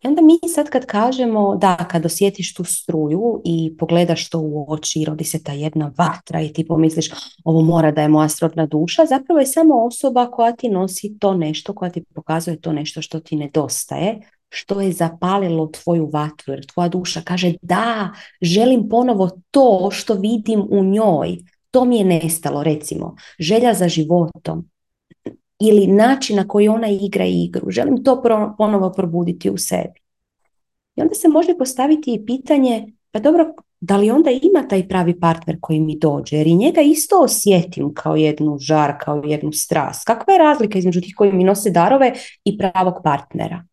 I onda mi sad kad kažemo da kad osjetiš tu struju i pogledaš to u oči i rodi se ta jedna vatra i ti pomisliš ovo mora da je moja srodna duša, zapravo je samo osoba koja ti nosi to nešto, koja ti pokazuje to nešto što ti nedostaje, što je zapalilo tvoju vatru, jer tvoja duša kaže da, želim ponovo to što vidim u njoj, to mi je nestalo, recimo, želja za životom ili način na koji ona igra igru, želim to ponovo probuditi u sebi. I onda se može postaviti i pitanje, pa dobro, da li onda ima taj pravi partner koji mi dođe, jer i njega isto osjetim kao jednu žar, kao jednu strast. Kakva je razlika između tih koji mi nose darove i pravog partnera?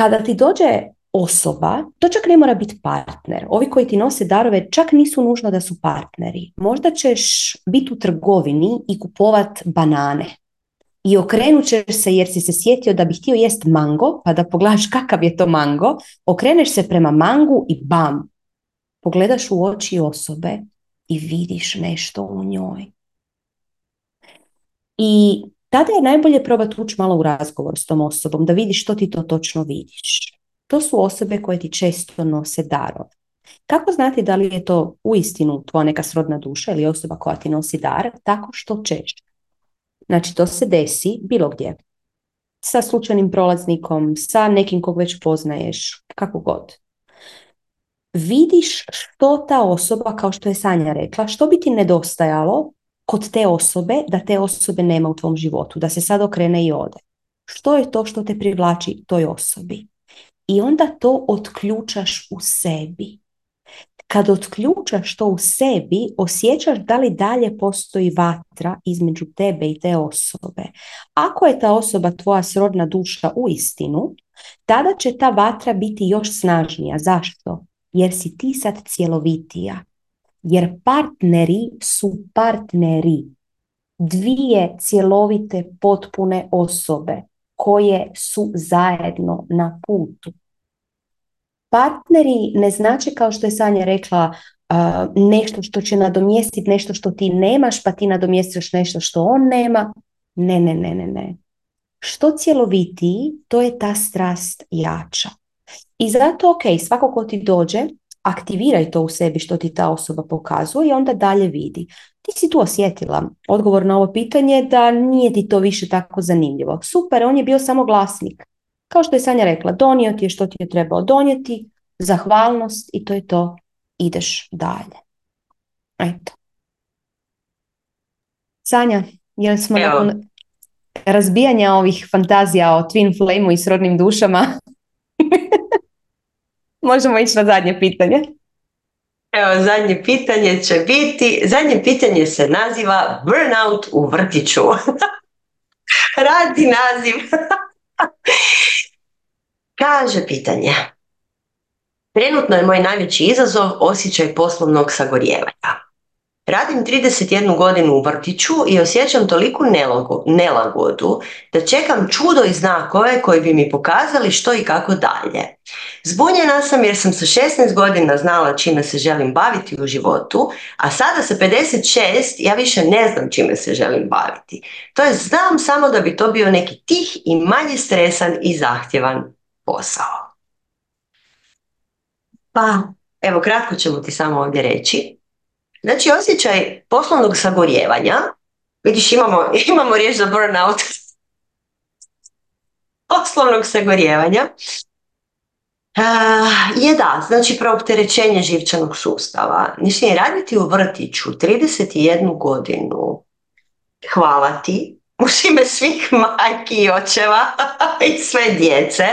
Kada ti dođe osoba, to čak ne mora biti partner. Ovi koji ti nose darove čak nisu nužno da su partneri. Možda ćeš biti u trgovini i kupovat banane. I okrenut ćeš se jer si se sjetio da bi htio jest mango, pa da pogledaš kakav je to mango, okreneš se prema mangu i bam, pogledaš u oči osobe i vidiš nešto u njoj. I tada je najbolje probati ući malo u razgovor s tom osobom, da vidiš što ti to točno vidiš. To su osobe koje ti često nose darove. Kako znati da li je to uistinu tvoja neka srodna duša ili osoba koja ti nosi dar? Tako što ćeš. Znači to se desi bilo gdje. Sa slučajnim prolaznikom, sa nekim kog već poznaješ, kako god. Vidiš što ta osoba, kao što je Sanja rekla, što bi ti nedostajalo kod te osobe, da te osobe nema u tvom životu, da se sad okrene i ode. Što je to što te privlači toj osobi? I onda to otključaš u sebi. Kad otključaš to u sebi, osjećaš da li dalje postoji vatra između tebe i te osobe. Ako je ta osoba tvoja srodna duša u istinu, tada će ta vatra biti još snažnija. Zašto? Jer si ti sad cjelovitija. Jer partneri su partneri. Dvije cjelovite potpune osobe koje su zajedno na putu. Partneri ne znači kao što je Sanja rekla nešto što će nadomjestiti nešto što ti nemaš pa ti nadomjestiš nešto što on nema. Ne, ne, ne, ne, ne. Što cjelovitiji, to je ta strast jača. I zato, ok, svako ko ti dođe, aktiviraj to u sebi što ti ta osoba pokazuje i onda dalje vidi. Ti si tu osjetila odgovor na ovo pitanje da nije ti to više tako zanimljivo. Super, on je bio samo glasnik. Kao što je Sanja rekla, donio ti je što ti je trebao donijeti, zahvalnost i to je to, ideš dalje. Eto. Sanja, jel smo nakon razbijanja ovih fantazija o twin flame i srodnim dušama možemo ići na zadnje pitanje? Evo, zadnje pitanje će biti, zadnje pitanje se naziva Burnout u vrtiću. Radi naziv. Kaže pitanje. Trenutno je moj najveći izazov osjećaj poslovnog sagorijevanja. Radim 31 godinu u vrtiću i osjećam toliku nelagodu da čekam čudo i znakove koji bi mi pokazali što i kako dalje. Zbunjena sam jer sam sa 16 godina znala čime se želim baviti u životu, a sada sa 56 ja više ne znam čime se želim baviti. To je znam samo da bi to bio neki tih i manje stresan i zahtjevan posao. Pa, evo kratko ćemo ti samo ovdje reći. Znači osjećaj poslovnog sagorjevanja, vidiš imamo, imamo riječ za burnout, poslovnog sagorjevanja, je da, znači preopterećenje živčanog sustava. Znači raditi u vrtiću 31 godinu, hvala ti, u svih majki i očeva i sve djece,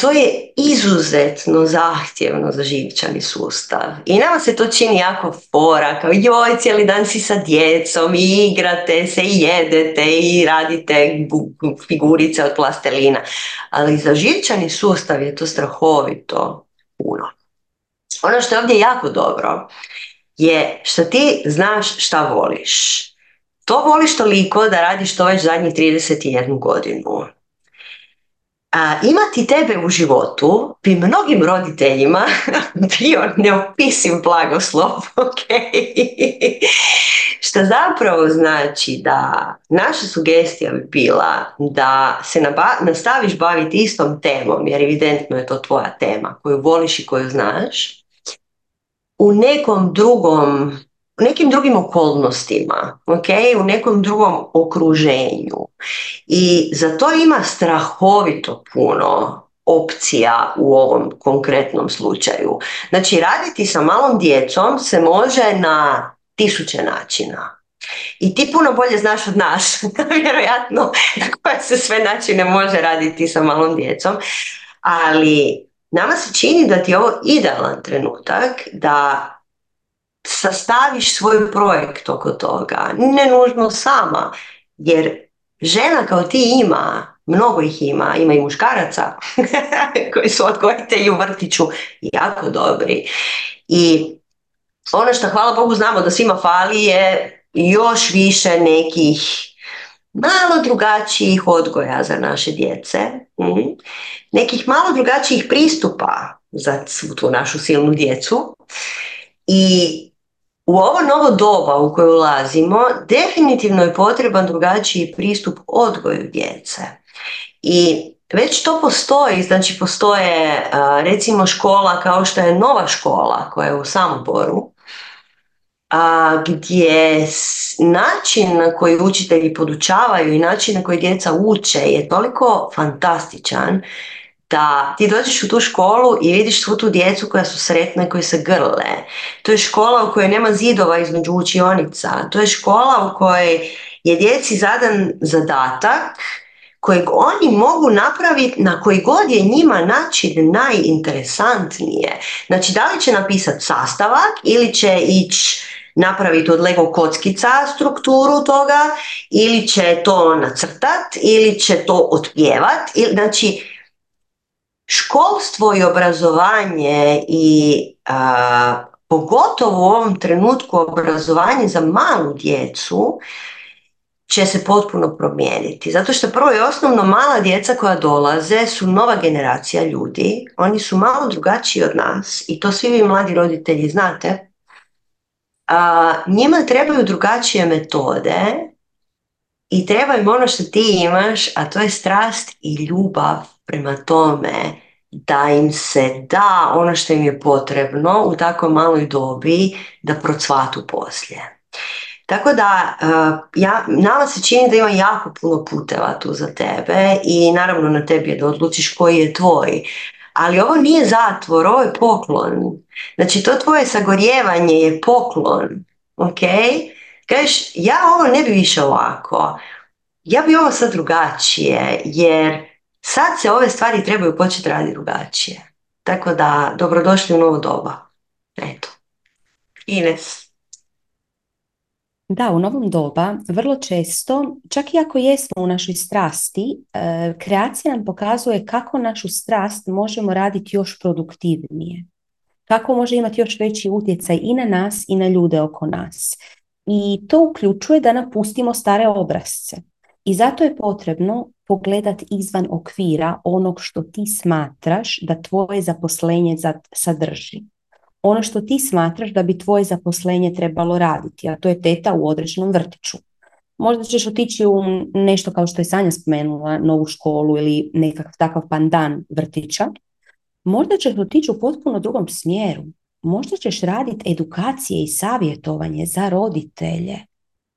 to je izuzetno zahtjevno za živčani sustav. I nama se to čini jako fora, kao joj, cijeli dan si sa djecom i igrate se i jedete i radite figurice od plastelina. Ali za živčani sustav je to strahovito puno. Ono što je ovdje jako dobro je što ti znaš šta voliš. To voliš toliko da radiš to već zadnjih 31 godinu imati tebe u životu bi mnogim roditeljima bio neopisiv blagoslov, ok? Što zapravo znači da naša sugestija bi bila da se nastaviš baviti istom temom, jer evidentno je to tvoja tema koju voliš i koju znaš, u nekom drugom u nekim drugim okolnostima, okay? u nekom drugom okruženju. I za to ima strahovito puno opcija u ovom konkretnom slučaju. Znači, raditi sa malom djecom se može na tisuće načina. I ti puno bolje znaš od nas, vjerojatno, na koje se sve načine može raditi sa malom djecom. Ali nama se čini da ti je ovo idealan trenutak da sastaviš svoj projekt oko toga. Ne nužno sama, jer žena kao ti ima, mnogo ih ima, ima i muškaraca koji su odgojitelji u vrtiću jako dobri. I ono što hvala Bogu znamo da svima fali je još više nekih malo drugačijih odgoja za naše djece, mhm. nekih malo drugačijih pristupa za tu našu silnu djecu i u ovo novo doba u koje ulazimo definitivno je potreban drugačiji pristup odgoju djece. I već to postoji, znači postoje recimo škola kao što je nova škola koja je u Samoboru, a, gdje način na koji učitelji podučavaju i način na koji djeca uče je toliko fantastičan da ti dođeš u tu školu i vidiš svu tu djecu koja su sretna i koji se grle. To je škola u kojoj nema zidova između učionica. To je škola u kojoj je djeci zadan zadatak kojeg oni mogu napraviti na koji god je njima način najinteresantnije. Znači, da li će napisati sastavak ili će ići napraviti od Lego kockica strukturu toga ili će to nacrtat ili će to otpjevat. Znači, školstvo i obrazovanje i pogotovo u ovom trenutku obrazovanje za malu djecu će se potpuno promijeniti. Zato što prvo i osnovno mala djeca koja dolaze su nova generacija ljudi. Oni su malo drugačiji od nas i to svi vi mladi roditelji znate. A, njima trebaju drugačije metode i treba im ono što ti imaš, a to je strast i ljubav prema tome da im se da ono što im je potrebno u tako maloj dobi da procvatu poslije. Tako da, uh, ja, nama se čini da ima jako puno puteva tu za tebe i naravno na tebi je da odlučiš koji je tvoj. Ali ovo nije zatvor, ovo je poklon. Znači to tvoje sagorjevanje je poklon. Ok? Kažeš, ja ovo ne bi više ovako. Ja bi ovo sad drugačije, jer sad se ove stvari trebaju početi raditi drugačije. Tako da, dobrodošli u novo doba. Eto. Ines. Da, u novom doba vrlo često, čak i ako jesmo u našoj strasti, e, kreacija nam pokazuje kako našu strast možemo raditi još produktivnije. Kako može imati još veći utjecaj i na nas i na ljude oko nas. I to uključuje da napustimo stare obrazce. I zato je potrebno pogledati izvan okvira onog što ti smatraš da tvoje zaposlenje sadrži ono što ti smatraš da bi tvoje zaposlenje trebalo raditi, a to je teta u određenom vrtiću. Možda ćeš otići u nešto kao što je Sanja spomenula, novu školu ili nekakav takav pandan vrtića. Možda ćeš otići u potpuno drugom smjeru. Možda ćeš raditi edukacije i savjetovanje za roditelje.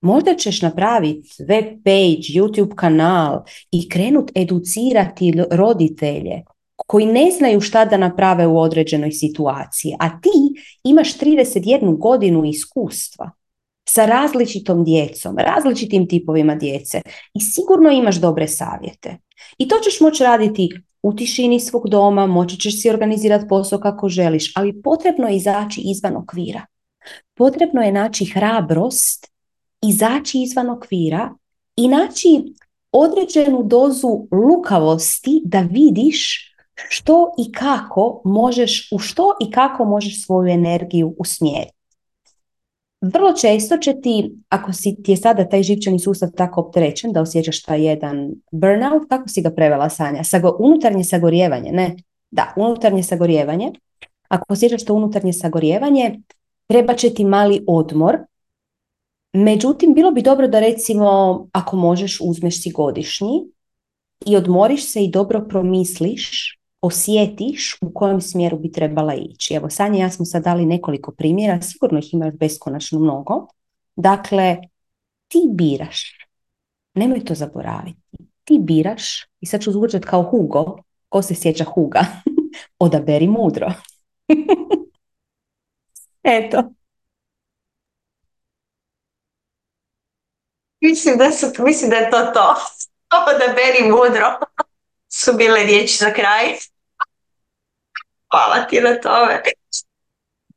Možda ćeš napraviti web page, YouTube kanal i krenut educirati roditelje koji ne znaju šta da naprave u određenoj situaciji, a ti imaš 31 godinu iskustva sa različitom djecom, različitim tipovima djece i sigurno imaš dobre savjete. I to ćeš moći raditi u tišini svog doma, moći ćeš si organizirati posao kako želiš, ali potrebno je izaći izvan okvira. Potrebno je naći hrabrost, izaći izvan okvira i naći određenu dozu lukavosti da vidiš što i kako možeš, u što i kako možeš svoju energiju usmjeriti. vrlo često će ti, ako si, ti je sada taj živčani sustav tako opterećen da osjećaš taj jedan burnout, kako si ga prevela Sanja? Sago, unutarnje sagorijevanje, ne? Da, unutarnje sagorijevanje. Ako osjećaš to unutarnje sagorijevanje, treba će ti mali odmor. Međutim, bilo bi dobro da recimo, ako možeš, uzmeš si godišnji i odmoriš se i dobro promisliš osjetiš u kojem smjeru bi trebala ići. Evo, Sanja ja smo sad dali nekoliko primjera, sigurno ih ima beskonačno mnogo. Dakle, ti biraš. Nemoj to zaboraviti. Ti biraš, i sad ću zvučati kao Hugo, ko se sjeća Huga, odaberi mudro. Eto. Mislim da, su, mislim da je to to. Odaberi mudro su bile riječi za kraj. Hvala ti na tome.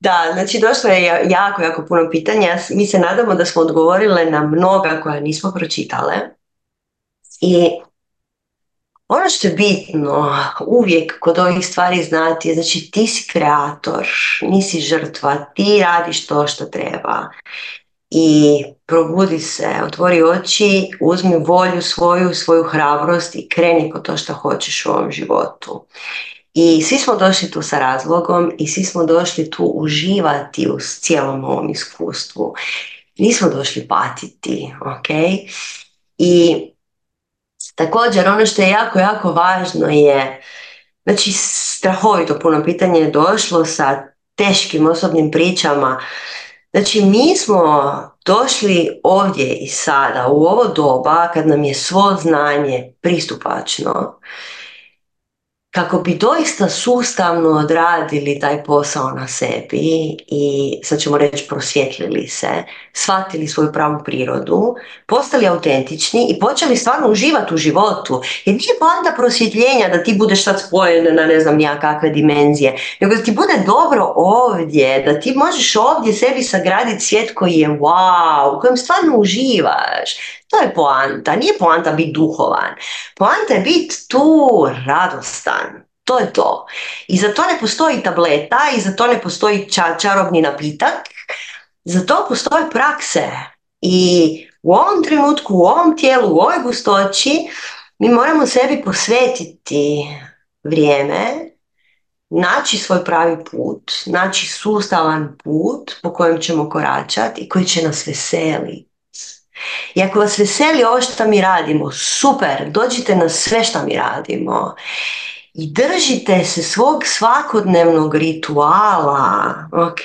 Da, znači došlo je jako, jako puno pitanja. Mi se nadamo da smo odgovorile na mnoga koja nismo pročitale. I ono što je bitno uvijek kod ovih stvari znati je znači ti si kreator, nisi žrtva, ti radiš to što treba. I probudi se, otvori oči, uzmi volju svoju, svoju hrabrost i kreni po to što hoćeš u ovom životu. I svi smo došli tu sa razlogom i svi smo došli tu uživati u cijelom ovom iskustvu. Nismo došli patiti, ok? I također ono što je jako, jako važno je, znači strahovito puno pitanja je došlo sa teškim osobnim pričama. Znači mi smo došli ovdje i sada u ovo doba kad nam je svo znanje pristupačno kako bi doista sustavno odradili taj posao na sebi i sad ćemo reći prosvjetlili se, shvatili svoju pravu prirodu, postali autentični i počeli stvarno uživati u životu. Jer nije poanta prosvjetljenja da ti budeš sad spojen na ne znam ja kakve dimenzije, nego da ti bude dobro ovdje, da ti možeš ovdje sebi sagraditi svijet koji je wow, u kojem stvarno uživaš, to je poanta. Nije poanta biti duhovan. Poanta je biti tu radostan. To je to. I za to ne postoji tableta i za to ne postoji čarobni napitak. Za to postoje prakse. I u ovom trenutku, u ovom tijelu, u ovoj gustoći mi moramo sebi posvetiti vrijeme, naći svoj pravi put, naći sustavan put po kojem ćemo koračati i koji će nas veseliti i ako vas veseli ovo što mi radimo, super, dođite na sve što mi radimo. I držite se svog svakodnevnog rituala, ok?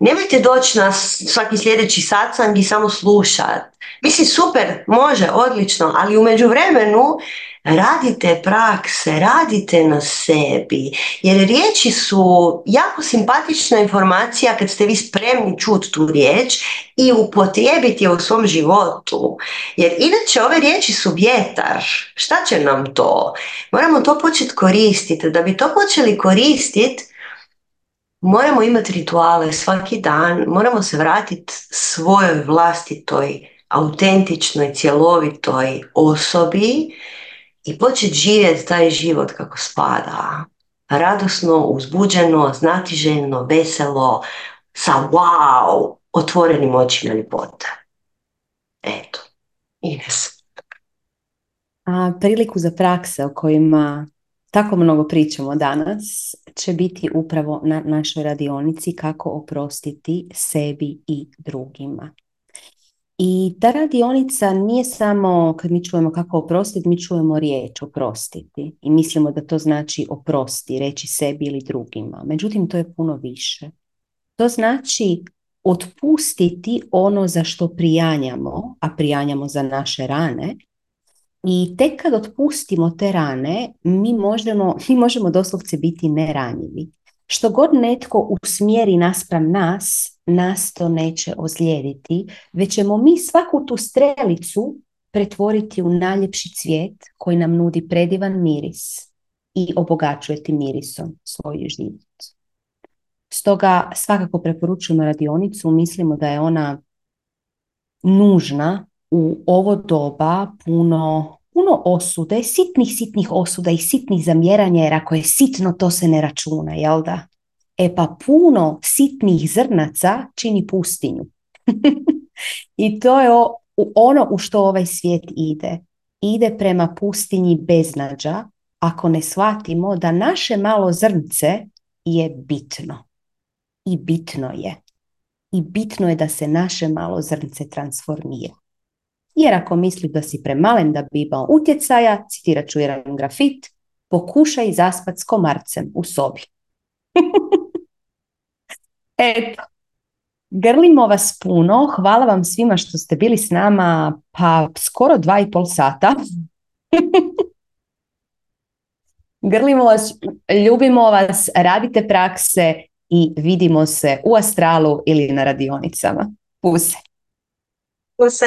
Nemojte doći na svaki sljedeći satsang i samo slušat. Mislim, super, može, odlično, ali u međuvremenu radite prakse, radite na sebi, jer riječi su jako simpatična informacija kad ste vi spremni čuti tu riječ i upotrijebiti je u svom životu. Jer inače ove riječi su vjetar. Šta će nam to? Moramo to početi koristiti. Da bi to počeli koristiti, moramo imati rituale svaki dan, moramo se vratiti svojoj vlastitoj, autentičnoj, cjelovitoj osobi i početi živjeti taj život kako spada. Radosno, uzbuđeno, znatiželjno, veselo, sa wow, otvorenim očima ljepota. Eto, Ines. A priliku za prakse o kojima tako mnogo pričamo danas će biti upravo na našoj radionici kako oprostiti sebi i drugima. I ta radionica nije samo kad mi čujemo kako oprostiti, mi čujemo riječ oprostiti i mislimo da to znači oprosti, reći sebi ili drugima. Međutim, to je puno više. To znači otpustiti ono za što prijanjamo, a prijanjamo za naše rane. I tek kad otpustimo te rane, mi možemo, mi možemo doslovce biti neranjivi. Što god netko usmjeri naspram nas, nas to neće ozlijediti, već ćemo mi svaku tu strelicu pretvoriti u najljepši cvijet koji nam nudi predivan miris i obogaćuje mirisom svoj život. Stoga svakako preporučujemo radionicu, mislimo da je ona nužna u ovo doba puno, puno osude, sitnih, sitnih osuda i sitnih zamjeranja, jer ako je sitno, to se ne računa, jel da? E pa puno sitnih zrnaca čini pustinju. I to je ono u što ovaj svijet ide. Ide prema pustinji beznađa ako ne shvatimo da naše malo zrnce je bitno. I bitno je. I bitno je da se naše malo zrnce transformira. Jer ako misli da si premalen da bi imao utjecaja, citirat ću jedan grafit, pokušaj zaspat s komarcem u sobi. Eto, grlimo vas puno, hvala vam svima što ste bili s nama pa skoro dva i pol sata. Grlimo vas, ljubimo vas, radite prakse i vidimo se u astralu ili na radionicama. Puse. Puse.